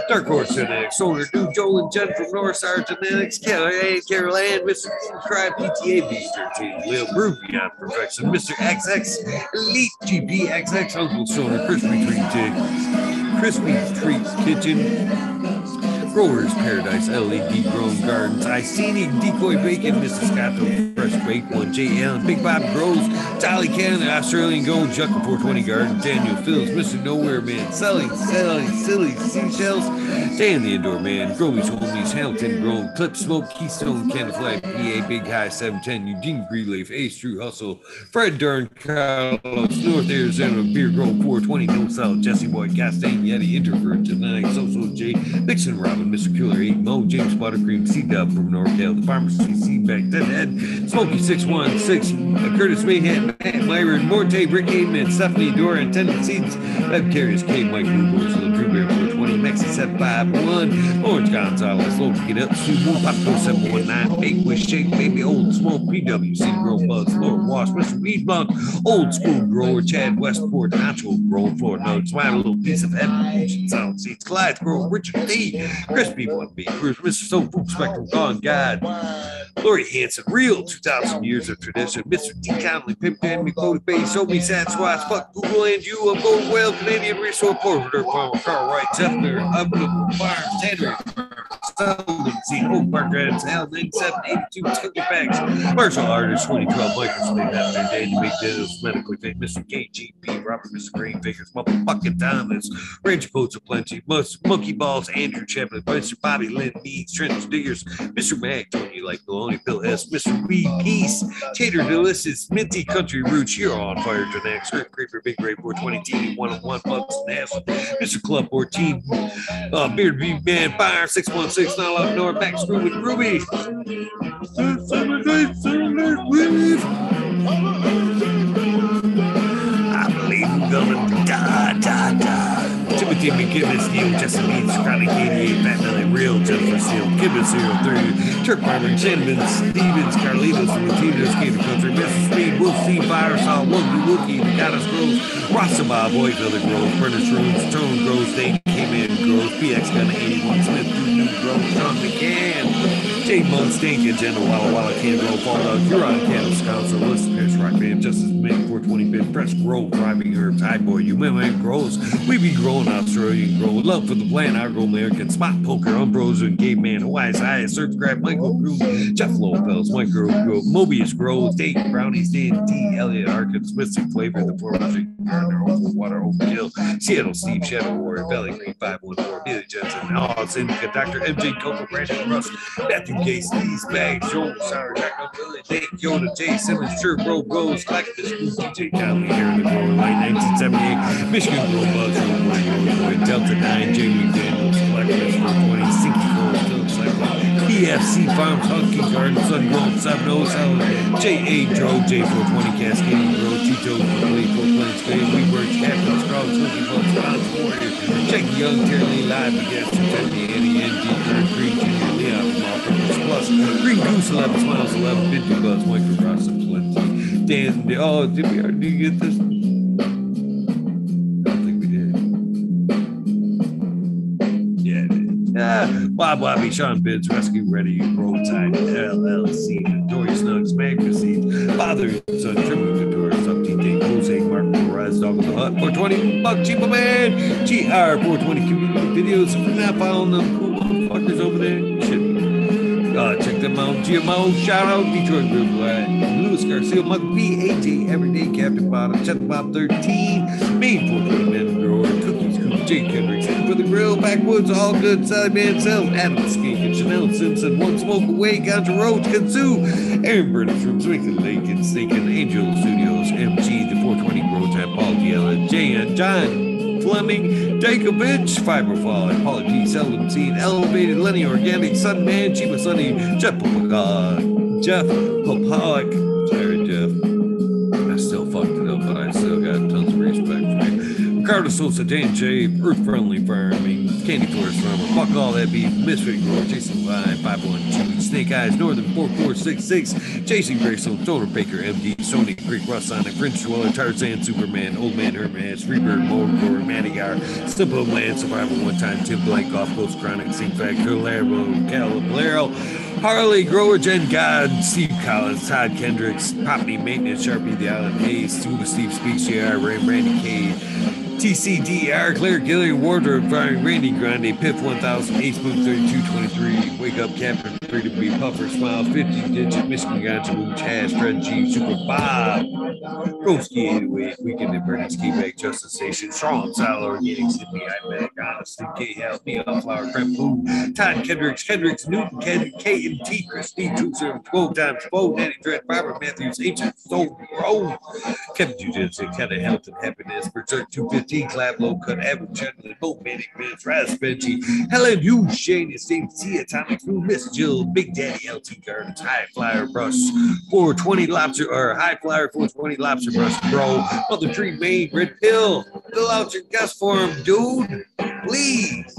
Dark Horse Genetics, Solar Dude, Joel and Jen from North Star Genetics, Kelly, Carol Ann, Mr. Cry, PTA, B13, Lil Brew, Beyond Perfection, Mr. XX, Elite GP, XX, Uncle Solar, Crispy Treat Jig, Crispy Treats Kitchen, Growers Paradise, LED Grown Gardens, Icenic Decoy Bacon. Scotto, Fresh Baked One, J. Allen, Big Bob Grows, Tally Cannon, Australian Gold, Jucka 420 Garden, Daniel Fields, Mr. Nowhere Man, Selling, Selling, Silly Seashells, Dan the Indoor Man, Growy's Homies, Hamilton Grown, Clip Smoke, Keystone, Canada Flag, PA, Big High 710, Eugene Greenleaf, Ace True Hustle, Fred Dern, Carlos, North Arizona, Beer Grove 420, No South, Jesse Boy, Castain, Yeti, Introvert, Tonight, Social J, Vixen Robin, Mr. Killer 8, Mo, James Buttercream, C Dub from NorCal, The Pharmacy, C Back, Deadhead, Smokey 616, uh, Curtis Mayhead, Matt Myron, Morte, Rick Amen, Stephanie Dora, and Tendencies, Web Carriers, K, Mike Blue 420, Mexi 751, Orange Gonzalez, Logan Get Up, Sue Moon, Popco 719, Bake Wish Shake, Baby Old Smoke, PWC, Grow Buzz, Lord Wash, Mr. Weed Blunt, Old School Grower, Chad Westport, Nacho Grow, Florida Nugs, Smile, a little piece of heaven, Sound Seeds, Clyde Grow, Richard D, Crispy One B, Bruce, Mr. Soul Food Spectrum, Gone God, Lori Hanson, real 2,000 years of tradition, Mr. D. Conley, Pimp Dan, McCody Bay, Show Me Sasquatch, Fuck Google and you, I'm going well, Canadian Resource Porter, Palmer, Carl Wright, Zephyr, Unbelievable Farms, Tannery, Seldom seen Oak Park Adams, Hal 9782 Tucker Facts, Martial Artist 2012 Microsoft after day to make deals medically fit Mr. KGP, Robert Mr. Green Figures, motherfucking Thomas, Range Coats of Plenty, Monkey Balls, Andrew Chaplin, Mr. Bobby Lynn Meads, Trent Diggers, Mr. Mag, Tony like Maloney, Bill S, Mr. Wee Peace, Tater Delicious, Minty Country Roots, you're on fire tonight. Script Creeper, Big Ray 420 TV, 101 Bucks and Ass, Mr. Club 14, uh, Beard Beef Man, Fire 616, not up north, back screw with Ruby. I believe I'm gonna die, die, die. Timothy Neil Jesse Means, Scotty 88, Fat Nelly, Real, Jennifer Steele, Gibbons 03, Turk Farmer, Cinnamon, Stevens, Carlitos, and Latinos, Gator Country, Mrs. Speed, Wolf C, Fire, Saw, Wookie, Wookie, The Goddess Grows, Rasta Boy, Villa Grows, Furnace Rooms, Tone Grows, Dane came in, Grows, PX Gun 81, Smith, New Grows, Sean McCann. Jay Mustang, Agenda, Walla Walla, Can Roll, Fallout, Huron, Candles, Council, List, Pitch, Rock Band, Justice, Make, 425, Press, Grow, Driving Herbs, High Boy, You Man Grows, We Be Growing, Australian Grow, Love for the Plant, Our Grow American, Spot Poker, Umbros, and Game Man, Hawaii's High, Surf Grab, Michael Groove, Jeff Lopez, Micro Grow, Mobius Grows, Date, Brownies, Dan D, Elliot Arkins, Mystic Flavor, The Four Gardner, Oval Water, Open Hill, Seattle, Steve, Shadow Warrior, Valley Green, 514, Billy Jensen, Austin, Dr. MJ, Coco, Brandon, Russ, Matthew K. Steve's Bag, Joel, Sour, Jack, Billy, Dave, Yoda, Jay Simmons, Sure, Bro, Rose, Collective, DJ Conley, here in the Growing Line, 1978, Michigan, Grow, Bugs, Road, Boy, Delta 9, Jamie McDaniels, Collective, 420, Stinky, Gold, Philip Cycle, PFC Farms, Hunky Garden, Sun O Salad, J.A. Dro, J420, Cascading Grow, Tito, Complete, Four Plains, Bay, We Work, Captain, Scrubs, Hooky Bugs, Bounce, Warrior, Jackie Young, Terry Live, Against, Anthony, Annie, NG, Kurt, Green, Junior, Leon, from All Purpose Plus, Green Goose, 11 Smiles, 11, 50 Buzz, Micro Ross, and Plenty. Dan, oh, did we already get this? Bob Bobby, Sean Bids, Rescue Ready, Roadside, LLC, Notorious Nugs, Magazine, Father and Son, Tribute to Tourists, Update Date, Jose, Mark Perez, Dog of the Hut, 420, Buck, Cheapo Man, GR, 420 Community Videos. You're not following them cool motherfuckers over there, should. Uh, check them out. GMO, shout out Detroit Group, uh, Louis Garcia, Mug B, AJ, Everyday Captain Bottom, Chet Bob 13, Main 420 Man Grower, Jake Kendricks, for the Grill, Backwoods, All Good, Sally Man Self, Adam Skink, and Chanel Simpson, One Smoke Away, Ganja Roach, Kazoo, Aaron Burnett from Swinkin Lake and Stinking Angel Studios, MG, the 420 Grow Time, Paul Diella, Jay and John. Fleming, Dakovich, Fiberfall, Paula G, Seldom Seen, Elevated, Lenny Organic, Sun Man, Chiba Sunny, Jeff Popaka, Jeff Popalik, Sosa, Dan J, Earth Friendly Farming, Candy Forest Farmer, Fuck All That Beef, Misfit Grower, Jason Line, 512, Snake Eyes, Northern 4466, Jason Grayson, Total Baker, MD, Sony Creek, Russ Sonic, French Dweller, Tarzan, Superman, Old Man Herman, Freebird, Motor, Manigar, Simple Man, Survival One Time, Tim Blank, Off Coast Chronic, Sing Factor, Larbo, Calaballero, Harley, Grower, Jen God, Steve Collins, Todd Kendricks, Property Maintenance, Sharpie, The Island Hayes, Scuba Steve Speaks, JR, Ray, Randy Cade, TCDR, Claire Gilly, Wardrobe, Firing, Randy Grande, Piff 1000, Ace Boom 3223, Wake Up Captain, Free to Be Puffer, Smile 50, Digit, Michigan Gotcha, Mooch, Hash, Fred G, Super Bob, Broski 808, Weekend Burning Ski Bag, Justice Station, Strong, Solid, Organic, Sydney, I Mac, Honestly, K Help, Neon Flower, Creme Food, Todd Kendricks, Kendricks, Newton, Ken, K and T, Christine, 212 times, Bo, Danny Dread, Robert Matthews, Ancient Soul, Rome, Kevin Jiu-Jitsu, kind of health and happiness, Berserk 215, Clap, Low Cut, Average, Gentleman, Boat, Manning, Vince, Raz, Benji, Helen, you, Shane, Steve, T, Atomic Food, Miss Jill, Big Daddy, LT Gardens, High Flyer Brush, 420 Lobster, or High Flyer 420 Lobster Brush, Bro, Mother Tree, Maine, Red Pill, fill out your guest form, dude, please.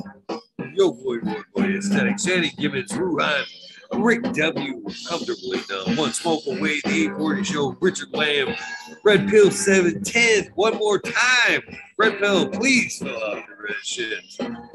Yo, boy, boy, boy, aesthetic, Sandy Gibbons, Ruhan, Rick W. Comfortably done. One smoke away, the 840 show, Richard Lamb, Red Pill 710. One more time. Red Pill, please fill your red shit.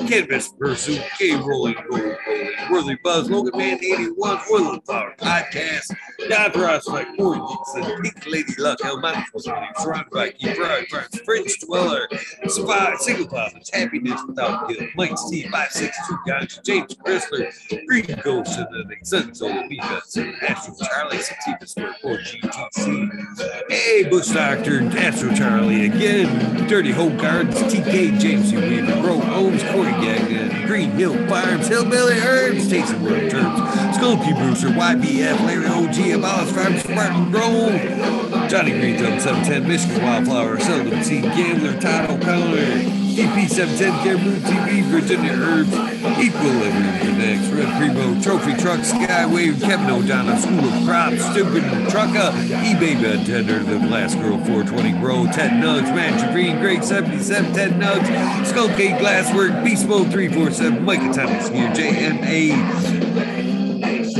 Cannabis Pursuit, Gay Rolling, Gold Rolling, Worthy Buzz, Logan Man 81, Oil Flower Podcast, Don Prospect, Boy Dixon, Pink Lady Luck, El surrounded by Key Pride, Friends, Fringe Dweller, Survive, Single Poppins, Happiness Without Guilt, Mike Steve, 562 Guys, James Chrysler, Green Ghost, and the Suns, Old Beefus, and Astro Charlie, Sativa Sport, 4GTC. Hey, Bush Doctor, Astro Charlie again, Dirty Home Gardens, TK, James C. Weaver, Bro Holmes, Corey Gagnon, Green Hill Farms, Hillbilly Herbs, Taysom Road Terms, Skulky Brewster, YBF, Larry OG, Abolish Farms, Spartan Grove, Johnny Green Thumb, 710, Michigan Wildflower, Seldom Seed Gambler, Todd O'Connor, EP 710, Cameroon TV, Virginia Herbs, Equilibrium Connects, Red Primo, Trophy Truck, Skywave, Kevin O'Donnell, School of Crops, Stupid Trucka, eBay Tender, The Last Girl 420 Grow, Ted Nugs, Matt Green, Greg 77, Ted Nugs, Skull Glasswork, Beast Mode 347, Mike Thomas JMA.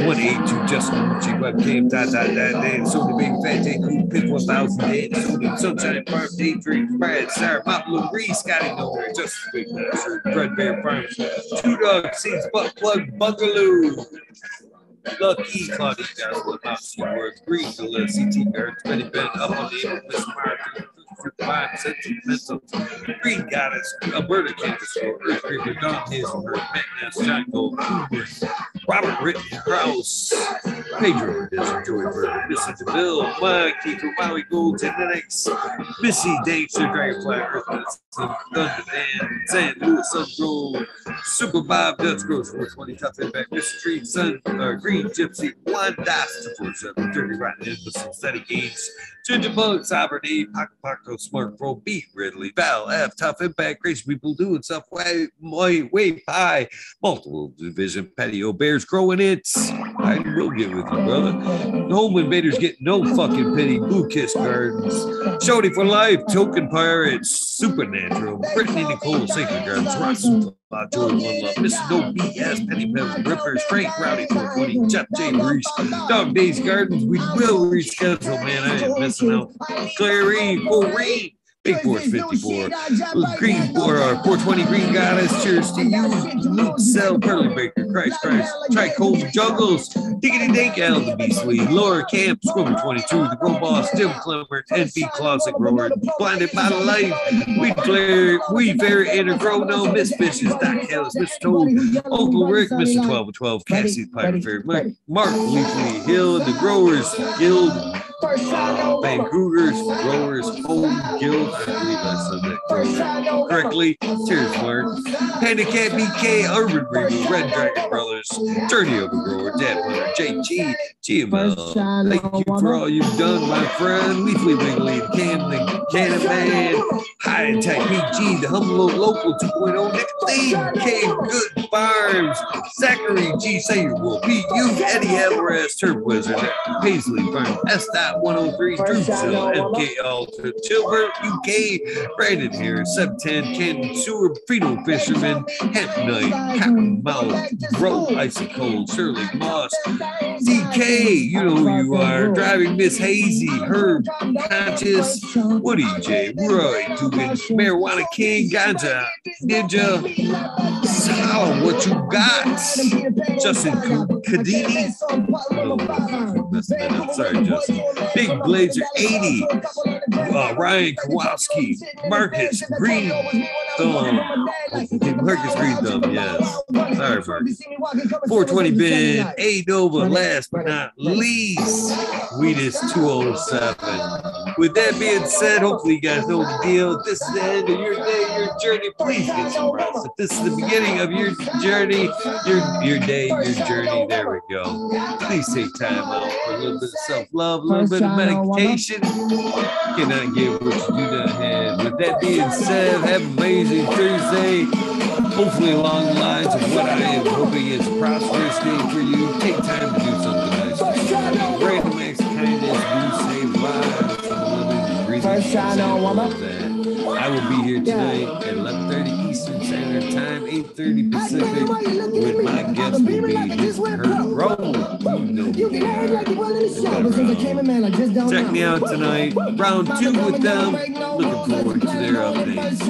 182 Justin Gucci webcam dot dot dot Dan Sony Big Fat J Cool Pit 1000 Dan Sony Sunshine Farm Daydream Brad Sarah Pop Lou Scotty Nowhere Justin Big Master Red Bear Farms Two Dog Seeds Butt Plug Bungaloo Lucky Claudia Gospel Mouse Words. Green Villa CT Guards Benny Ben up on the Miss Martin Five sentimental Green Goddess, Alberta Kansas, Earth Creeper, Don Hazel, Herb, Magnus, John Gold, Cooper, Robert Rittenhouse, Pedro, Desert Joey Bird, Missy DeVille, Mikey from Maui Gold Genetics, Missy Danger, Dragonfly, Earth Medicine, Thunder Dan, San Luis Sun Grove, Super Bob, Dutch Gross, 420, Tough Impact, Mr. Street, Sun, uh, Green Gypsy, One Das, 47, Dirty Rotten Embassy, Steady Games, Ginger Bug, Sovereignty, Paco Smart Pro, Beat, Ridley, Val, F, Tough Impact, Crazy People doing stuff way, way, way high, multiple division, patio bears growing it. I will get with you, brother. The home invaders get no fucking pity. Blue Kiss Gardens, Shorty for Life, Token Pirates, Supernatural, Brittany Nicole, Sacred Gardens, Rock. Joy One Love, Mr. No BS, Penny Pebbles, Rippers, Frank Rowdy 420, Jeff J. Reese, Dog Days Gardens. We will reschedule, man. I am missing out. Clary, Corrine, Big Force 54, Green for our 420 Green Goddess, cheers to you, Luke Cell, Pearly Baker, Christ Christ, Tricold Juggles, Diggity Dink, Al the Beast League, Laura Camp, Squimmer 22, The Grow Boss, Jim Clemmer, NB Closet Grower, Blinded by the Light, Weed Flare, Weed Fairy, Inner Grow, No, Miss Fishes, Doc Hills, Mr. Toad, Uncle Rick, Mr. 12 of 12, Cassie the Pirate Mark, Mark Leafley Hill, The Growers Guild, Vancouver's Growers Home Guild. I believe I said that correctly. Cheers, Mark. Panda Cat BK, Urban Reboot, Red Dragon Brothers, Journey of the Grower, Dad Hunter, JG, GML. Thank you for all you've done, my friend. Leafly Wiggly, Cam, the Cannon Man, High Tech PG, the Humble Local 2.0, Nick Lee, K Good Farms, Zachary G. Sayer, Pete You, Eddie Alvarez, Turf Wizard, Paisley Farm, S. 103, Drewsville, MK Alta, Chilbert, UK, Brandon here, 710, Ken Sewer, Frito Fisherman, Hemp Knight, Cotton Mouth, Bro, Icy Cold, Shirley Moss, DK, you know who you are, Driving Miss Hazy, Herb, Conscious, Woody J, Roy, Dugan, Marijuana King, Ganja, Ninja, Solid, what you got? Justin Kadini. Oh, messing that up. Sorry, Justin. Big Blazer 80, uh, Ryan Kowalski, Marcus Green Thumb. Marcus Green Thumb, yes. Sorry, Marcus. 420 Ben, A Nova, last but not least, Wheatus 207. With that being said, hopefully you guys know the deal. This is the end of your day, your journey, please get some rest. If this is the beginning of your journey, your your day, your journey, there we go. Please take time out for a little bit of self-love, a little bit of meditation. Cannot get what you do not have. With that being said, have an amazing Thursday. Hopefully along the lines of what I am hoping is a prosperous day for you. Take time to do something nice. for. Random acts of kindness do save lives. I'm living, breathing. I will be here tonight at 11:30 Eastern Standard Time, 8:30 Pacific, with my guest be. Check me out tonight. Round two with them. Looking forward to their updates.